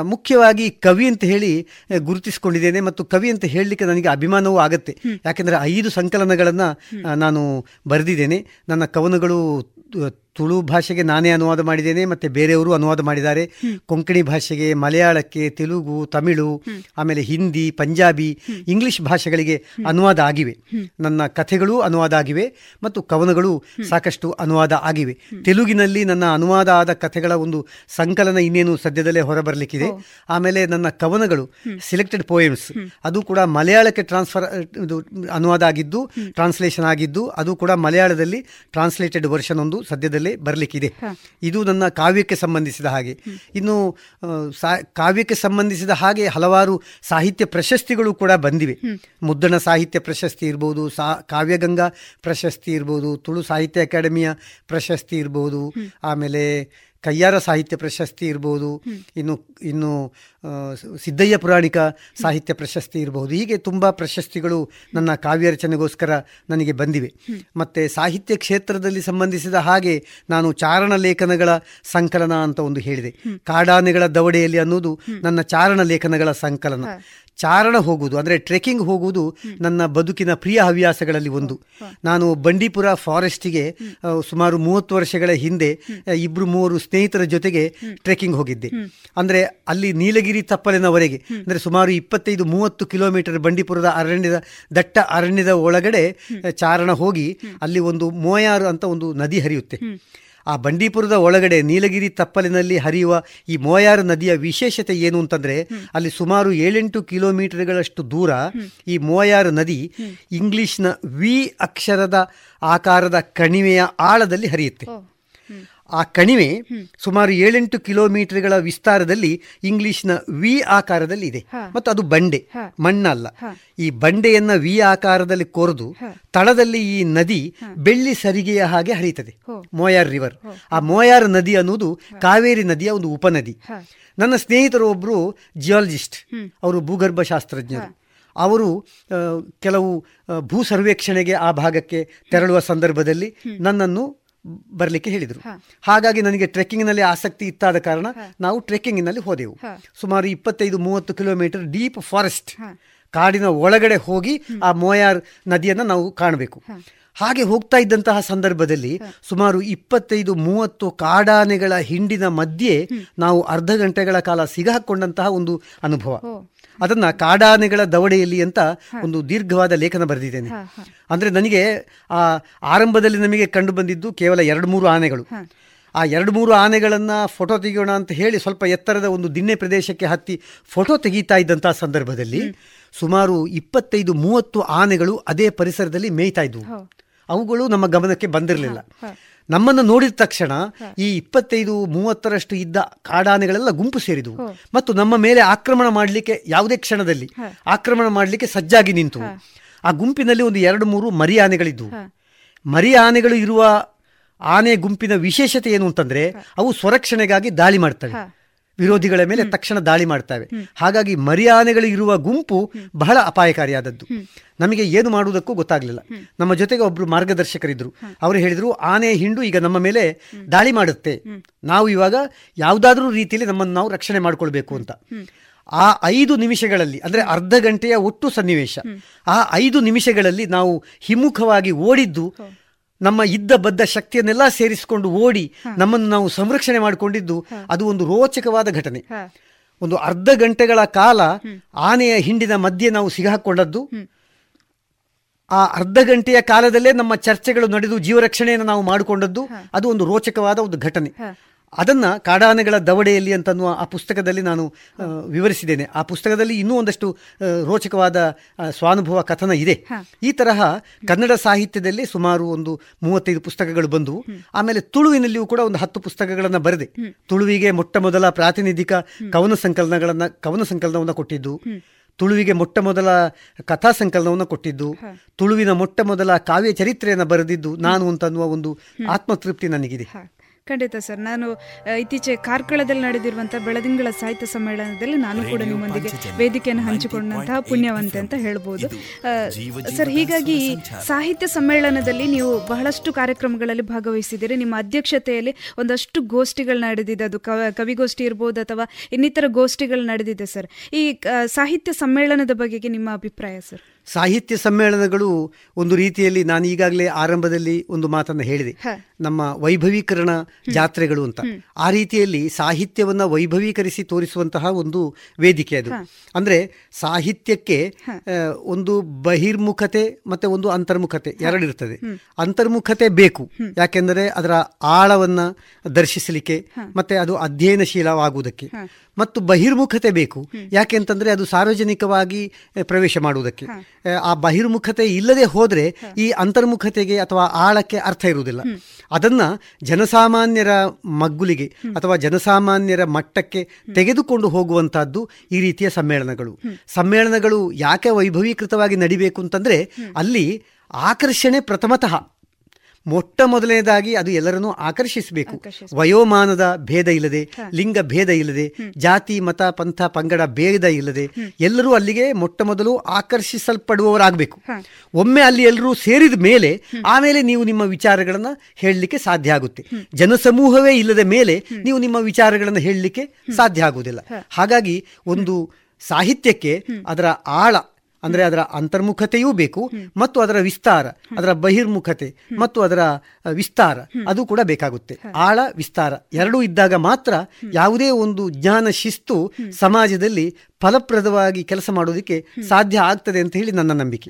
ಮುಖ್ಯವಾಗಿ ಕವಿ ಅಂತ ಹೇಳಿ ಗುರುತಿಸಿಕೊಂಡಿದ್ದೇನೆ ಮತ್ತು ಕವಿ ಅಂತ ಹೇಳಲಿಕ್ಕೆ ನನಗೆ ಅಭಿಮಾನವೂ ಆಗುತ್ತೆ. ಯಾಕೆಂದರೆ ಐದು ಸಂಕಲನಗಳನ್ನು ನಾನು ಬರೆದಿದ್ದೇನೆ. ನನ್ನ ಕವನಗಳು ತುಳು ಭಾಷೆಗೆ ನಾನೇ ಅನುವಾದ ಮಾಡಿದ್ದೇನೆ ಮತ್ತೆ ಬೇರೆಯವರು ಅನುವಾದ ಮಾಡಿದ್ದಾರೆ. ಕೊಂಕಣಿ ಭಾಷೆಗೆ ಮಲಯಾಳಕ್ಕೆ ತೆಲುಗು ತಮಿಳು ಆಮೇಲೆ ಹಿಂದಿ ಪಂಜಾಬಿ ಇಂಗ್ಲಿಷ್ ಭಾಷೆಗಳಿಗೆ ಅನುವಾದ ಆಗಿವೆ. ನನ್ನ ಕಥೆಗಳು ಅನುವಾದ ಆಗಿವೆ ಮತ್ತು ಕವನಗಳು ಸಾಕಷ್ಟು ಅನುವಾದ ಆಗಿವೆ. ತೆಲುಗಿನಲ್ಲಿ ನನ್ನ ಅನುವಾದ ಆದ ಕಥೆಗಳ ಒಂದು ಸಂಕಲನ ಇನ್ನೇನು ಸದ್ಯದಲ್ಲೇ ಹೊರಬರಲಿಕ್ಕಿದೆ. ಆಮೇಲೆ ನನ್ನ ಕವನಗಳು ಸಿಲೆಕ್ಟೆಡ್ ಪೋಯಮ್ಸ್ ಅದು ಕೂಡ ಮಲಯಾಳಕ್ಕೆ ಟ್ರಾನ್ಸ್ಫರ್ ಇದು ಅನುವಾದ ಆಗಿದ್ದು ಟ್ರಾನ್ಸ್ಲೇಷನ್ ಆಗಿದ್ದು ಅದು ಕೂಡ ಮಲಯಾಳದಲ್ಲಿ ಟ್ರಾನ್ಸ್ಲೇಟೆಡ್ ವರ್ಷನ್ ಒಂದು ಸದ್ಯದಲ್ಲೇ ಬರಲಿಕ್ಕಿದೆ. ಇದು ನನ್ನ ಕಾವ್ಯಕ್ಕೆ ಸಂಬಂಧಿಸಿದ ಹಾಗೆ. ಇನ್ನು ಕಾವ್ಯಕ್ಕೆ ಸಂಬಂಧಿಸಿದ ಹಾಗೆ ಹಲವಾರು ಸಾಹಿತ್ಯ ಪ್ರಶಸ್ತಿಗಳು ಕೂಡ ಬಂದಿವೆ. ಮುದ್ರಣ ಸಾಹಿತ್ಯ ಪ್ರಶಸ್ತಿ ಇರ್ಬೋದು ಸಾ ಕಾವ್ಯಗಂಗಾ ಪ್ರಶಸ್ತಿ ಇರ್ಬೋದು ತುಳು ಸಾಹಿತ್ಯ ಅಕಾಡೆಮಿಯ ಪ್ರಶಸ್ತಿ ಇರ್ಬೋದು ಆಮೇಲೆ ಕಯ್ಯಾರ ಸಾಹಿತ್ಯ ಪ್ರಶಸ್ತಿ ಇರ್ಬೋದು ಇನ್ನು ಇನ್ನು ಸಿದ್ದಯ್ಯ ಪುರಾಣಿಕ ಸಾಹಿತ್ಯ ಪ್ರಶಸ್ತಿ ಇರಬಹುದು. ಹೀಗೆ ತುಂಬ ಪ್ರಶಸ್ತಿಗಳು ನನ್ನ ಕಾವ್ಯ ರಚನೆಗೋಸ್ಕರ ನನಗೆ ಬಂದಿವೆ. ಮತ್ತು ಸಾಹಿತ್ಯ ಕ್ಷೇತ್ರದಲ್ಲಿ ಸಂಬಂಧಿಸಿದ ಹಾಗೆ ನಾನು ಚಾರಣ ಲೇಖನಗಳ ಸಂಕಲನ ಅಂತ ಒಂದು ಹೇಳಿದೆ. ಕಾಡಾನೆಗಳ ದವಡೆಯಲ್ಲಿ ಅನ್ನೋದು ನನ್ನ ಚಾರಣ ಲೇಖನಗಳ ಸಂಕಲನ. ಚಾರಣ ಹೋಗುವುದು ಅಂದರೆ ಟ್ರೆಕ್ಕಿಂಗ್ ಹೋಗುವುದು ನನ್ನ ಬದುಕಿನ ಪ್ರಿಯ ಹವ್ಯಾಸಗಳಲ್ಲಿ ಒಂದು. ನಾನು ಬಂಡೀಪುರ ಫಾರೆಸ್ಟಿಗೆ ಸುಮಾರು ಮೂವತ್ತು ವರ್ಷಗಳ ಹಿಂದೆ ಇಬ್ಬರು ಮೂವರು ಸ್ನೇಹಿತರ ಜೊತೆಗೆ ಟ್ರೆಕ್ಕಿಂಗ್ ಹೋಗಿದ್ದೆ. ಅಂದರೆ ಅಲ್ಲಿ ನೀಲಗಿರಿ ತಪ್ಪಲಿನವರೆಗೆ. ಅಂದರೆ ಸುಮಾರು ಇಪ್ಪತ್ತೈದು ಮೂವತ್ತು ಕಿಲೋಮೀಟರ್ ಬಂಡೀಪುರದ ಅರಣ್ಯದ ದಟ್ಟ ಅರಣ್ಯದ ಒಳಗಡೆ ಚಾರಣ ಹೋಗಿ ಅಲ್ಲಿ ಒಂದು ಮೋಯಾರು ಅಂತ ಒಂದು ನದಿ ಹರಿಯುತ್ತೆ. ಆ ಬಂಡೀಪುರದ ಒಳಗಡೆ ನೀಲಗಿರಿ ತಪ್ಪಲಿನಲ್ಲಿ ಹರಿಯುವ ಈ ಮೋಯಾರು ನದಿಯ ವಿಶೇಷತೆ ಏನು ಅಂತಂದ್ರೆ ಅಲ್ಲಿ ಸುಮಾರು ಏಳೆಂಟು ಕಿಲೋಮೀಟರ್ಗಳಷ್ಟು ದೂರ ಈ ಮೋಯಾರು ನದಿ ಇಂಗ್ಲಿಷ್ನ ವಿ ಅಕ್ಷರದ ಆಕಾರದ ಕಣಿವೆಯ ಆಳದಲ್ಲಿ ಹರಿಯುತ್ತೆ. ಆ ಕಣಿವೆ ಸುಮಾರು ಏಳೆಂಟು ಕಿಲೋಮೀಟರ್ಗಳ ವಿಸ್ತಾರದಲ್ಲಿ ಇಂಗ್ಲಿಷ್ನ ವಿ ಆಕಾರದಲ್ಲಿ ಇದೆ. ಮತ್ತು ಅದು ಬಂಡೆ ಮಣ್ಣಲ್ಲ. ಈ ಬಂಡೆಯನ್ನ ವಿ ಆಕಾರದಲ್ಲಿ ಕೊರೆದು ತಳದಲ್ಲಿ ಈ ನದಿ ಬೆಳ್ಳಿ ಸರಿಗೆಯ ಹಾಗೆ ಹರಿಯುತ್ತದೆ. ಮೋಯಾರ್ ರಿವರ್. ಆ ಮೋಯಾರ್ ನದಿ ಅನ್ನೋದು ಕಾವೇರಿ ನದಿಯ ಒಂದು ಉಪನದಿ. ನನ್ನ ಸ್ನೇಹಿತರು ಒಬ್ಬರು ಜಿಯಾಲಜಿಸ್ಟ್ ಅವರು ಭೂಗರ್ಭ ಶಾಸ್ತ್ರಜ್ಞರು. ಅವರು ಕೆಲವು ಭೂ ಸರ್ವೇಕ್ಷಣೆಗೆ ಆ ಭಾಗಕ್ಕೆ ತೆರಳುವ ಸಂದರ್ಭದಲ್ಲಿ ನನ್ನನ್ನು ಬರಲಿಕ್ಕೆ ಹೇಳಿದರು. ಹಾಗಾಗಿ ನನಗೆ ಟ್ರೆಕ್ಕಿಂಗ್ನಲ್ಲಿ ಆಸಕ್ತಿ ಇತ್ತಾದ ಕಾರಣ ನಾವು ಟ್ರೆಕ್ಕಿಂಗ್ನಲ್ಲಿ ಹೋದೆವು. ಸುಮಾರು ಇಪ್ಪತ್ತೈದು ಮೂವತ್ತು ಕಿಲೋಮೀಟರ್ ಡೀಪ್ ಫಾರೆಸ್ಟ್ ಕಾಡಿನ ಒಳಗಡೆ ಹೋಗಿ ಆ ಮೋಯಾರ್ ನದಿಯನ್ನು ನಾವು ಕಾಣಬೇಕು. ಹಾಗೆ ಹೋಗ್ತಾ ಇದ್ದಂತಹ ಸಂದರ್ಭದಲ್ಲಿ ಸುಮಾರು ಇಪ್ಪತ್ತೈದು ಮೂವತ್ತು ಕಾಡಾನೆಗಳ ಹಿಂಡಿನ ಮಧ್ಯೆ ನಾವು ಅರ್ಧ ಗಂಟೆಗಳ ಕಾಲ ಸಿಗಾಕೊಂಡಂತಹ ಒಂದು ಅನುಭವ. ಅದನ್ನ ಕಾಡಾನೆಗಳ ದವಡೆಯಲ್ಲಿ ಅಂತ ಒಂದು ದೀರ್ಘವಾದ ಲೇಖನ ಬರೆದಿದ್ದೇನೆ. ಅಂದ್ರೆ ನನಗೆ ಆ ಆರಂಭದಲ್ಲಿ ನಮಗೆ ಕಂಡು ಬಂದಿದ್ದು ಕೇವಲ ಎರಡು ಮೂರು ಆನೆಗಳು. ಆ ಎರಡು ಮೂರು ಆನೆಗಳನ್ನು ಫೋಟೋ ತೆಗೆಯೋಣ ಅಂತ ಹೇಳಿ ಸ್ವಲ್ಪ ಎತ್ತರದ ಒಂದು ದಿನ್ನೆ ಪ್ರದೇಶಕ್ಕೆ ಹತ್ತಿ ಫೋಟೋ ತೆಗೀತಾ ಇದ್ದಂಥ ಸಂದರ್ಭದಲ್ಲಿ ಸುಮಾರು ಇಪ್ಪತ್ತೈದು ಮೂವತ್ತು ಆನೆಗಳು ಅದೇ ಪರಿಸರದಲ್ಲಿ ಮೇಯ್ತಾ ಇದ್ವು. ಅವುಗಳು ನಮ್ಮ ಗಮನಕ್ಕೆ ಬಂದಿರಲಿಲ್ಲ. ನಮ್ಮನ್ನು ನೋಡಿದ ತಕ್ಷಣ ಈ ಇಪ್ಪತ್ತೈದು ಮೂವತ್ತರಷ್ಟು ಇದ್ದ ಕಾಡಾನೆಗಳೆಲ್ಲ ಗುಂಪು ಸೇರಿದವು. ಮತ್ತು ನಮ್ಮ ಮೇಲೆ ಆಕ್ರಮಣ ಮಾಡಲಿಕ್ಕೆ ಯಾವುದೇ ಕ್ಷಣದಲ್ಲಿ ಆಕ್ರಮಣ ಮಾಡಲಿಕ್ಕೆ ಸಜ್ಜಾಗಿ ನಿಂತು. ಆ ಗುಂಪಿನಲ್ಲಿ ಒಂದು ಎರಡು ಮೂರು ಮರಿ ಆನೆಗಳಿದ್ದವು ಮರಿ ಆನೆಗಳು ಇರುವ ಆನೆ ಗುಂಪಿನ ವಿಶೇಷತೆ ಏನು ಅಂತಂದ್ರೆ ಅವು ಸ್ವರಕ್ಷಣೆಗಾಗಿ ದಾಳಿ ಮಾಡ್ತವೆ. ವಿರೋಧಿಗಳ ಮೇಲೆ ತಕ್ಷಣ ದಾಳಿ ಮಾಡ್ತವೆ. ಹಾಗಾಗಿ ಮರ್ಯಾದೆಗಳಿರುವ ಇರುವ ಗುಂಪು ಬಹಳ ಅಪಾಯಕಾರಿಯಾದದ್ದು. ನಮಗೆ ಏನು ಮಾಡುವುದಕ್ಕೂ ಗೊತ್ತಾಗಲಿಲ್ಲ. ನಮ್ಮ ಜೊತೆಗೆ ಒಬ್ರು ಮಾರ್ಗದರ್ಶಕರಿದ್ದರು ಅವರು ಹೇಳಿದ್ರು ಆನೆ ಹಿಂಡು ಈಗ ನಮ್ಮ ಮೇಲೆ ದಾಳಿ ಮಾಡುತ್ತೆ. ನಾವು ಇವಾಗ ಯಾವುದಾದ್ರೂ ರೀತಿಯಲ್ಲಿ ನಮ್ಮನ್ನು ನಾವು ರಕ್ಷಣೆ ಮಾಡಿಕೊಳ್ಬೇಕು ಅಂತ. ಆ ಐದು ನಿಮಿಷಗಳಲ್ಲಿ ಅಂದ್ರೆ ಅರ್ಧ ಗಂಟೆಯ ಒಟ್ಟು ಸನ್ನಿವೇಶ ಆ ಐದು ನಿಮಿಷಗಳಲ್ಲಿ ನಾವು ಹಿಮ್ಮುಖವಾಗಿ ಓಡಿದ್ದು ನಮ್ಮ ಇದ್ದ ಬದ್ದ ಶಕ್ತಿಯನ್ನೆಲ್ಲ ಸೇರಿಸಿಕೊಂಡು ಓಡಿ ನಮ್ಮನ್ನು ನಾವು ಸಂರಕ್ಷಣೆ ಮಾಡಿಕೊಂಡಿದ್ದು ಅದು ಒಂದು ರೋಚಕವಾದ ಘಟನೆ. ಒಂದು ಅರ್ಧ ಗಂಟೆಗಳ ಕಾಲ ಆನೆಯ ಹಿಂಡಿನ ಮಧ್ಯೆ ನಾವು ಸಿಗಾಕೊಂಡದ್ದು. ಆ ಅರ್ಧ ಗಂಟೆಯ ಕಾಲದಲ್ಲೇ ನಮ್ಮ ಚರ್ಚೆಗಳು ನಡೆದು ಜೀವರಕ್ಷಣೆಯನ್ನು ನಾವು ಮಾಡಿಕೊಂಡದ್ದು. ಅದು ಒಂದು ರೋಚಕವಾದ ಒಂದು ಘಟನೆ. ಅದನ್ನ ಕಾಡಾನೆಗಳ ದವಡೆಯಲ್ಲಿ ಅಂತನ್ನುವ ಆ ಪುಸ್ತಕದಲ್ಲಿ ನಾನು ವಿವರಿಸಿದ್ದೇನೆ. ಆ ಪುಸ್ತಕದಲ್ಲಿ ಇನ್ನೂ ಒಂದಷ್ಟು ರೋಚಕವಾದ ಸ್ವಾನುಭವ ಕಥನ ಇದೆ. ಈ ತರಹ ಕನ್ನಡ ಸಾಹಿತ್ಯದಲ್ಲಿ ಸುಮಾರು ಒಂದು ಮೂವತ್ತೈದು ಪುಸ್ತಕಗಳು ಬಂದವು. ಆಮೇಲೆ ತುಳುವಿನಲ್ಲಿಯೂ ಕೂಡ ಒಂದು ಹತ್ತು ಪುಸ್ತಕಗಳನ್ನು ಬರೆದೆ. ತುಳುವಿಗೆ ಮೊಟ್ಟ ಮೊದಲ ಪ್ರಾತಿನಿಧಿಕ ಕವನ ಸಂಕಲನಗಳನ್ನು ಕವನ ಸಂಕಲನವನ್ನು ಕೊಟ್ಟಿದ್ದು. ತುಳುವಿಗೆ ಮೊಟ್ಟ ಮೊದಲ ಕಥಾ ಸಂಕಲನವನ್ನು ಕೊಟ್ಟಿದ್ದು. ತುಳುವಿನ ಮೊಟ್ಟ ಮೊದಲ ಕಾವ್ಯ ಚರಿತ್ರೆಯನ್ನು ಬರೆದಿದ್ದು ನಾನು ಅಂತನ್ನುವ ಒಂದು ಆತ್ಮತೃಪ್ತಿ ನನಗಿದೆ. ಖಂಡಿತ ಸರ್. ನಾನು ಇತ್ತೀಚೆಗೆ ಕಾರ್ಕಳದಲ್ಲಿ ನಡೆದಿರುವಂತಹ ಬೆಳದಿಂಗಳ ಸಾಹಿತ್ಯ ಸಮ್ಮೇಳನದಲ್ಲಿ ನಾನು ಕೂಡ ನಿಮ್ಮೊಂದಿಗೆ ವೇದಿಕೆಯನ್ನು ಹಂಚಿಕೊಂಡಂತಹ ಪುಣ್ಯವಂತೆ ಅಂತ ಹೇಳ್ಬೋದು. ಸರ್ ಹೀಗಾಗಿ ಸಾಹಿತ್ಯ ಸಮ್ಮೇಳನದಲ್ಲಿ ನೀವು ಬಹಳಷ್ಟು ಕಾರ್ಯಕ್ರಮಗಳಲ್ಲಿ ಭಾಗವಹಿಸಿದ್ದೀರಿ. ನಿಮ್ಮ ಅಧ್ಯಕ್ಷತೆಯಲ್ಲಿ ಒಂದಷ್ಟು ಗೋಷ್ಠಿಗಳು ನಡೆದಿದೆ. ಅದು ಕವಿಗೋಷ್ಠಿ ಇರ್ಬೋದು ಅಥವಾ ಇನ್ನಿತರ ಗೋಷ್ಠಿಗಳು ನಡೆದಿದೆ ಸರ್. ಈ ಸಾಹಿತ್ಯ ಸಮ್ಮೇಳನದ ಬಗೆಗೆ ನಿಮ್ಮ ಅಭಿಪ್ರಾಯ ಸರ್? ಸಾಹಿತ್ಯ ಸಮ್ಮೇಳನಗಳು ಒಂದು ರೀತಿಯಲ್ಲಿ ನಾನು ಈಗಾಗಲೇ ಆರಂಭದಲ್ಲಿ ಒಂದು ಮಾತನ್ನು ಹೇಳಿದೆ. ನಮ್ಮ ವೈಭವೀಕರಣ ಜಾತ್ರೆಗಳು ಅಂತ. ಆ ರೀತಿಯಲ್ಲಿ ಸಾಹಿತ್ಯವನ್ನು ವೈಭವೀಕರಿಸಿ ತೋರಿಸುವಂತಹ ಒಂದು ವೇದಿಕೆ ಅದು. ಅಂದ್ರೆ ಸಾಹಿತ್ಯಕ್ಕೆ ಒಂದು ಬಹಿರ್ಮುಖತೆ ಮತ್ತೆ ಒಂದು ಅಂತರ್ಮುಖತೆ ಎರಡಿರ್ತದೆ ಅಂತರ್ಮುಖತೆ ಬೇಕು. ಯಾಕೆಂದರೆ ಅದರ ಆಳವನ್ನ ದರ್ಶಿಸಲಿಕ್ಕೆ ಮತ್ತೆ ಅದು ಅಧ್ಯಯನಶೀಲವಾಗುವುದಕ್ಕೆ. ಮತ್ತು ಬಹಿರ್ಮುಖತೆ ಬೇಕು. ಯಾಕೆ ಅಂತಂದರೆ ಅದು ಸಾರ್ವಜನಿಕವಾಗಿ ಪ್ರವೇಶ ಮಾಡುವುದಕ್ಕೆ. ಆ ಬಹಿರ್ಮುಖತೆ ಇಲ್ಲದೆ ಹೋದ್ರೆ ಈ ಅಂತರ್ಮುಖತೆಗೆ ಅಥವಾ ಆಳಕ್ಕೆ ಅರ್ಥ ಇರುವುದಿಲ್ಲ. ಅದನ್ನ ಜನಸಾಮಾನ್ಯರ ಮಗ್ಗುಲಿಗೆ ಅಥವಾ ಜನಸಾಮಾನ್ಯರ ಮಟ್ಟಕ್ಕೆ ತೆಗೆದುಕೊಂಡು ಹೋಗುವಂತಹದ್ದು ಈ ರೀತಿಯ ಸಮ್ಮೇಳನಗಳು. ಸಮ್ಮೇಳನಗಳು ಯಾಕೆ ವೈಭವೀಕೃತವಾಗಿ ನಡಿಬೇಕು ಅಂತಂದ್ರೆ ಅಲ್ಲಿ ಆಕರ್ಷಣೆ ಪ್ರಥಮತಃ. ಮೊಟ್ಟ ಮೊದಲನೇದಾಗಿ ಅದು ಎಲ್ಲರನ್ನೂ ಆಕರ್ಷಿಸಬೇಕು. ವಯೋಮಾನದ ಭೇದ ಇಲ್ಲದೆ ಲಿಂಗ ಭೇದ ಇಲ್ಲದೆ ಜಾತಿ ಮತ ಪಂಥ ಪಂಗಡ ಭೇದ ಇಲ್ಲದೆ ಎಲ್ಲರೂ ಅಲ್ಲಿಗೆ ಮೊಟ್ಟ ಮೊದಲು ಆಕರ್ಷಿಸಲ್ಪಡುವವರಾಗಬೇಕು. ಒಮ್ಮೆ ಅಲ್ಲಿ ಎಲ್ಲರೂ ಸೇರಿದ ಮೇಲೆ ಆಮೇಲೆ ನೀವು ನಿಮ್ಮ ವಿಚಾರಗಳನ್ನು ಹೇಳಲಿಕ್ಕೆ ಸಾಧ್ಯ ಆಗುತ್ತೆ. ಜನಸಮೂಹವೇ ಇಲ್ಲದ ಮೇಲೆ ನೀವು ನಿಮ್ಮ ವಿಚಾರಗಳನ್ನು ಹೇಳಲಿಕ್ಕೆ ಸಾಧ್ಯ ಆಗುವುದಿಲ್ಲ. ಹಾಗಾಗಿ ಒಂದು ಸಾಹಿತ್ಯಕ್ಕೆ ಅದರ ಆಳ ಅಂದರೆ ಅದರ ಅಂತರ್ಮುಖತೆಯೂ ಬೇಕು ಮತ್ತು ಅದರ ವಿಸ್ತಾರ ಅದರ ಬಹಿರ್ಮುಖತೆ ಮತ್ತು ಅದರ ವಿಸ್ತಾರ ಅದು ಕೂಡ ಬೇಕಾಗುತ್ತೆ. ಆಳ ವಿಸ್ತಾರ ಎರಡೂ ಇದ್ದಾಗ ಮಾತ್ರ ಯಾವುದೇ ಒಂದು ಜ್ಞಾನ ಶಿಸ್ತು ಸಮಾಜದಲ್ಲಿ ಫಲಪ್ರದವಾಗಿ ಕೆಲಸ ಮಾಡೋದಕ್ಕೆ ಸಾಧ್ಯ ಆಗ್ತದೆ ಅಂತ ಹೇಳಿ ನನ್ನ ನಂಬಿಕೆ.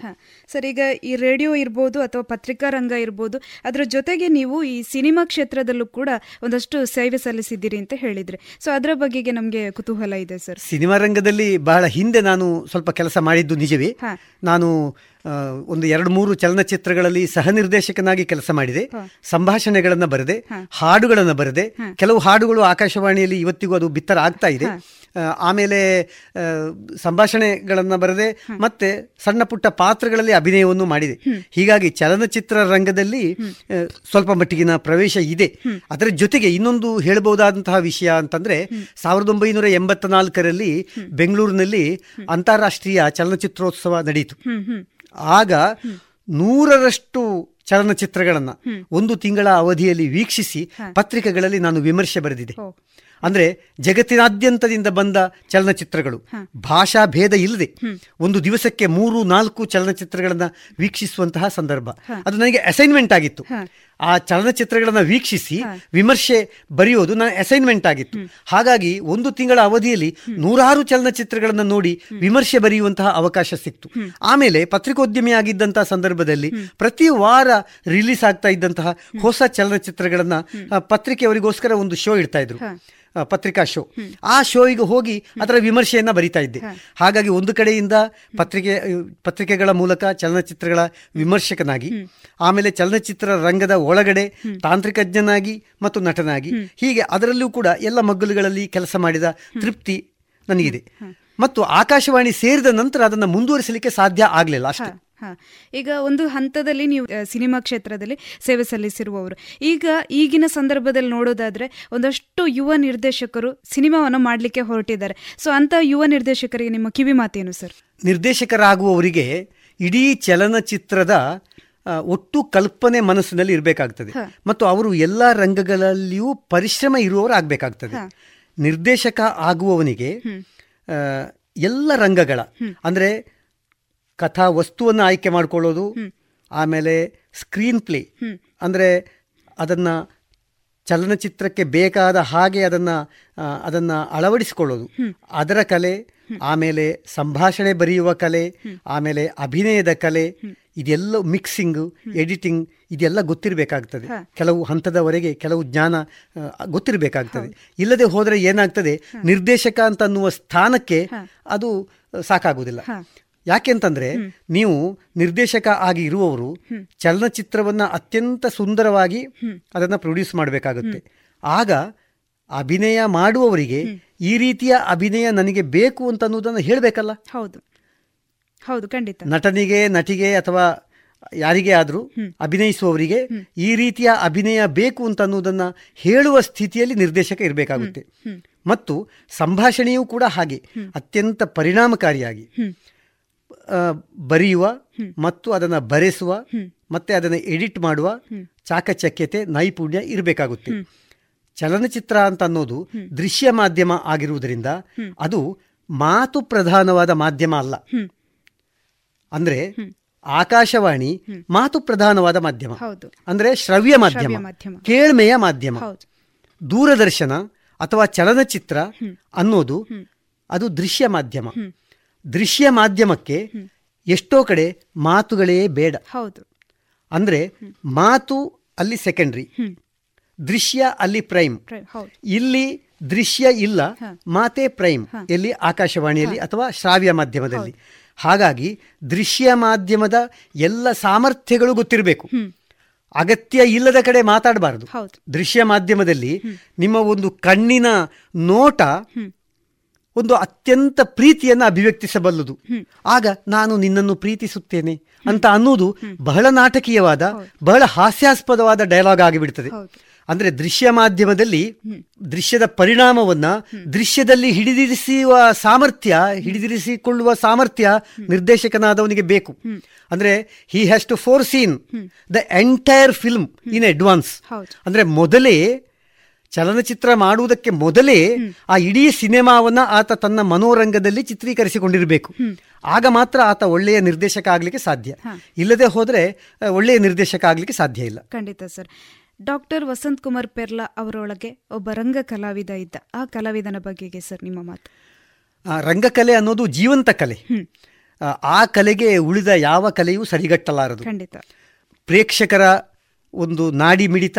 ಸರ್ ಈಗ ಈ ರೇಡಿಯೋ ಇರ್ಬೋದು ಅಥವಾ ಪತ್ರಿಕಾ ರಂಗ ಇರ್ಬೋದು ಅದರ ಜೊತೆಗೆ ನೀವು ಈ ಸಿನಿಮಾ ಕ್ಷೇತ್ರದಲ್ಲೂ ಕೂಡ ಒಂದಷ್ಟು ಸೇವೆ ಸಲ್ಲಿಸಿದ್ದೀರಿ ಅಂತ ಹೇಳಿದ್ರೆ. ಸೊ ಅದರ ಬಗೆಗೆ ನಮಗೆ ಕುತೂಹಲ ಇದೆ ಸರ್. ಸಿನಿಮಾ ರಂಗದಲ್ಲಿ ಬಹಳ ಹಿಂದೆ ನಾನು ಸ್ವಲ್ಪ ಕೆಲಸ ಮಾಡಿದ್ದು ನಿಜವೇ. ನಾನು ಒಂದು ಎರಡು ಮೂರು ಚಲನಚಿತ್ರಗಳಲ್ಲಿ ಸಹ ನಿರ್ದೇಶಕನಾಗಿ ಕೆಲಸ ಮಾಡಿದೆ. ಸಂಭಾಷಣೆಗಳನ್ನು ಬರೆದೆ. ಹಾಡುಗಳನ್ನು ಬರೆದೆ. ಕೆಲವು ಹಾಡುಗಳು ಆಕಾಶವಾಣಿಯಲ್ಲಿ ಇವತ್ತಿಗೂ ಅದು ಬಿತ್ತರ ಆಗ್ತಾ ಇದೆ. ಆಮೇಲೆ ಸಂಭಾಷಣೆಗಳನ್ನು ಬರೆದೆ ಮತ್ತೆ ಸಣ್ಣ ಪುಟ್ಟ ಪಾತ್ರಗಳಲ್ಲಿ ಅಭಿನಯವನ್ನು ಮಾಡಿದೆ. ಹೀಗಾಗಿ ಚಲನಚಿತ್ರ ರಂಗದಲ್ಲಿ ಸ್ವಲ್ಪ ಮಟ್ಟಿಗಿನ ಪ್ರವೇಶ ಇದೆ. ಅದರ ಜೊತೆಗೆ ಇನ್ನೊಂದು ಹೇಳಬಹುದಾದಂತಹ ವಿಷಯ ಅಂತಂದ್ರೆ ಸಾವಿರದ ಒಂಬೈನೂರ ಎಂಬತ್ತ ನಾಲ್ಕರಲ್ಲಿ ಬೆಂಗಳೂರಿನಲ್ಲಿ ಅಂತಾರಾಷ್ಟ್ರೀಯ ಚಲನಚಿತ್ರೋತ್ಸವ ನಡೆಯಿತು ಆಗ ನೂರರಷ್ಟು ಚಲನಚಿತ್ರಗಳನ್ನು ಒಂದು ತಿಂಗಳ ಅವಧಿಯಲ್ಲಿ ವೀಕ್ಷಿಸಿ ಪತ್ರಿಕೆಗಳಲ್ಲಿ ನಾನು ವಿಮರ್ಶೆ ಬರೆದಿದೆ. ಅಂದ್ರೆ ಜಗತ್ತಿನಾದ್ಯಂತದಿಂದ ಬಂದ ಚಲನಚಿತ್ರಗಳು. ಭಾಷಾ ಭೇದ ಇಲ್ಲದೆ ಒಂದು ದಿವಸಕ್ಕೆ ಮೂರು ನಾಲ್ಕು ಚಲನಚಿತ್ರಗಳನ್ನ ವೀಕ್ಷಿಸುವಂತಹ ಸಂದರ್ಭ. ಅದು ನನಗೆ ಅಸೈನ್ಮೆಂಟ್ ಆಗಿತ್ತು. ಆ ಚಲನಚಿತ್ರಗಳನ್ನು ವೀಕ್ಷಿಸಿ ವಿಮರ್ಶೆ ಬರೆಯೋದು ನನ್ನ ಅಸೈನ್ಮೆಂಟ್ ಆಗಿತ್ತು. ಹಾಗಾಗಿ ಒಂದು ತಿಂಗಳ ಅವಧಿಯಲ್ಲಿ ನೂರಾರು ಚಲನಚಿತ್ರಗಳನ್ನು ನೋಡಿ ವಿಮರ್ಶೆ ಬರೆಯುವಂತಹ ಅವಕಾಶ ಸಿಕ್ತು. ಆಮೇಲೆ ಪತ್ರಿಕೋದ್ಯಮಿ ಆಗಿದ್ದಂತಹ ಸಂದರ್ಭದಲ್ಲಿ ಪ್ರತಿ ವಾರ ರಿಲೀಸ್ ಆಗ್ತಾ ಇದ್ದಂತಹ ಹೊಸ ಚಲನಚಿತ್ರಗಳನ್ನ ಪತ್ರಿಕೆಯವರಿಗೋಸ್ಕರ ಒಂದು ಶೋ ಇಡ್ತಾ ಇದ್ರು. ಪತ್ರಿಕಾ ಶೋ. ಆ ಶೋಗೆ ಹೋಗಿ ಅದರ ವಿಮರ್ಶೆಯನ್ನು ಬರಿತಾ ಇದ್ದೆ. ಹಾಗಾಗಿ ಒಂದು ಕಡೆಯಿಂದ ಪತ್ರಿಕೆ ಪತ್ರಿಕೆಗಳ ಮೂಲಕ ಚಲನಚಿತ್ರಗಳ ವಿಮರ್ಶಕನಾಗಿ ಆಮೇಲೆ ಚಲನಚಿತ್ರ ರಂಗದ ಒಳಗಡೆ ತಾಂತ್ರಿಕಜ್ಞನಾಗಿ ಮತ್ತು ನಟನಾಗಿ ಹೀಗೆ ಅದರಲ್ಲೂ ಕೂಡ ಎಲ್ಲ ಮಗ್ಗಲುಗಳಲ್ಲಿ ಕೆಲಸ ಮಾಡಿದ ತೃಪ್ತಿ ನನಗಿದೆ. ಮತ್ತು ಆಕಾಶವಾಣಿ ಸೇರಿದ ನಂತರ ಅದನ್ನು ಮುಂದುವರಿಸಲಿಕ್ಕೆ ಸಾಧ್ಯ ಆಗಲಿಲ್ಲ ಅಷ್ಟೇ. ಈಗ ಒಂದು ಹಂತದಲ್ಲಿ ನೀವು ಸಿನಿಮಾ ಕ್ಷೇತ್ರದಲ್ಲಿ ಸೇವೆ ಸಲ್ಲಿಸಿರುವವರು. ಈಗ ಈಗಿನ ಸಂದರ್ಭದಲ್ಲಿ ನೋಡೋದಾದ್ರೆ ಒಂದಷ್ಟು ಯುವ ನಿರ್ದೇಶಕರು ಸಿನಿಮಾವನ್ನು ಮಾಡಲಿಕ್ಕೆ ಹೊರಟಿದ್ದಾರೆ. ಸೊ ಅಂತ ಯುವ ನಿರ್ದೇಶಕರಿಗೆ ನಿಮ್ಮ ಕಿವಿ ಮಾತೇನು ಸರ್? ನಿರ್ದೇಶಕರಾಗುವವರಿಗೆ ಇಡೀ ಚಲನಚಿತ್ರದ ಒಟ್ಟು ಕಲ್ಪನೆ ಮನಸ್ಸಿನಲ್ಲಿ ಇರಬೇಕಾಗ್ತದೆ. ಮತ್ತು ಅವರು ಎಲ್ಲ ರಂಗಗಳಲ್ಲಿಯೂ ಪರಿಶ್ರಮ ಇರುವವರಾಗಬೇಕಾಗ್ತದೆ. ನಿರ್ದೇಶಕ ಆಗುವವನಿಗೆ ಎಲ್ಲ ರಂಗಗಳ ಅಂದರೆ ಕಥಾ ವಸ್ತುವನ್ನು ಆಯ್ಕೆ ಮಾಡಿಕೊಳ್ಳೋದು ಆಮೇಲೆ ಸ್ಕ್ರೀನ್ ಪ್ಲೇ ಅಂದರೆ ಅದನ್ನು ಚಲನಚಿತ್ರಕ್ಕೆ ಬೇಕಾದ ಹಾಗೆ ಅದನ್ನು ಅದನ್ನು ಅಳವಡಿಸಿಕೊಳ್ಳೋದು. ಅದರ ಕಲೆ ಆಮೇಲೆ ಸಂಭಾಷಣೆ ಬರೆಯುವ ಕಲೆ ಆಮೇಲೆ ಅಭಿನಯದ ಕಲೆ ಇದೆಲ್ಲ ಮಿಕ್ಸಿಂಗ್ ಎಡಿಟಿಂಗ್ ಇದೆಲ್ಲ ಗೊತ್ತಿರಬೇಕಾಗ್ತದೆ. ಕೆಲವು ಹಂತದವರೆಗೆ ಕೆಲವು ಜ್ಞಾನ ಗೊತ್ತಿರಬೇಕಾಗ್ತದೆ. ಇಲ್ಲದೆ ಹೋದರೆ ಏನಾಗ್ತದೆ? ನಿರ್ದೇಶಕ ಅಂತ ಅನ್ನುವ ಸ್ಥಾನಕ್ಕೆ ಅದು ಸಾಕಾಗುವುದಿಲ್ಲ. ಯಾಕೆಂತಂದ್ರೆ ನೀವು ನಿರ್ದೇಶಕ ಆಗಿ ಇರುವವರು ಚಲನಚಿತ್ರವನ್ನ ಅತ್ಯಂತ ಸುಂದರವಾಗಿ ಅದನ್ನ ಪ್ರೊಡ್ಯೂಸ್ ಮಾಡಬೇಕಾಗುತ್ತೆ. ಆಗ ಅಭಿನಯ ಮಾಡುವವರಿಗೆ ಈ ರೀತಿಯ ಅಭಿನಯ ನನಗೆ ಬೇಕು ಅಂತ ಅನ್ನೋದನ್ನು ಹೇಳಬೇಕಲ್ಲ? ಹೌದು. ಹೌದು ಖಂಡಿತ. ನಟನಿಗೆ ನಟಿಗೆ ಅಥವಾ ಯಾರಿಗೆ ಆದರೂ ಅಭಿನಯಿಸುವವರಿಗೆ ಈ ರೀತಿಯ ಅಭಿನಯ ಬೇಕು ಅಂತ ಅನ್ನೋದನ್ನ ಹೇಳುವ ಸ್ಥಿತಿಯಲ್ಲಿ ನಿರ್ದೇಶಕ ಇರಬೇಕಾಗುತ್ತೆ. ಮತ್ತು ಸಂಭಾಷಣೆಯೂ ಕೂಡ ಹಾಗೆ. ಅತ್ಯಂತ ಪರಿಣಾಮಕಾರಿಯಾಗಿ. ಬರೆಯುವ ಮತ್ತು ಅದನ್ನು ಬರೆಸುವ ಮತ್ತೆ ಅದನ್ನು ಎಡಿಟ್ ಮಾಡುವ ಚಾಕಚಕ್ಯತೆ ನೈಪುಣ್ಯ ಇರಬೇಕಾಗುತ್ತೆ. ಚಲನಚಿತ್ರ ಅಂತ ಅನ್ನೋದು ದೃಶ್ಯ ಮಾಧ್ಯಮ ಆಗಿರುವುದರಿಂದ ಅದು ಮಾತು ಪ್ರಧಾನವಾದ ಮಾಧ್ಯಮ ಅಲ್ಲ. ಅಂದ್ರೆ ಆಕಾಶವಾಣಿ ಮಾತು ಪ್ರಧಾನವಾದ ಮಾಧ್ಯಮ. ಅಂದ್ರೆ ಶ್ರವ್ಯ ಮಾಧ್ಯಮ. ಕೇಳ್ಮೆಯ ಮಾಧ್ಯಮ. ದೂರದರ್ಶನ ಅಥವಾ ಚಲನಚಿತ್ರ ಅನ್ನೋದು ಅದು ದೃಶ್ಯ ಮಾಧ್ಯಮ. ದೃಶ್ಯ ಮಾಧ್ಯಮಕ್ಕೆ ಎಷ್ಟೋ ಕಡೆ ಮಾತುಗಳೇ ಬೇಡ. ಹೌದು. ಅಂದ್ರೆ ಮಾತು ಅಲ್ಲಿ ಸೆಕೆಂಡ್ರಿ ದೃಶ್ಯ ಅಲ್ಲಿ ಪ್ರೈಮ್ ಇಲ್ಲಿ ದೃಶ್ಯ ಇಲ್ಲ ಮಾತೆ ಪ್ರೈಮ್ ಎಲ್ಲಿ ಆಕಾಶವಾಣಿಯಲ್ಲಿ ಅಥವಾ ಶ್ರಾವ್ಯ ಮಾಧ್ಯಮದಲ್ಲಿ. ಹಾಗಾಗಿ ದೃಶ್ಯ ಮಾಧ್ಯಮದ ಎಲ್ಲ ಸಾಮರ್ಥ್ಯಗಳು ಗೊತ್ತಿರಬೇಕು. ಅಗತ್ಯ ಇಲ್ಲದ ಕಡೆ ಮಾತಾಡಬಾರದು. ದೃಶ್ಯ ಮಾಧ್ಯಮದಲ್ಲಿ ನಿಮ್ಮ ಒಂದು ಕಣ್ಣಿನ ನೋಟ ಒಂದು ಅತ್ಯಂತ ಪ್ರೀತಿಯನ್ನು ಅಭಿವ್ಯಕ್ತಿಸಬಲ್ಲದು. ಆಗ ನಾನು ನಿನ್ನನ್ನು ಪ್ರೀತಿಸುತ್ತೇನೆ ಅಂತ ಅನ್ನೋದು ಬಹಳ ನಾಟಕೀಯವಾದ ಬಹಳ ಹಾಸ್ಯಾಸ್ಪದವಾದ ಡೈಲಾಗ್ ಆಗಿಬಿಡ್ತದೆ. ಅಂದ್ರೆ ದೃಶ್ಯ ಮಾಧ್ಯಮದಲ್ಲಿ ದೃಶ್ಯದ ಪರಿಣಾಮವನ್ನ ದೃಶ್ಯದಲ್ಲಿ ಹಿಡಿದಿರಿಸುವ ಸಾಮರ್ಥ್ಯ ಹಿಡಿದಿರಿಸಿಕೊಳ್ಳುವ ಸಾಮರ್ಥ್ಯ ನಿರ್ದೇಶಕನಾದವನಿಗೆ ಬೇಕು. ಅಂದ್ರೆ he has to foresee the entire film in advance ಅಂದ್ರೆ ಮೊದಲೇ ಚಲನಚಿತ್ರ ಮಾಡುವುದಕ್ಕೆ ಮೊದಲೇ ಆ ಇಡೀ ಸಿನಿಮಾವನ್ನ ಆತ ತನ್ನ ಮನೋರಂಗದಲ್ಲಿ ಚಿತ್ರೀಕರಿಸಿಕೊಂಡಿರಬೇಕು. ಆಗ ಮಾತ್ರ ಆತ ಒಳ್ಳೆಯ ನಿರ್ದೇಶಕ ಆಗ್ಲಿಕ್ಕೆ ಸಾಧ್ಯ. ಇಲ್ಲದೆ ಹೋದ್ರೆ ಒಳ್ಳೆಯ ನಿರ್ದೇಶಕ ಆಗ್ಲಿಕ್ಕೆ ಸಾಧ್ಯ ಇಲ್ಲ. ಖಂಡಿತ ಸರ್. ಡಾಕ್ಟರ್ ವಸಂತ್ ಕುಮಾರ್ ಪೆರ್ಲಾ ಅವರೊಳಗೆ ಒಬ್ಬ ರಂಗ ಕಲಾವಿದ ಇದ್ದ. ಆ ಕಲಾವಿದನ ಬಗೆಗೆ ಸರ್ ನಿಮ್ಮ ಮಾತು. ರಂಗಕಲೆ ಅನ್ನೋದು ಜೀವಂತ ಕಲೆ. ಆ ಕಲೆಗೆ ಉಳಿದ ಯಾವ ಕಲೆಯೂ ಸರಿಗಟ್ಟಲಾರದು. ಖಂಡಿತ. ಪ್ರೇಕ್ಷಕರ ಒಂದು ನಾಡಿ ಮಿಡಿತ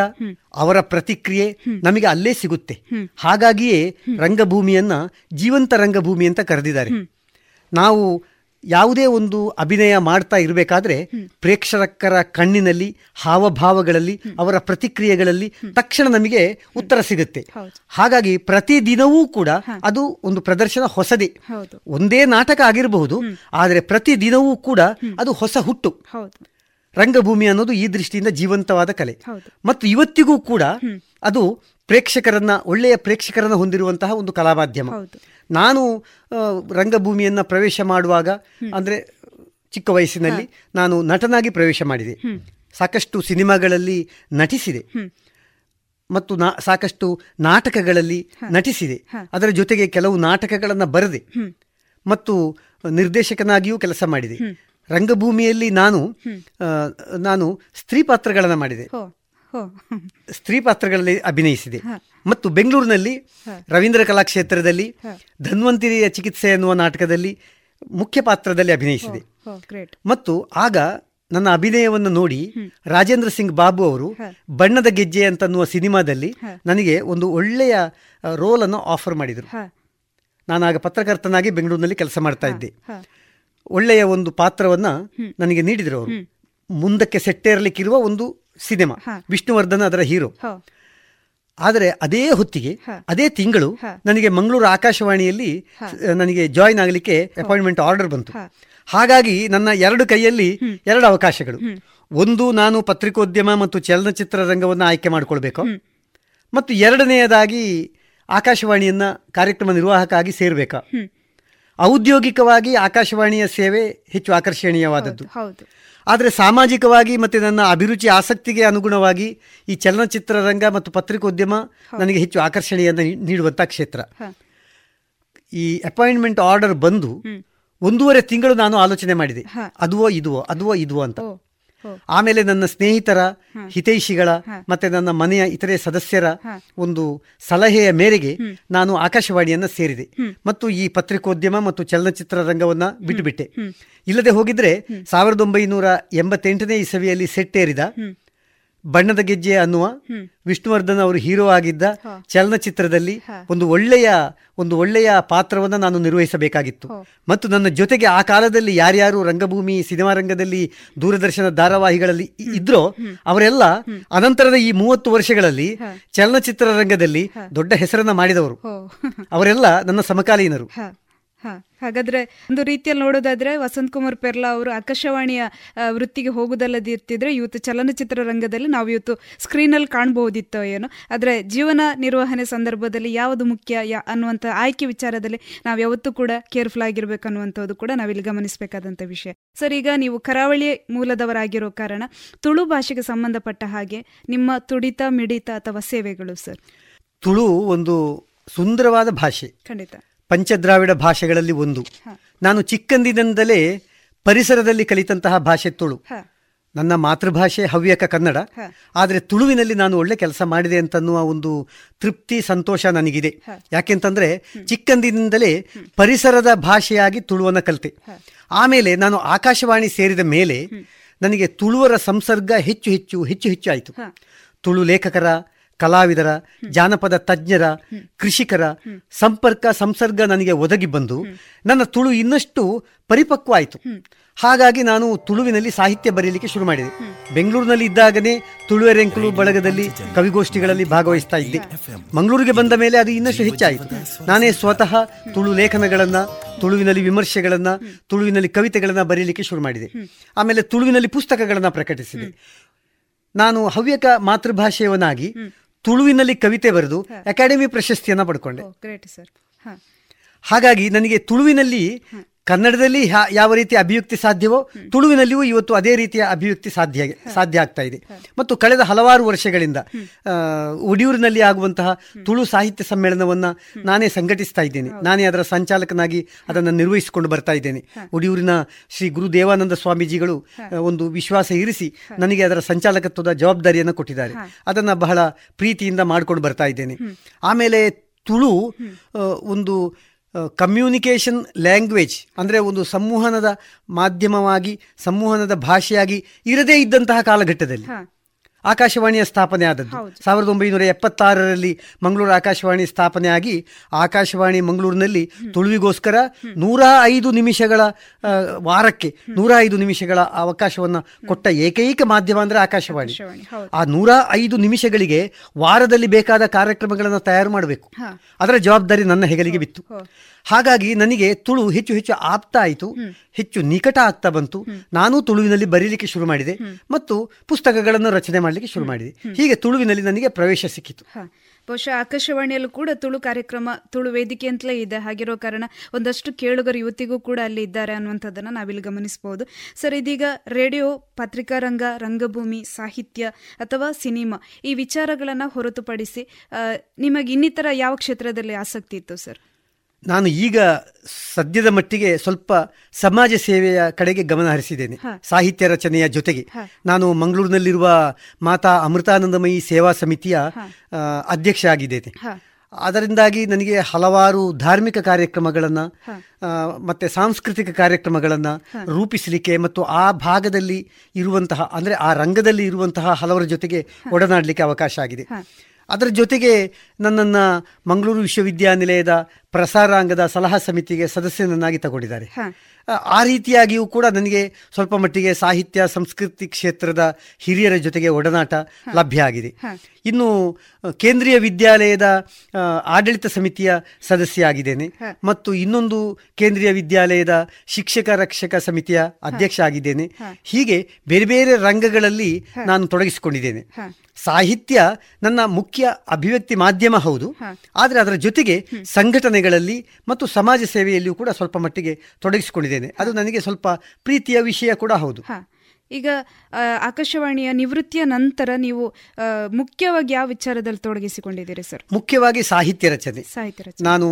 ಅವರ ಪ್ರತಿಕ್ರಿಯೆ ನಮಗೆ ಅಲ್ಲೇ ಸಿಗುತ್ತೆ. ಹಾಗಾಗಿಯೇ ರಂಗಭೂಮಿಯನ್ನ ಜೀವಂತ ರಂಗಭೂಮಿ ಅಂತ ಕರೆದಿದ್ದಾರೆ. ನಾವು ಯಾವುದೇ ಒಂದು ಅಭಿನಯ ಮಾಡ್ತಾ ಇರಬೇಕಾದ್ರೆ ಪ್ರೇಕ್ಷಕರ ಕಣ್ಣಿನಲ್ಲಿ ಹಾವಭಾವಗಳಲ್ಲಿ ಅವರ ಪ್ರತಿಕ್ರಿಯೆಗಳಲ್ಲಿ ತಕ್ಷಣ ನಮಗೆ ಉತ್ತರ ಸಿಗುತ್ತೆ. ಹಾಗಾಗಿ ಪ್ರತಿದಿನವೂ ಕೂಡ ಅದು ಒಂದು ಪ್ರದರ್ಶನ ಹೊಸದೇ. ಒಂದೇ ನಾಟಕ ಆಗಿರಬಹುದು ಆದರೆ ಪ್ರತಿದಿನವೂ ಕೂಡ ಅದು ಹೊಸ ಹುಟ್ಟು. ರಂಗಭೂಮಿ ಅನ್ನೋದು ಈ ದೃಷ್ಟಿಯಿಂದ ಜೀವಂತವಾದ ಕಲೆ. ಮತ್ತು ಇವತ್ತಿಗೂ ಕೂಡ ಅದು ಪ್ರೇಕ್ಷಕರನ್ನ ಒಳ್ಳೆಯ ಪ್ರೇಕ್ಷಕರನ್ನ ಹೊಂದಿರುವಂತಹ ಒಂದು ಕಲಾ ಮಾಧ್ಯಮ ನಾನು ರಂಗಭೂಮಿಯನ್ನ ಪ್ರವೇಶ ಮಾಡುವಾಗ ಅಂದ್ರೆ ಚಿಕ್ಕ ವಯಸ್ಸಿನಲ್ಲಿ ನಾನು ನಟನಾಗಿ ಪ್ರವೇಶ ಮಾಡಿದೆ. ಸಾಕಷ್ಟು ಸಿನಿಮಾಗಳಲ್ಲಿ ನಟಿಸಿದೆ. ಮತ್ತು ನಾ ಸಾಕಷ್ಟು ನಾಟಕಗಳಲ್ಲಿ ನಟಿಸಿದೆ. ಅದರ ಜೊತೆಗೆ ಕೆಲವು ನಾಟಕಗಳನ್ನು ಬರೆದೆ. ಮತ್ತು ನಿರ್ದೇಶಕನಾಗಿಯೂ ಕೆಲಸ ಮಾಡಿದೆ. ರಂಗಭೂಮಿಯಲ್ಲಿ ನಾನು ನಾನು ಸ್ತ್ರೀ ಪಾತ್ರಗಳನ್ನು ಮಾಡಿದೆ. ಸ್ತ್ರೀ ಪಾತ್ರಗಳಲ್ಲಿ ಅಭಿನಯಿಸಿದೆ. ಮತ್ತು ಬೆಂಗಳೂರಿನಲ್ಲಿ ರವೀಂದ್ರ ಕಲಾಕ್ಷೇತ್ರದಲ್ಲಿ ಧನ್ವಂತರಿಯ ಚಿಕಿತ್ಸೆ ಎನ್ನುವ ನಾಟಕದಲ್ಲಿ ಮುಖ್ಯ ಪಾತ್ರದಲ್ಲಿ ಅಭಿನಯಿಸಿದೆ. ಮತ್ತು ಆಗ ನನ್ನ ಅಭಿನಯವನ್ನು ನೋಡಿ ರಾಜೇಂದ್ರ ಸಿಂಗ್ ಬಾಬು ಅವರು ಬಣ್ಣದ ಗೆಜ್ಜೆ ಅಂತನ್ನುವ ಸಿನಿಮಾದಲ್ಲಿ ನನಗೆ ಒಂದು ಒಳ್ಳೆಯ ರೋಲನ್ನು ಅನ್ನು ಆಫರ್ ಮಾಡಿದರು. ನಾನಾಗ ಪತ್ರಕರ್ತನಾಗಿ ಬೆಂಗಳೂರಿನಲ್ಲಿ ಕೆಲಸ ಮಾಡ್ತಾ ಇದ್ದೆ. ಒಳ್ಳೆಯ ಒಂದು ಪಾತ್ರವನ್ನ ನನಗೆ ನೀಡಿದರು ಅವರು. ಮುಂದಕ್ಕೆ ಸೆಟ್ಟೇರ್ಲಿಕ್ಕಿರುವ ಒಂದು ಸಿನಿಮಾ ವಿಷ್ಣುವರ್ಧನ್ ಅದರ ಹೀರೋ. ಆದರೆ ಅದೇ ಹೊತ್ತಿಗೆ ಅದೇ ತಿಂಗಳು ನನಗೆ ಮಂಗಳೂರು ಆಕಾಶವಾಣಿಯಲ್ಲಿ ನನಗೆ ಜಾಯಿನ್ ಆಗಲಿಕ್ಕೆ ಅಪಾಯಿಂಟ್ಮೆಂಟ್ ಆರ್ಡರ್ ಬಂತು. ಹಾಗಾಗಿ ನನ್ನ ಎರಡು ಕೈಯಲ್ಲಿ ಎರಡು ಅವಕಾಶಗಳು. ಒಂದು ನಾನು ಪತ್ರಿಕೋದ್ಯಮ ಮತ್ತು ಚಲನಚಿತ್ರ ರಂಗವನ್ನು ಆಯ್ಕೆ ಮಾಡಿಕೊಳ್ಬೇಕು. ಮತ್ತು ಎರಡನೆಯದಾಗಿ ಆಕಾಶವಾಣಿಯನ್ನ ಕಾರ್ಯಕ್ರಮ ನಿರ್ವಾಹಕ ಆಗಿ ಸೇರ್ಬೇಕಾ? ಔದ್ಯೋಗಿಕವಾಗಿ ಆಕಾಶವಾಣಿಯ ಸೇವೆ ಹೆಚ್ಚು ಆಕರ್ಷಣೀಯವಾದದ್ದು. ಆದರೆ ಸಾಮಾಜಿಕವಾಗಿ ಮತ್ತು ನನ್ನ ಅಭಿರುಚಿ ಆಸಕ್ತಿಗೆ ಅನುಗುಣವಾಗಿ ಈ ಚಲನಚಿತ್ರ ರಂಗ ಮತ್ತು ಪತ್ರಿಕೋದ್ಯಮ ನನಗೆ ಹೆಚ್ಚು ಆಕರ್ಷಣೆಯನ್ನು ನೀಡುವಂಥ ಕ್ಷೇತ್ರ. ಈ ಅಪಾಯಿಂಟ್ಮೆಂಟ್ ಆರ್ಡರ್ ಬಂದು ಒಂದೂವರೆ ತಿಂಗಳು ನಾನು ಆಲೋಚನೆ ಮಾಡಿದೆ. ಅದುವೋ ಇದುವೋ ಅದುವೋ ಇದುವೋ ಅಂತ. ಆಮೇಲೆ ನನ್ನ ಸ್ನೇಹಿತರ ಹಿತೈಷಿಗಳ ಮತ್ತೆ ನನ್ನ ಮನೆಯ ಇತರೆ ಸದಸ್ಯರ ಒಂದು ಸಲಹೆಯ ಮೇರೆಗೆ ನಾನು ಆಕಾಶವಾಣಿಯನ್ನ ಸೇರಿದೆ. ಮತ್ತು ಈ ಪತ್ರಿಕೋದ್ಯಮ ಮತ್ತು ಚಲನಚಿತ್ರ ರಂಗವನ್ನ ಬಿಟ್ಟುಬಿಟ್ಟೆ ಇಲ್ಲದೆ ಹೋಗಿದ್ರೆ ಸಾವಿರದ ಒಂಬೈನೂರ ಎಂಬತ್ತೆಂಟನೇ ಇಸವಿಯಲ್ಲಿ ಸೆಟ್ಟೇರಿದ ಬಣ್ಣದ ಗೆಜ್ಜೆ ಅನ್ನುವ ವಿಷ್ಣುವರ್ಧನ್ ಅವರು ಹೀರೋ ಆಗಿದ್ದ ಚಲನಚಿತ್ರದಲ್ಲಿ ಒಂದು ಒಳ್ಳೆಯ ಒಂದು ಒಳ್ಳೆಯ ಪಾತ್ರವನ್ನು ನಾನು ನಿರ್ವಹಿಸಬೇಕಾಗಿತ್ತು. ಮತ್ತು ನನ್ನ ಜೊತೆಗೆ ಆ ಕಾಲದಲ್ಲಿ ಯಾರ್ಯಾರು ರಂಗಭೂಮಿ ಸಿನಿಮಾ ರಂಗದಲ್ಲಿ ದೂರದರ್ಶನ ಧಾರಾವಾಹಿಗಳಲ್ಲಿ ಇದ್ರೋ ಅವರೆಲ್ಲ ಅನಂತರದ ಈ ಮೂವತ್ತು ವರ್ಷಗಳಲ್ಲಿ ಚಲನಚಿತ್ರ ರಂಗದಲ್ಲಿ ದೊಡ್ಡ ಹೆಸರನ್ನ ಮಾಡಿದವರು. ಅವರೆಲ್ಲ ನನ್ನ ಸಮಕಾಲೀನರು. ಹಾಗಾದ್ರೆ ಒಂದು ರೀತಿಯಲ್ಲಿ ನೋಡೋದಾದ್ರೆ ವಸಂತ್ ಕುಮಾರ್ ಪೆರ್ಲಾ ಅವರು ಆಕಾಶವಾಣಿಯ ವೃತ್ತಿಗೆ ಹೋಗುದಲ್ಲದಿರ್ತಿದ್ರೆ ಇವತ್ತು ಚಲನಚಿತ್ರ ರಂಗದಲ್ಲಿ ನಾವು ಇವತ್ತು ಸ್ಕ್ರೀನಲ್ಲಿ ಕಾಣಬಹುದಿತ್ತೋ ಏನೋ. ಆದರೆ ಜೀವನ ನಿರ್ವಹಣೆ ಸಂದರ್ಭದಲ್ಲಿ ಯಾವುದು ಮುಖ್ಯ ಯಾ ಅನ್ನುವಂಥ ಆಯ್ಕೆ ವಿಚಾರದಲ್ಲಿ ನಾವು ಯಾವತ್ತೂ ಕೂಡ ಕೇರ್ಫುಲ್ ಆಗಿರ್ಬೇಕು ಅನ್ನುವಂಥದ್ದು ಕೂಡ ನಾವಿಲ್ಲಿ ಗಮನಿಸಬೇಕಾದಂಥ ವಿಷಯ. ಸರ್ ಈಗ ನೀವು ಕರಾವಳಿ ಮೂಲದವರಾಗಿರೋ ಕಾರಣ ತುಳು ಭಾಷೆಗೆ ಸಂಬಂಧಪಟ್ಟ ಹಾಗೆ ನಿಮ್ಮ ತುಡಿತ ಮಿಡಿತ ಅಥವಾ ಸೇವೆಗಳು ಸರ್? ತುಳು ಒಂದು ಸುಂದರವಾದ ಭಾಷೆ. ಖಂಡಿತ. ಪಂಚದ್ರಾವಿಡ ಭಾಷೆಗಳಲ್ಲಿ ಒಂದು. ನಾನು ಚಿಕ್ಕಂದಿನಿಂದಲೇ ಪರಿಸರದಲ್ಲಿ ಕಲಿತಂತಹ ಭಾಷೆ ತುಳು. ನನ್ನ ಮಾತೃಭಾಷೆ ಹವ್ಯಕ ಕನ್ನಡ. ಆದರೆ ತುಳುವಿನಲ್ಲಿ ನಾನು ಒಳ್ಳೆ ಕೆಲಸ ಮಾಡಿದೆ ಅಂತನ್ನುವ ಒಂದು ತೃಪ್ತಿ ಸಂತೋಷ ನನಗಿದೆ. ಯಾಕೆಂತಂದ್ರೆ ಚಿಕ್ಕಂದಿನಿಂದಲೇ ಪರಿಸರದ ಭಾಷೆಯಾಗಿ ತುಳುವನ್ನು ಕಲಿತೆ. ಆಮೇಲೆ ನಾನು ಆಕಾಶವಾಣಿ ಸೇರಿದ ಮೇಲೆ ನನಗೆ ತುಳುವರ ಸಂಸರ್ಗ ಹೆಚ್ಚು ಹೆಚ್ಚು ಹೆಚ್ಚು ಹೆಚ್ಚು ಆಯಿತು. ತುಳು ಲೇಖಕರ ಕಲಾವಿದರ ಜಾನಪದ ತಜ್ಞರ ಕೃಷಿಕರ ಸಂಪರ್ಕ ಸಂಸರ್ಗ ನನಗೆ ಒದಗಿ ಬಂದು ನನ್ನ ತುಳು ಇನ್ನಷ್ಟು ಪರಿಪಕ್ವ ಆಯಿತು ಹಾಗಾಗಿ ನಾನು ತುಳುವಿನಲ್ಲಿ ಸಾಹಿತ್ಯ ಬರೆಯಲಿಕ್ಕೆ ಶುರು ಮಾಡಿದೆ. ಬೆಂಗಳೂರಿನಲ್ಲಿ ಇದ್ದಾಗನೇ ತುಳುವೆರೆಂಕಲು ಬಳಗದಲ್ಲಿ ಕವಿಗೋಷ್ಠಿಗಳಲ್ಲಿ ಭಾಗವಹಿಸ್ತಾ ಇದ್ದೆ. ಮಂಗಳೂರಿಗೆ ಬಂದ ಮೇಲೆ ಅದು ಇನ್ನಷ್ಟು ಹೆಚ್ಚಾಯಿತು. ನಾನೇ ಸ್ವತಃ ತುಳು ಲೇಖನಗಳನ್ನ ತುಳುವಿನಲ್ಲಿ ವಿಮರ್ಶೆಗಳನ್ನ ತುಳುವಿನಲ್ಲಿ ಕವಿತೆಗಳನ್ನ ಬರೆಯಲಿಕ್ಕೆ ಶುರು ಮಾಡಿದೆ. ಆಮೇಲೆ ತುಳುವಿನಲ್ಲಿ ಪುಸ್ತಕಗಳನ್ನ ಪ್ರಕಟಿಸಿದೆ. ನಾನು ಹವ್ಯಕ ಮಾತೃಭಾಷೆಯವನಾಗಿ ತುಳುವಿನಲ್ಲಿ ಕವಿತೆ ಬರೆದು ಅಕಾಡೆಮಿ ಪ್ರಶಸ್ತಿಯನ್ನು ಪಡ್ಕೊಂಡೆ. ಹಾಗಾಗಿ ನನಗೆ ತುಳುವಿನಲ್ಲಿ ಕನ್ನಡದಲ್ಲಿ ಯಾವ ರೀತಿಯ ಅಭಿವ್ಯಕ್ತಿ ಸಾಧ್ಯವೋ ತುಳುವಿನಲ್ಲಿಯೂ ಇವತ್ತು ಅದೇ ರೀತಿಯ ಅಭಿವ್ಯಕ್ತಿ ಸಾಧ್ಯ ಸಾಧ್ಯ ಆಗ್ತಾ ಇದೆ. ಮತ್ತು ಕಳೆದ ಹಲವಾರು ವರ್ಷಗಳಿಂದ ಉಡಿಯೂರಿನಲ್ಲಿ ಆಗುವಂತಹ ತುಳು ಸಾಹಿತ್ಯ ಸಮ್ಮೇಳನವನ್ನ ನಾನೇ ಸಂಘಟಿಸ್ತಾ ಇದ್ದೇನೆ. ನಾನೇ ಅದರ ಸಂಚಾಲಕನಾಗಿ ಅದನ್ನು ನಿರ್ವಹಿಸಿಕೊಂಡು ಬರ್ತಾ ಇದ್ದೇನೆ. ಉಡಿಯೂರಿನ ಶ್ರೀ ಗುರು ದೇವಾನಂದ ಸ್ವಾಮೀಜಿಗಳು ಒಂದು ವಿಶ್ವಾಸ ಇರಿಸಿ ನನಗೆ ಅದರ ಸಂಚಾಲಕತ್ವದ ಜವಾಬ್ದಾರಿಯನ್ನು ಕೊಟ್ಟಿದ್ದಾರೆ. ಅದನ್ನು ಬಹಳ ಪ್ರೀತಿಯಿಂದ ಮಾಡಿಕೊಂಡು ಬರ್ತಾ ಇದ್ದೇನೆ. ಆಮೇಲೆ ತುಳು ಒಂದು ಕಮ್ಯುನಿಕೇಷನ್ ಲ್ಯಾಂಗ್ವೇಜ್ ಅಂದರೆ ಒಂದು ಸಂವಹನದ ಮಾಧ್ಯಮವಾಗಿ ಸಂವಹನದ ಭಾಷೆಯಾಗಿ ಇರದೇ ಇದ್ದಂತಹ ಕಾಲಘಟ್ಟದಲ್ಲಿ. ಆಕಾಶವಾಣಿಯ ಸ್ಥಾಪನೆ ಆದದ್ದು ಸಾವಿರದ ಒಂಬೈನೂರ ಎಪ್ಪತ್ತಾರರಲ್ಲಿ ಮಂಗಳೂರು ಆಕಾಶವಾಣಿ ಸ್ಥಾಪನೆ ಆಗಿ ಆಕಾಶವಾಣಿ ಮಂಗಳೂರಿನಲ್ಲಿ ತುಳುವಿಗೋಸ್ಕರ ನೂರ ಐದು ನಿಮಿಷಗಳ ವಾರಕ್ಕೆ ನೂರ ಐದು ನಿಮಿಷಗಳ ಅವಕಾಶವನ್ನು ಕೊಟ್ಟ ಏಕೈಕ ಮಾಧ್ಯಮ ಅಂದರೆ ಆಕಾಶವಾಣಿ. ಆ ನೂರ ಐದು ನಿಮಿಷಗಳಿಗೆ ವಾರದಲ್ಲಿ ಬೇಕಾದ ಕಾರ್ಯಕ್ರಮಗಳನ್ನು ತಯಾರು ಮಾಡಬೇಕು. ಅದರ ಜವಾಬ್ದಾರಿ ನನ್ನ ಹೆಗಲಿಗೆ ಬಿತ್ತು. ಹಾಗಾಗಿ ನನಗೆ ತುಳು ಹೆಚ್ಚು ಹೆಚ್ಚು ಆಪ್ತ ಆಯಿತು. ಹೆಚ್ಚು ನಿಕಟ ಆಗ್ತಾ ಬಂತು. ನಾನು ತುಳುವಿನಲ್ಲಿ ಬರೀಲಿಕ್ಕೆ ಶುರು ಮಾಡಿದೆ. ಮತ್ತು ಪುಸ್ತಕಗಳನ್ನು ರಚನೆ ಮಾಡಲಿಕ್ಕೆ ಶುರು ಮಾಡಿದೆ ಹೀಗೆ ತುಳುವಿನಲ್ಲಿ ನನಗೆ ಪ್ರವೇಶ ಸಿಕ್ಕಿತು. ಬಹುಶಃ ಆಕಾಶವಾಣಿಯಲ್ಲೂ ಕೂಡ ತುಳು ಕಾರ್ಯಕ್ರಮ ತುಳು ವೇದಿಕೆ ಅಂತಲೇ ಇದೆ. ಹಾಗಿರೋ ಕಾರಣ ಒಂದಷ್ಟು ಕೇಳುಗರು ಯುವತಿಗೂ ಕೂಡ ಅಲ್ಲಿ ಇದ್ದಾರೆ ಅನ್ನುವಂಥದ್ದನ್ನು ನಾವಿಲ್ಲಿ ಗಮನಿಸಬಹುದು ಸರ್ ಇದೀಗ ರೇಡಿಯೋ ಪತ್ರಿಕಾ ರಂಗ ರಂಗಭೂಮಿ ಸಾಹಿತ್ಯ ಅಥವಾ ಸಿನಿಮಾ ಈ ವಿಚಾರಗಳನ್ನು ಹೊರತುಪಡಿಸಿ ನಿಮಗೆ ಇನ್ನಿತರ ಯಾವ ಕ್ಷೇತ್ರದಲ್ಲಿ ಆಸಕ್ತಿ ಇತ್ತು ಸರ್? ನಾನು ಈಗ ಸದ್ಯದ ಮಟ್ಟಿಗೆ ಸ್ವಲ್ಪ ಸಮಾಜ ಸೇವೆಯ ಕಡೆಗೆ ಗಮನ ಹರಿಸಿದ್ದೇನೆ. ಸಾಹಿತ್ಯ ರಚನೆಯ ಜೊತೆಗೆ. ನಾನು ಮಂಗಳೂರಿನಲ್ಲಿರುವ ಮಾತಾ ಅಮೃತಾನಂದಮಯಿ ಸೇವಾ ಸಮಿತಿಯ ಅಧ್ಯಕ್ಷ ಆಗಿದ್ದೇನೆ ಅದರಿಂದಾಗಿ ನನಗೆ ಹಲವಾರು ಧಾರ್ಮಿಕ ಕಾರ್ಯಕ್ರಮಗಳನ್ನು ಮತ್ತೆ ಸಾಂಸ್ಕೃತಿಕ ಕಾರ್ಯಕ್ರಮಗಳನ್ನು ರೂಪಿಸಲಿಕ್ಕೆ ಮತ್ತು ಆ ಭಾಗದಲ್ಲಿ ಇರುವಂತಹ ಅಂದರೆ ಆ ರಂಗದಲ್ಲಿ ಇರುವಂತಹ ಹಲವರ ಜೊತೆಗೆ ಒಡನಾಡಲಿಕ್ಕೆ ಅವಕಾಶ ಆಗಿದೆ. ಅದರ ಜೊತೆಗೆ ನನ್ನನ್ನು ಮಂಗಳೂರು ವಿಶ್ವವಿದ್ಯಾನಿಲಯದ ಪ್ರಸಾರಾಂಗದ ಸಲಹಾ ಸಮಿತಿಗೆ ಸದಸ್ಯನನ್ನಾಗಿ ತಗೊಂಡಿದ್ದಾರೆ. ಆ ರೀತಿಯಾಗಿಯೂ ಕೂಡ ನನಗೆ ಸ್ವಲ್ಪ ಮಟ್ಟಿಗೆ ಸಾಹಿತ್ಯ ಸಂಸ್ಕೃತಿ ಕ್ಷೇತ್ರದ ಹಿರಿಯರ ಜೊತೆಗೆ ಒಡನಾಟ ಲಭ್ಯ ಆಗಿದೆ. ಇನ್ನು ಕೇಂದ್ರೀಯ ವಿದ್ಯಾಲಯದ ಆಡಳಿತ ಸಮಿತಿಯ ಸದಸ್ಯ ಆಗಿದ್ದೇನೆ. ಮತ್ತು ಇನ್ನೊಂದು ಕೇಂದ್ರೀಯ ವಿದ್ಯಾಲಯದ ಶಿಕ್ಷಕ ರಕ್ಷಕ ಸಮಿತಿಯ ಅಧ್ಯಕ್ಷ ಆಗಿದ್ದೇನೆ. ಹೀಗೆ ಬೇರೆ ಬೇರೆ ರಂಗಗಳಲ್ಲಿ ನಾನು ತೊಡಗಿಸಿಕೊಂಡಿದ್ದೇನೆ. ಸಾಹಿತ್ಯ ನನ್ನ ಮುಖ್ಯ ಅಭಿವ್ಯಕ್ತಿ ಮಾಧ್ಯಮ ಹೌದು. ಆದರೆ ಅದರ ಜೊತೆಗೆ ಸಂಘಟನೆಗಳಲ್ಲಿ ಮತ್ತು ಸಮಾಜ ಸೇವೆಯಲ್ಲಿಯೂ ಕೂಡ ಸ್ವಲ್ಪ ಮಟ್ಟಿಗೆ ತೊಡಗಿಸಿಕೊಂಡಿದ್ದೇನೆ. ಅದು ನನಗೆ ಸ್ವಲ್ಪ ಪ್ರೀತಿಯ ವಿಷಯ ಕೂಡ ಹೌದು. ಈಗ ಆಕಾಶವಾಣಿಯ ನಿವೃತ್ತಿಯ ನಂತರ ನೀವು ಮುಖ್ಯವಾಗಿ ಯಾವ ವಿಚಾರದಲ್ಲಿ ತೊಡಗಿಸಿಕೊಂಡಿದ್ದೀರಿ ಸರ್? ಮುಖ್ಯವಾಗಿ ಸಾಹಿತ್ಯ ರಚನೆ. ಸಾಹಿತ್ಯ ರಚನೆ. ನಾನು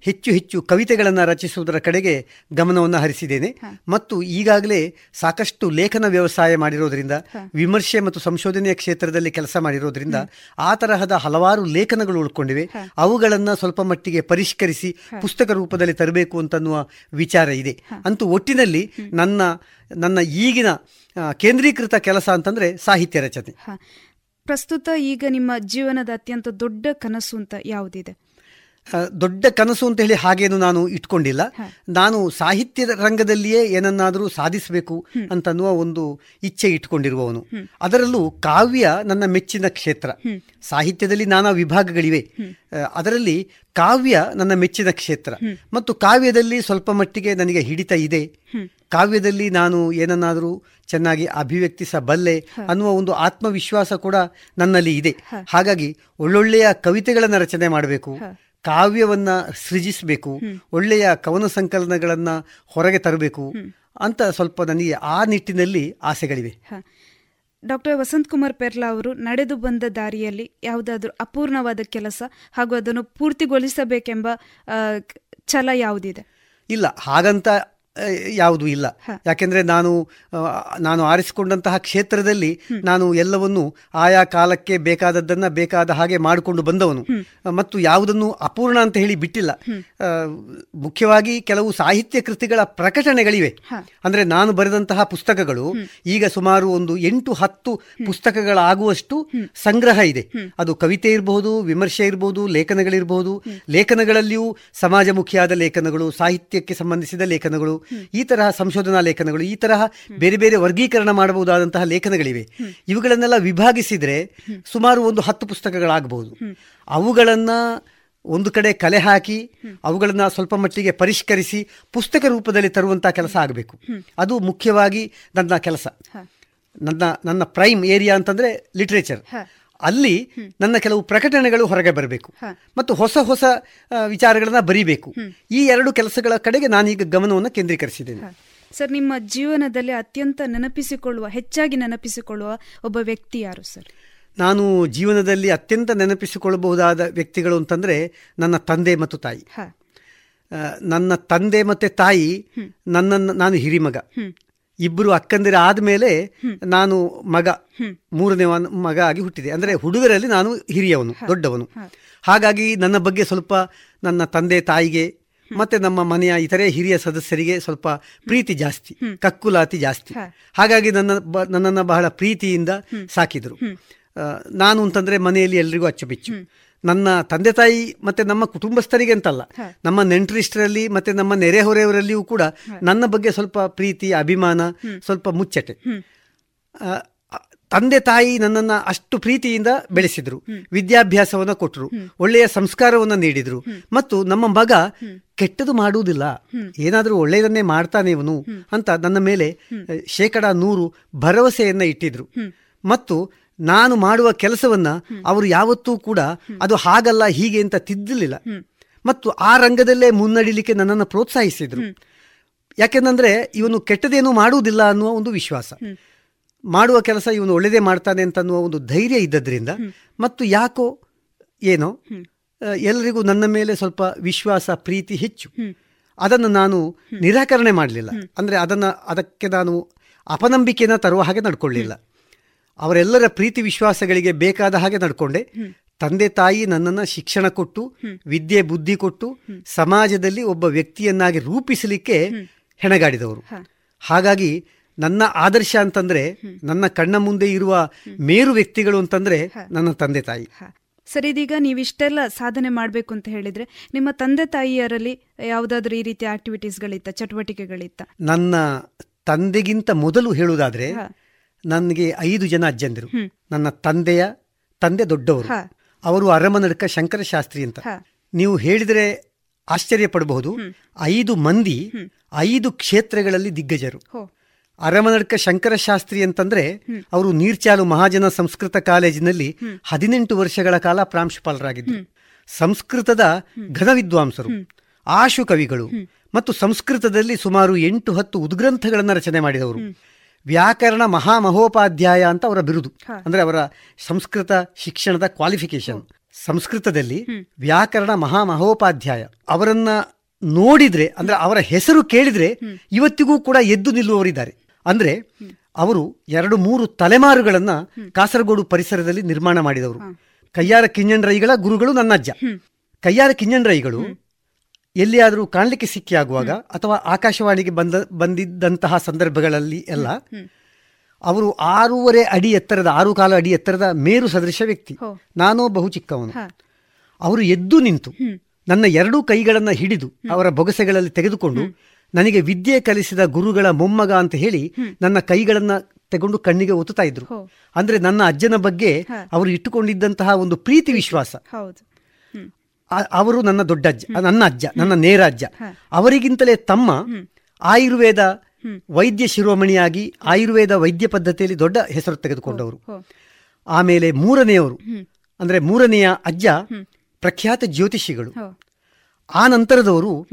ಹೆಚ್ಚು ಹೆಚ್ಚು ಕವಿತೆಗಳನ್ನು ರಚಿಸುವುದರ ಕಡೆಗೆ ಗಮನವನ್ನು ಹರಿಸಿದ್ದೇನೆ. ಮತ್ತು ಈಗಾಗಲೇ ಸಾಕಷ್ಟು ಲೇಖನ ವ್ಯವಸಾಯ ಮಾಡಿರೋದ್ರಿಂದ ವಿಮರ್ಶೆ ಮತ್ತು ಸಂಶೋಧನೆಯ ಕ್ಷೇತ್ರದಲ್ಲಿ ಕೆಲಸ ಮಾಡಿರೋದ್ರಿಂದ ಆ ತರಹದ ಹಲವಾರು ಲೇಖನಗಳು ಉಳ್ಕೊಂಡಿವೆ. ಅವುಗಳನ್ನು ಸ್ವಲ್ಪ ಮಟ್ಟಿಗೆ ಪರಿಷ್ಕರಿಸಿ ಪುಸ್ತಕ ರೂಪದಲ್ಲಿ ತರಬೇಕು ಅಂತನ್ನುವ ವಿಚಾರ ಇದೆ. ಅಂತೂ ಒಟ್ಟಿನಲ್ಲಿ ನನ್ನ ನನ್ನ ಈಗಿನ ಕೇಂದ್ರೀಕೃತ ಕೆಲಸ ಅಂತಂದ್ರೆ ಸಾಹಿತ್ಯ ರಚನೆ. ಪ್ರಸ್ತುತ ಈಗ ನಿಮ್ಮ ಜೀವನದ ಅತ್ಯಂತ ದೊಡ್ಡ ಕನಸು ಅಂತ ಯಾವುದಿದೆ? ದೊಡ್ಡ ಕನಸು ಅಂತ ಹೇಳಿ ಹಾಗೇನು ನಾನು ಇಟ್ಕೊಂಡಿಲ್ಲ. ನಾನು ಸಾಹಿತ್ಯದ ರಂಗದಲ್ಲಿಯೇ ಏನನ್ನಾದರೂ ಸಾಧಿಸಬೇಕು ಅಂತನ್ನುವ ಒಂದು ಇಚ್ಛೆ ಇಟ್ಕೊಂಡಿರುವವನು. ಅದರಲ್ಲೂ ಕಾವ್ಯ ನನ್ನ ಮೆಚ್ಚಿನ ಕ್ಷೇತ್ರ. ಸಾಹಿತ್ಯದಲ್ಲಿ ನಾನಾ ವಿಭಾಗಗಳಿವೆ. ಅದರಲ್ಲಿ ಕಾವ್ಯ ನನ್ನ ಮೆಚ್ಚಿನ ಕ್ಷೇತ್ರ. ಮತ್ತು ಕಾವ್ಯದಲ್ಲಿ ಸ್ವಲ್ಪ ಮಟ್ಟಿಗೆ ನನಗೆ ಹಿಡಿತ ಇದೆ. ಕಾವ್ಯದಲ್ಲಿ ನಾನು ಏನನ್ನಾದರೂ ಚೆನ್ನಾಗಿ ಅಭಿವ್ಯಕ್ತಿಸಬಲ್ಲೆ ಅನ್ನುವ ಒಂದು ಆತ್ಮವಿಶ್ವಾಸ ಕೂಡ ನನ್ನಲ್ಲಿ ಇದೆ. ಹಾಗಾಗಿ ಒಳ್ಳೊಳ್ಳೆಯ ಕವಿತೆಗಳನ್ನು ರಚನೆ ಮಾಡಬೇಕು. ಕಾವ್ಯವನ್ನ ಸೃಜಿಸಬೇಕು ಒಳ್ಳೆಯ ಕವನ ಸಂಕಲನಗಳನ್ನ ಹೊರಗೆ ತರಬೇಕು ಅಂತ ಸ್ವಲ್ಪ ನನಗೆ ಆ ನಿಟ್ಟಿನಲ್ಲಿ ಆಸೆಗಳಿವೆ. ಡಾಕ್ಟರ್ ವಸಂತ್ ಕುಮಾರ್ ಪೆರ್ಲಾ ಅವರು ನಡೆದು ಬಂದ ದಾರಿಯಲ್ಲಿ ಯಾವುದಾದ್ರೂ ಅಪೂರ್ಣವಾದ ಕೆಲಸ ಹಾಗೂ ಅದನ್ನು ಪೂರ್ತಿಗೊಳಿಸಬೇಕೆಂಬ ಛಲ ಯಾವುದಿದೆ? ಇಲ್ಲ ಹಾಗಂತ ಯಾವುದು ಇಲ್ಲ. ಯಾಕೆಂದ್ರೆ ನಾನು ನಾನು ಆರಿಸಿಕೊಂಡಂತಹ ಕ್ಷೇತ್ರದಲ್ಲಿ ನಾನು ಎಲ್ಲವನ್ನು ಆಯಾ ಕಾಲಕ್ಕೆ ಬೇಕಾದದ್ದನ್ನ ಬೇಕಾದ ಹಾಗೆ ಮಾಡಿಕೊಂಡು ಬಂದವನು. ಮತ್ತು ಯಾವುದನ್ನು ಅಪೂರ್ಣ ಅಂತ ಹೇಳಿ ಬಿಟ್ಟಿಲ್ಲ. ಮುಖ್ಯವಾಗಿ ಕೆಲವು ಸಾಹಿತ್ಯ ಕೃತಿಗಳ ಪ್ರಕಟಣೆಗಳಿವೆ. ಅಂದ್ರೆ ನಾನು ಬರೆದಂತಹ ಪುಸ್ತಕಗಳು ಈಗ ಸುಮಾರು ಒಂದು ಎಂಟು ಹತ್ತು ಪುಸ್ತಕಗಳಾಗುವಷ್ಟು ಸಂಗ್ರಹ ಇದೆ. ಅದು ಕವಿತೆ ಇರಬಹುದು ವಿಮರ್ಶೆ ಇರಬಹುದು ಲೇಖನಗಳಿರಬಹುದು ಲೇಖನಗಳಲ್ಲಿಯೂ ಸಮಾಜಮುಖಿಯಾದ ಲೇಖನಗಳು ಸಾಹಿತ್ಯಕ್ಕೆ ಸಂಬಂಧಿಸಿದ ಲೇಖನಗಳು ಈ ತರಹ ಸಂಶೋಧನಾ ಲೇಖನಗಳು ಈ ತರಹ ಬೇರೆ ಬೇರೆ ವರ್ಗೀಕರಣ ಮಾಡಬಹುದಾದಂತಹ ಲೇಖನಗಳಿವೆ. ಇವುಗಳನ್ನೆಲ್ಲ ವಿಭಾಗಿಸಿದ್ರೆ ಸುಮಾರು ಒಂದು ಹತ್ತು ಪುಸ್ತಕಗಳಾಗಬಹುದು. ಅವುಗಳನ್ನ ಒಂದು ಕಡೆ ಕಲೆ ಹಾಕಿ ಅವುಗಳನ್ನು ಸ್ವಲ್ಪ ಮಟ್ಟಿಗೆ ಪರಿಷ್ಕರಿಸಿ ಪುಸ್ತಕ ರೂಪದಲ್ಲಿ ತರುವಂತಹ ಕೆಲಸ ಆಗಬೇಕು. ಅದು ಮುಖ್ಯವಾಗಿ ನನ್ನ ಕೆಲಸ. ನನ್ನ ನನ್ನ ಪ್ರೈಮ್ ಏರಿಯಾ ಅಂತಂದ್ರೆ ಲಿಟ್ರೇಚರ್. ಅಲ್ಲಿ ನನ್ನ ಕೆಲವು ಪ್ರಕಟಣೆಗಳು ಹೊರಗೆ ಬರಬೇಕು. ಮತ್ತು ಹೊಸ ಹೊಸ ವಿಚಾರಗಳನ್ನ ಬರೀಬೇಕು. ಈ ಎರಡು ಕೆಲಸಗಳ ಕಡೆಗೆ ನಾನೀಗ ಗಮನವನ್ನು ಕೇಂದ್ರೀಕರಿಸಿದ್ದೇನೆ. ಸರ್ ನಿಮ್ಮ ಜೀವನದಲ್ಲಿ ಅತ್ಯಂತ ನೆನಪಿಸಿಕೊಳ್ಳುವ ಹೆಚ್ಚಾಗಿ ನೆನಪಿಸಿಕೊಳ್ಳುವ ಒಬ್ಬ ವ್ಯಕ್ತಿ ಯಾರು ಸರ್? ನಾನು ಜೀವನದಲ್ಲಿ ಅತ್ಯಂತ ನೆನಪಿಸಿಕೊಳ್ಳಬಹುದಾದ ವ್ಯಕ್ತಿಗಳು ಅಂತಂದ್ರೆ ನನ್ನ ತಂದೆ ಮತ್ತು ತಾಯಿ. ನನ್ನ ತಂದೆ ಮತ್ತೆ ತಾಯಿ ನನ್ನನ್ನು ನಾನು ಹಿರಿಮಗ. ಇಬ್ಬರು ಅಕ್ಕಂದಿರ ಆದಮೇಲೆ ನಾನು ಮಗ ಮೂರನೇ ಮಗ ಆಗಿ ಹುಟ್ಟಿದೆ. ಅಂದ್ರೆ ಹುಡುಗರಲ್ಲಿ ನಾನು ಹಿರಿಯವನು ದೊಡ್ಡವನು. ಹಾಗಾಗಿ ನನ್ನ ಬಗ್ಗೆ ಸ್ವಲ್ಪ ನನ್ನ ತಂದೆ ತಾಯಿಗೆ ಮತ್ತೆ ನಮ್ಮ ಮನೆಯ ಇತರೆ ಹಿರಿಯ ಸದಸ್ಯರಿಗೆ ಸ್ವಲ್ಪ ಪ್ರೀತಿ ಜಾಸ್ತಿ ಕಕ್ಕುಲಾತಿ ಜಾಸ್ತಿ. ಹಾಗಾಗಿ ನನ್ನ ನನ್ನನ್ನು ಬಹಳ ಪ್ರೀತಿಯಿಂದ ಸಾಕಿದರು. ನಾನು ಅಂತಂದ್ರೆ ಮನೆಯಲ್ಲಿ ಎಲ್ರಿಗೂ ಅಚ್ಚುಬಿಚ್ಚು ನನ್ನ ತಂದೆ ತಾಯಿ ಮತ್ತೆ ನಮ್ಮ ಕುಟುಂಬಸ್ಥರಿಗೆ ಅಂತಲ್ಲ ನಮ್ಮ ನೆಂಟರಿಷ್ಟರಲ್ಲಿ ಮತ್ತೆ ನಮ್ಮ ನೆರೆಹೊರೆಯವರಲ್ಲಿಯೂ ಕೂಡ ನನ್ನ ಬಗ್ಗೆ ಸ್ವಲ್ಪ ಪ್ರೀತಿ ಅಭಿಮಾನ ಸ್ವಲ್ಪ ಮುಚ್ಚಟೆ. ತಂದೆ ತಾಯಿ ನನ್ನನ್ನು ಅಷ್ಟು ಪ್ರೀತಿಯಿಂದ ಬೆಳೆಸಿದ್ರು. ವಿದ್ಯಾಭ್ಯಾಸವನ್ನ ಕೊಟ್ಟರು ಒಳ್ಳೆಯ ಸಂಸ್ಕಾರವನ್ನ ನೀಡಿದ್ರು. ಮತ್ತು ನಮ್ಮ ಮಗ ಕೆಟ್ಟದು ಮಾಡುವುದಿಲ್ಲ. ಏನಾದರೂ ಒಳ್ಳೆಯದನ್ನೇ ಮಾಡ್ತಾನೆ ಇವನು ಅಂತ ನನ್ನ ಮೇಲೆ ಶೇಕಡ ನೂರು ಭರವಸೆಯನ್ನ ಇಟ್ಟಿದ್ರು. ಮತ್ತು ನಾನು ಮಾಡುವ ಕೆಲಸವನ್ನ ಅವರು ಯಾವತ್ತೂ ಕೂಡ ಅದು ಹಾಗಲ್ಲ ಹೀಗೆ ಅಂತ ತಿದ್ದಲಿಲ್ಲ ಮತ್ತು ಆ ರಂಗದಲ್ಲೇ ಮುನ್ನಡಿಲಿಕ್ಕೆ ನನ್ನನ್ನು ಪ್ರೋತ್ಸಾಹಿಸಿದ್ರು. ಯಾಕೆಂದ್ರೆ ಇವನು ಕೆಟ್ಟದೇನು ಮಾಡುವುದಿಲ್ಲ ಅನ್ನುವ ಒಂದು ವಿಶ್ವಾಸ. ಮಾಡುವ ಕೆಲಸ ಇವನು ಒಳ್ಳೆಯದೇ ಮಾಡ್ತಾನೆ ಅಂತ ಅನ್ನುವ ಒಂದು ಧೈರ್ಯ ಇದ್ದದ್ರಿಂದ ಮತ್ತು ಯಾಕೋ ಏನೋ ಎಲ್ಲರಿಗೂ ನನ್ನ ಮೇಲೆ ಸ್ವಲ್ಪ ವಿಶ್ವಾಸ ಪ್ರೀತಿ ಹೆಚ್ಚು. ಅದನ್ನು ನಾನು ನಿರಾಕರಣೆ ಮಾಡಲಿಲ್ಲ. ಅಂದರೆ ಅದನ್ನು ಅದಕ್ಕೆ ನಾನು ಅಪನಂಬಿಕೆನ ತರುವ ಹಾಗೆ ನಡ್ಕೊಳ್ಳಿಲ್ಲ. ಅವರೆಲ್ಲರ ಪ್ರೀತಿ ವಿಶ್ವಾಸಗಳಿಗೆ ಬೇಕಾದ ಹಾಗೆ ನಡ್ಕೊಂಡೆ. ತಂದೆ ತಾಯಿ ನನ್ನನ್ನ ಶಿಕ್ಷಣ ಕೊಟ್ಟು ವಿದ್ಯೆ ಬುದ್ಧಿ ಕೊಟ್ಟು ಸಮಾಜದಲ್ಲಿ ಒಬ್ಬ ವ್ಯಕ್ತಿಯನ್ನಾಗಿ ರೂಪಿಸಲಿಕ್ಕೆ ಹೆಣಗಾಡಿದವರು. ಹಾಗಾಗಿ ನನ್ನ ಆದರ್ಶ ಅಂತಂದ್ರೆ ನನ್ನ ಕಣ್ಣ ಮುಂದೆ ಇರುವ ಮೇರು ವ್ಯಕ್ತಿಗಳು ಅಂತಂದ್ರೆ ನನ್ನ ತಂದೆ ತಾಯಿ. ಸರಿ ಇದೀಗ ನೀವಿಷ್ಟೆಲ್ಲ ಸಾಧನೆ ಮಾಡಬೇಕು ಅಂತ ಹೇಳಿದ್ರೆ ನಿಮ್ಮ ತಂದೆ ತಾಯಿಯರಲ್ಲಿ ಯಾವುದಾದ್ರೂ ಈ ರೀತಿಯ ಆಕ್ಟಿವಿಟೀಸ್ಗಳಿತ್ತ ಚಟುವಟಿಕೆಗಳಿತ್ತ? ನನ್ನ ತಂದೆಗಿಂತ ಮೊದಲು ಹೇಳುವುದಾದ್ರೆ ನನಗೆ ಐದು ಜನ ಅಜ್ಜಂದಿರು. ನನ್ನ ತಂದೆಯ ತಂದೆ ದೊಡ್ಡವರು. ಅವರು ಅರಮನಡ್ಕ ಶಂಕರ ಶಾಸ್ತ್ರಿ ಅಂತ ನೀವು ಹೇಳಿದರೆ ಆಶ್ಚರ್ಯ ಪಡಬಹುದು ಐದು ಮಂದಿ ಐದು ಕ್ಷೇತ್ರಗಳಲ್ಲಿ ದಿಗ್ಗಜರು. ಅರಮನಡ್ಕ ಶಂಕರ ಶಾಸ್ತ್ರಿ ಅಂತಂದ್ರೆ ಅವರು ನೀರ್ಚಾಲು ಮಹಾಜನ ಸಂಸ್ಕೃತ ಕಾಲೇಜಿನಲ್ಲಿ ಹದಿನೆಂಟು ವರ್ಷಗಳ ಕಾಲ ಪ್ರಾಂಶುಪಾಲರಾಗಿದ್ದರು. ಸಂಸ್ಕೃತದ ಘನ ವಿದ್ವಾಂಸರು ಆಶು ಕವಿಗಳು ಮತ್ತು ಸಂಸ್ಕೃತದಲ್ಲಿ ಸುಮಾರು ಎಂಟು ಹತ್ತು ಉದ್ಗ್ರಂಥಗಳನ್ನು ರಚನೆ ಮಾಡಿದವರು. ವ್ಯಾಕರಣ ಮಹಾಮಹೋಪಾಧ್ಯಾಯ ಅಂತ ಅವರ ಬಿರುದು. ಅಂದ್ರೆ ಅವರ ಸಂಸ್ಕೃತ ಶಿಕ್ಷಣದ ಕ್ವಾಲಿಫಿಕೇಶನ್ ಸಂಸ್ಕೃತದಲ್ಲಿ ವ್ಯಾಕರಣ ಮಹಾಮಹೋಪಾಧ್ಯಾಯ ಅವರನ್ನ ನೋಡಿದ್ರೆ ಅಂದ್ರೆ ಅವರ ಹೆಸರು ಕೇಳಿದ್ರೆ ಇವತ್ತಿಗೂ ಕೂಡ ಎದ್ದು ನಿಲ್ಲುವವರಿದ್ದಾರೆ. ಅಂದ್ರೆ ಅವರು ಎರಡು ಮೂರು ತಲೆಮಾರುಗಳನ್ನ ಕಾಸರಗೋಡು ಪರಿಸರದಲ್ಲಿ ನಿರ್ಮಾಣ ಮಾಡಿದವರು. ಕಯ್ಯಾರ ಕಿಂಜಣ್ರೈಗಳ ಗುರುಗಳು ನನ್ನ ಅಜ್ಜ ಕಯ್ಯಾರ ಕಿಂಜಣ್ರೈಗಳು ಎಲ್ಲಿಯಾದರೂ ಕಾಣಲಿಕ್ಕೆ ಸಿಕ್ಕಿ ಆಗುವಾಗ ಅಥವಾ ಆಕಾಶವಾಣಿಗೆ ಬಂದ ಬಂದಿದ್ದಂತಹ ಸಂದರ್ಭಗಳಲ್ಲಿ ಎಲ್ಲ ಅವರು ಆರೂವರೆ ಅಡಿ ಎತ್ತರದ ಆರು ಕಾಲು ಅಡಿ ಎತ್ತರದ ಮೇರು ಸದೃಶ ವ್ಯಕ್ತಿ. ನಾನೋ ಬಹು ಚಿಕ್ಕವನು. ಅವರು ಎದ್ದು ನಿಂತು ನನ್ನ ಎರಡೂ ಕೈಗಳನ್ನು ಹಿಡಿದು ಅವರ ಬೊಗಸೆಗಳಲ್ಲಿ ತೆಗೆದುಕೊಂಡು ನನಗೆ ವಿದ್ಯೆ ಕಲಿಸಿದ ಗುರುಗಳ ಮೊಮ್ಮಗ ಅಂತ ಹೇಳಿ ನನ್ನ ಕೈಗಳನ್ನು ತಗೊಂಡು ಕಣ್ಣಿಗೆ ಒತ್ತುತ್ತಾ ಇದ್ರು. ಅಂದ್ರೆ ನನ್ನ ಅಜ್ಜನ ಬಗ್ಗೆ ಅವರು ಇಟ್ಟುಕೊಂಡಿದ್ದಂತಹ ಒಂದು ಪ್ರೀತಿ ವಿಶ್ವಾಸ. ಅವರು ನನ್ನ ದೊಡ್ಡ ಅಜ್ಜ ನನ್ನ ಅಜ್ಜ ನನ್ನ ನೇರ ಅಜ್ಜ ಅವರಿಗಿಂತಲೇ ತಮ್ಮ ಆಯುರ್ವೇದ ವೈದ್ಯ ಶಿರೋಮಣಿಯಾಗಿ ಆಯುರ್ವೇದ ವೈದ್ಯ ಪದ್ಧತಿಯಲ್ಲಿ ದೊಡ್ಡ ಹೆಸರು ತೆಗೆದುಕೊಂಡವರು. ಆಮೇಲೆ ಮೂರನೆಯವರು ಅಂದ್ರೆ ಮೂರನೆಯ ಅಜ್ಜ ಪ್ರಖ್ಯಾತ ಜ್ಯೋತಿಷಿಗಳು. ಆ ನಂತರದವರು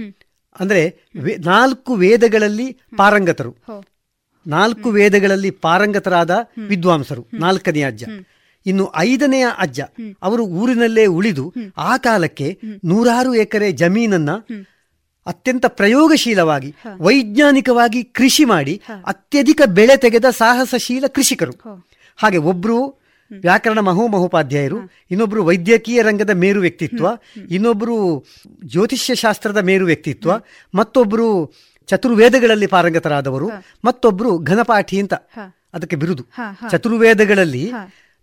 ಅಂದ್ರೆ ನಾಲ್ಕು ವೇದಗಳಲ್ಲಿ ಪಾರಂಗತರು. ನಾಲ್ಕು ವೇದಗಳಲ್ಲಿ ಪಾರಂಗತರಾದ ವಿದ್ವಾಂಸರು ನಾಲ್ಕನೇ ಅಜ್ಜ. ಇನ್ನು ಐದನೆಯ ಅಜ್ಜ ಅವರು ಊರಿನಲ್ಲೇ ಉಳಿದು ಆ ಕಾಲಕ್ಕೆ ನೂರಾರು ಎಕರೆ ಜಮೀನನ್ನ ಅತ್ಯಂತ ಪ್ರಯೋಗಶೀಲವಾಗಿ ವೈಜ್ಞಾನಿಕವಾಗಿ ಕೃಷಿ ಮಾಡಿ ಅತ್ಯಧಿಕ ಬೆಳೆ ತೆಗೆದ ಸಾಹಸಶೀಲ ಕೃಷಿಕರು. ಹಾಗೆ ಒಬ್ರು ವ್ಯಾಕರಣ ಮಹೋಮಹೋಪಾಧ್ಯಾಯರು ಇನ್ನೊಬ್ರು ವೈದ್ಯಕೀಯ ರಂಗದ ಮೇರು ವ್ಯಕ್ತಿತ್ವ ಇನ್ನೊಬ್ರು ಜ್ಯೋತಿಷ್ಯ ಶಾಸ್ತ್ರದ ಮೇರು ವ್ಯಕ್ತಿತ್ವ ಮತ್ತೊಬ್ರು ಚತುರ್ವೇದಗಳಲ್ಲಿ ಪಾರಂಗತರಾದವರು ಮತ್ತೊಬ್ರು ಘನಪಾಠಿ ಅಂತ ಅದಕ್ಕೆ ಬಿರುದು. ಚತುರ್ವೇದಗಳಲ್ಲಿ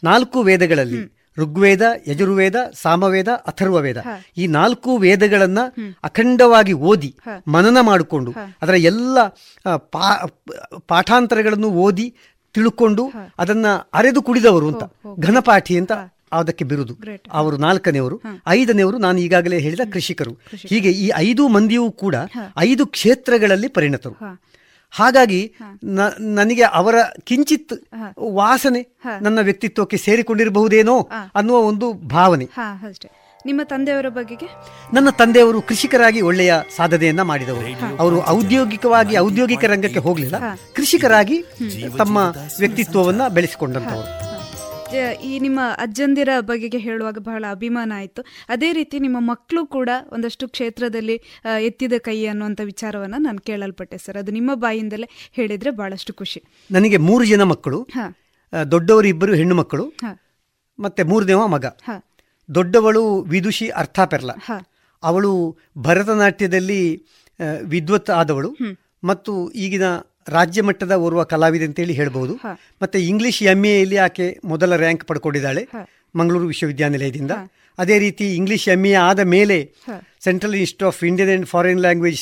ನಾಲ್ಕು ವೇದಗಳಲ್ಲಿ ಋಗ್ವೇದ ಯಜುರ್ವೇದ ಸಾಮವೇದ ಅಥರ್ವವೇದ ಈ ನಾಲ್ಕು ವೇದಗಳನ್ನ ಅಖಂಡವಾಗಿ ಓದಿ ಮನನ ಮಾಡಿಕೊಂಡು ಅದರ ಎಲ್ಲ ಪಾಠಾಂತರಗಳನ್ನು ಓದಿ ತಿಳ್ಕೊಂಡು ಅದನ್ನ ಅರೆದು ಕುಡಿದವರು ಅಂತ ಘನಪಾಠಿ ಅಂತ ಅದಕ್ಕೆ ಬಿರುದು. ಅವರು ನಾಲ್ಕನೆಯವರು ಐದನೆಯವರು ನಾನು ಈಗಾಗಲೇ ಹೇಳಿದ ಕೃಷಿಕರು. ಹೀಗೆ ಈ ಐದು ಮಂದಿಯೂ ಕೂಡ ಐದು ಕ್ಷೇತ್ರಗಳಲ್ಲಿ ಪರಿಣತರು. ಹಾಗಾಗಿ ನನಗೆ ಅವರ ಕಿಂಚಿತ್ ವಾಸನೆ ನನ್ನ ವ್ಯಕ್ತಿತ್ವಕ್ಕೆ ಸೇರಿಕೊಂಡಿರಬಹುದೇನೋ ಅನ್ನುವ ಒಂದು ಭಾವನೆ. ನಿಮ್ಮ ತಂದೆಯವರ ಬಗ್ಗೆ ನನ್ನ ತಂದೆಯವರು ಕೃಷಿಕರಾಗಿ ಒಳ್ಳೆಯ ಸಾಧನೆಯನ್ನ ಮಾಡಿದವರು. ಅವರು ಔದ್ಯೋಗಿಕವಾಗಿ ಔದ್ಯೋಗಿಕ ರಂಗಕ್ಕೆ ಹೋಗಲಿಲ್ಲ. ಕೃಷಿಕರಾಗಿ ತಮ್ಮ ವ್ಯಕ್ತಿತ್ವವನ್ನ ಬೆಳೆಸಿಕೊಂಡಂತವರು. ಈ ನಿಮ್ಮ ಅಜ್ಜಂದಿರ ಬಗೆಗೆ ಹೇಳುವಾಗ ಬಹಳ ಅಭಿಮಾನ ಆಯಿತು. ಅದೇ ರೀತಿ ನಿಮ್ಮ ಮಕ್ಕಳು ಕೂಡ ಒಂದಷ್ಟು ಕ್ಷೇತ್ರದಲ್ಲಿ ಎತ್ತಿದ ಕೈ ಅನ್ನುವಂಥ ವಿಚಾರವನ್ನು ನಾನು ಕೇಳಲ್ಪಟ್ಟೆ ಸರ್. ಅದು ನಿಮ್ಮ ಬಾಯಿಂದಲೇ ಹೇಳಿದರೆ ಬಹಳಷ್ಟು ಖುಷಿ. ನನಗೆ ಮೂರು ಜನ ಮಕ್ಕಳು ದೊಡ್ಡವರು ಇಬ್ಬರು ಹೆಣ್ಣು ಮಕ್ಕಳು ಮತ್ತೆ ಮೂರನೇವ ಮಗ. ದೊಡ್ಡವಳು ವಿದುಷಿ ಅರ್ಥಾಪೆರ್ಲ ಅವಳು ಭರತನಾಟ್ಯದಲ್ಲಿ ವಿದ್ವತ್ ಆದವಳು. ಮತ್ತು ಈಗಿನ ರಾಜ್ಯ ಮಟ್ಟದ ಓರ್ವ ಕಲಾವಿದೆ ಅಂತೇಳಿ ಹೇಳ್ಬಹುದು. ಮತ್ತೆ ಇಂಗ್ಲಿಷ್ ಎಂ ಎಲ್ಲಿ ಆಕೆ ಮೊದಲ ರ್ಯಾಂಕ್ ಪಡ್ಕೊಂಡಿದ್ದಾಳೆ ಮಂಗಳೂರು ವಿಶ್ವವಿದ್ಯಾನಿಲಯದಿಂದ. ಅದೇ ರೀತಿ ಇಂಗ್ಲಿಷ್ ಎಂ ಎ ಆದ ಮೇಲೆ Central Institute of Indian and Foreign Language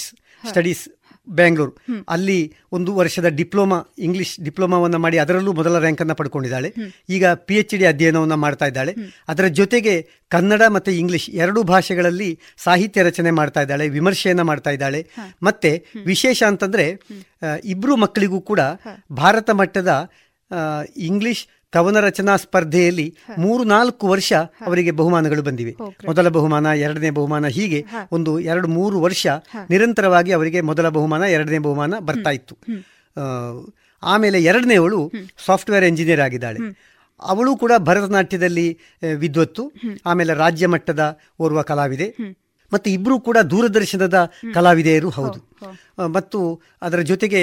Studies Bangalore ಅಲ್ಲಿ ಒಂದು ವರ್ಷದ ಡಿಪ್ಲೊಮಾ ಇಂಗ್ಲಿಷ್ ಡಿಪ್ಲೊಮಾವನ್ನು ಮಾಡಿ ಅದರಲ್ಲೂ ಮೊದಲ ರ್ಯಾಂಕನ್ನು ಪಡ್ಕೊಂಡಿದ್ದಾಳೆ. ಈಗ ಪಿ ಎಚ್ ಡಿ ಅಧ್ಯಯನವನ್ನು ಮಾಡ್ತಾ ಇದ್ದಾಳೆ. ಅದರ ಜೊತೆಗೆ ಕನ್ನಡ ಮತ್ತು ಇಂಗ್ಲಿಷ್ ಎರಡೂ ಭಾಷೆಗಳಲ್ಲಿ ಸಾಹಿತ್ಯ ರಚನೆ ಮಾಡ್ತಾ ಇದ್ದಾಳೆ ವಿಮರ್ಶೆಯನ್ನು ಮಾಡ್ತಾ ಇದ್ದಾಳೆ. ಮತ್ತೆ ವಿಶೇಷ ಅಂತಂದ್ರೆ ಇಬ್ಬರು ಮಕ್ಕಳಿಗೂ ಕೂಡ ಭಾರತ ಮಟ್ಟದ ಇಂಗ್ಲಿಷ್ ಕವನ ರಚನಾ ಸ್ಪರ್ಧೆಯಲ್ಲಿ ಮೂರು ನಾಲ್ಕು ವರ್ಷ ಅವರಿಗೆ ಬಹುಮಾನಗಳು ಬಂದಿವೆ. ಮೊದಲ ಬಹುಮಾನ ಎರಡನೇ ಬಹುಮಾನ ಹೀಗೆ ಒಂದು ಎರಡು ಮೂರು ವರ್ಷ ನಿರಂತರವಾಗಿ ಅವರಿಗೆ ಮೊದಲ ಬಹುಮಾನ ಎರಡನೇ ಬಹುಮಾನ ಬರ್ತಾ ಇತ್ತು. ಆಮೇಲೆ ಎರಡನೇವಳು ಸಾಫ್ಟ್ವೇರ್ ಇಂಜಿನಿಯರ್ ಆಗಿದ್ದಾಳೆ. ಅವಳು ಕೂಡ ಭರತನಾಟ್ಯದಲ್ಲಿ ವಿದ್ವತ್ತು ಆಮೇಲೆ ರಾಜ್ಯ ಮಟ್ಟದ ಓರ್ವ ಕಲಾವಿದೆ. ಮತ್ತು ಇಬ್ಬರು ಕೂಡ ದೂರದರ್ಶನದ ಕಲಾವಿದೆಯರು ಹೌದು. ಮತ್ತು ಅದರ ಜೊತೆಗೆ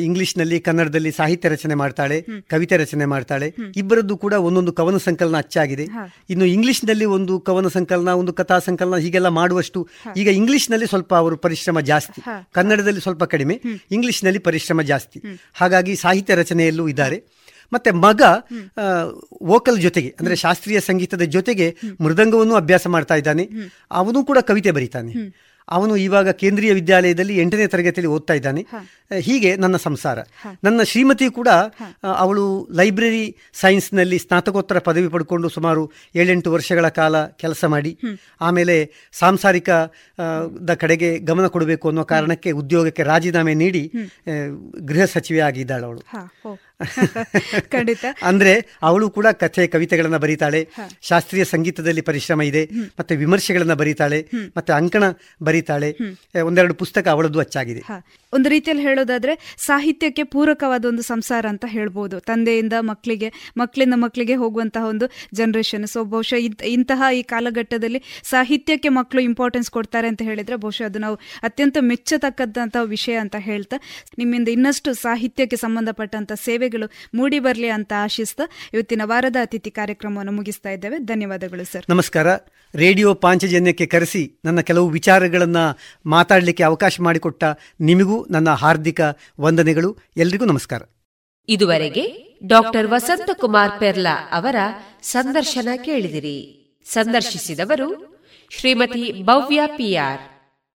ಇಂಗ್ಲಿಷ್ನಲ್ಲಿ ಕನ್ನಡದಲ್ಲಿ ಸಾಹಿತ್ಯ ರಚನೆ ಮಾಡ್ತಾಳೆ ಕವಿತೆ ರಚನೆ ಮಾಡ್ತಾಳೆ. ಇಬ್ಬರದ್ದು ಕೂಡ ಒಂದೊಂದು ಕವನ ಸಂಕಲನ ಅಚ್ಚಾಗಿದೆ. ಇನ್ನು ಇಂಗ್ಲಿಷ್ನಲ್ಲಿ ಒಂದು ಕವನ ಸಂಕಲನ ಒಂದು ಕಥಾ ಸಂಕಲನ ಹೀಗೆಲ್ಲ ಮಾಡುವಷ್ಟು ಈಗ ಇಂಗ್ಲಿಷ್ನಲ್ಲಿ ಸ್ವಲ್ಪ ಅವರು ಪರಿಶ್ರಮ ಜಾಸ್ತಿ. ಕನ್ನಡದಲ್ಲಿ ಸ್ವಲ್ಪ ಕಡಿಮೆ ಇಂಗ್ಲಿಷ್ನಲ್ಲಿ ಪರಿಶ್ರಮ ಜಾಸ್ತಿ. ಹಾಗಾಗಿ ಸಾಹಿತ್ಯ ರಚನೆಯಲ್ಲೂ ಇದ್ದಾರೆ. ಮತ್ತೆ ಮಗ ವೋಕಲ್ ಜೊತೆಗೆ ಅಂದ್ರೆ ಶಾಸ್ತ್ರೀಯ ಸಂಗೀತದ ಜೊತೆಗೆ ಮೃದಂಗವನ್ನು ಅಭ್ಯಾಸ ಮಾಡ್ತಾ ಇದ್ದಾನೆ. ಅವನು ಕೂಡ ಕವಿತೆ ಬರೀತಾನೆ. ಅವನು ಇವಾಗ ಕೇಂದ್ರೀಯ ವಿದ್ಯಾಲಯದಲ್ಲಿ ಎಂಟನೇ ತರಗತಿಯಲ್ಲಿ ಓದ್ತಾ ಇದ್ದಾನೆ. ಹೀಗೆ ನನ್ನ ಸಂಸಾರ. ನನ್ನ ಶ್ರೀಮತಿ ಕೂಡ ಅವಳು ಲೈಬ್ರರಿ ಸೈನ್ಸ್ನಲ್ಲಿ ಸ್ನಾತಕೋತ್ತರ ಪದವಿ ಪಡ್ಕೊಂಡು ಸುಮಾರು ಏಳೆಂಟು ವರ್ಷಗಳ ಕಾಲ ಕೆಲಸ ಮಾಡಿ ಆಮೇಲೆ ಸಾಂಸಾರಿಕ ದ ಕಡೆಗೆ ಗಮನ ಕೊಡಬೇಕು ಅನ್ನೋ ಕಾರಣಕ್ಕೆ ಉದ್ಯೋಗಕ್ಕೆ ರಾಜೀನಾಮೆ ನೀಡಿ ಗೃಹ ಸಚಿವೆ ಆಗಿದ್ದಾಳು ಅವಳು. ಖಂಡಿತ. ಅಂದ್ರೆ ಅವಳು ಕೂಡ ಕಥೆ ಕವಿತೆಗಳನ್ನ ಬರೀತಾಳೆ. ಶಾಸ್ತ್ರೀಯ ಸಂಗೀತದಲ್ಲಿ ಪರಿಶ್ರಮ ಇದೆ. ಮತ್ತೆ ವಿಮರ್ಶೆಗಳನ್ನ ಬರೀತಾಳೆ. ಮತ್ತೆ ಅಂಕಣ ಬರೀತಾಳೆ. ಒಂದೆರಡು ಪುಸ್ತಕ ಅವಳದ್ದು ಅಚ್ಚಾಗಿದೆ. ಒಂದು ರೀತಿಯಲ್ಲಿ ಹೇಳೋದಾದ್ರೆ ಸಾಹಿತ್ಯಕ್ಕೆ ಪೂರಕವಾದ ಒಂದು ಸಂಸಾರ ಅಂತ ಹೇಳ್ಬೋದು. ತಂದೆಯಿಂದ ಮಕ್ಕಳಿಗೆ ಮಕ್ಕಳಿಂದ ಮಕ್ಕಳಿಗೆ ಹೋಗುವಂತಹ ಒಂದು ಜನರೇಷನ್ ಸೊ ಬಹುಶಃ ಇಂತಹ ಈ ಕಾಲಘಟ್ಟದಲ್ಲಿ ಸಾಹಿತ್ಯಕ್ಕೆ ಮಕ್ಕಳು ಇಂಪಾರ್ಟೆನ್ಸ್ ಕೊಡ್ತಾರೆ ಅಂತ ಹೇಳಿದ್ರೆ ಬಹುಶಃ ಅದು ನಾವು ಅತ್ಯಂತ ಮೆಚ್ಚತಕ್ಕಂತಹ ವಿಷಯ ಅಂತ ಹೇಳ್ತಾ ನಿಮ್ಮಿಂದ ಇನ್ನಷ್ಟು ಸಾಹಿತ್ಯಕ್ಕೆ ಸಂಬಂಧಪಟ್ಟಂತ ಸೇವೆಗಳು ಮೂಡಿ ಬರಲಿ ಅಂತ ಆಶಿಸ್ತಾ ಇವತ್ತಿನ ವಾರದ ಅತಿಥಿ ಕಾರ್ಯಕ್ರಮವನ್ನು ಮುಗಿಸ್ತಾ ಇದ್ದೇವೆ. ಧನ್ಯವಾದಗಳು ಸರ್. ನಮಸ್ಕಾರ. ರೇಡಿಯೋ ಪಾಂಚಜನ್ಯಕ್ಕೆ ಕರೆಸಿ ನನ್ನ ಕೆಲವು ವಿಚಾರಗಳನ್ನ ಮಾತಾಡಲಿಕ್ಕೆ ಅವಕಾಶ ಮಾಡಿಕೊಟ್ಟ ನಿಮಗೂ ನನ್ನ ಹಾರ್ದಿಕ ವಂದನೆಗಳು. ಎಲ್ರಿಗೂ ನಮಸ್ಕಾರ. ಇದುವರೆಗೆ ಡಾಕ್ಟರ್ ವಸಂತ ಕುಮಾರ್ ಪೆರ್ಲಾ ಅವರ ಸಂದರ್ಶನ ಕೇಳಿದಿರಿ. ಸಂದರ್ಶಿಸಿದವರು ಶ್ರೀಮತಿ ಭವ್ಯ ಪಿಆರ್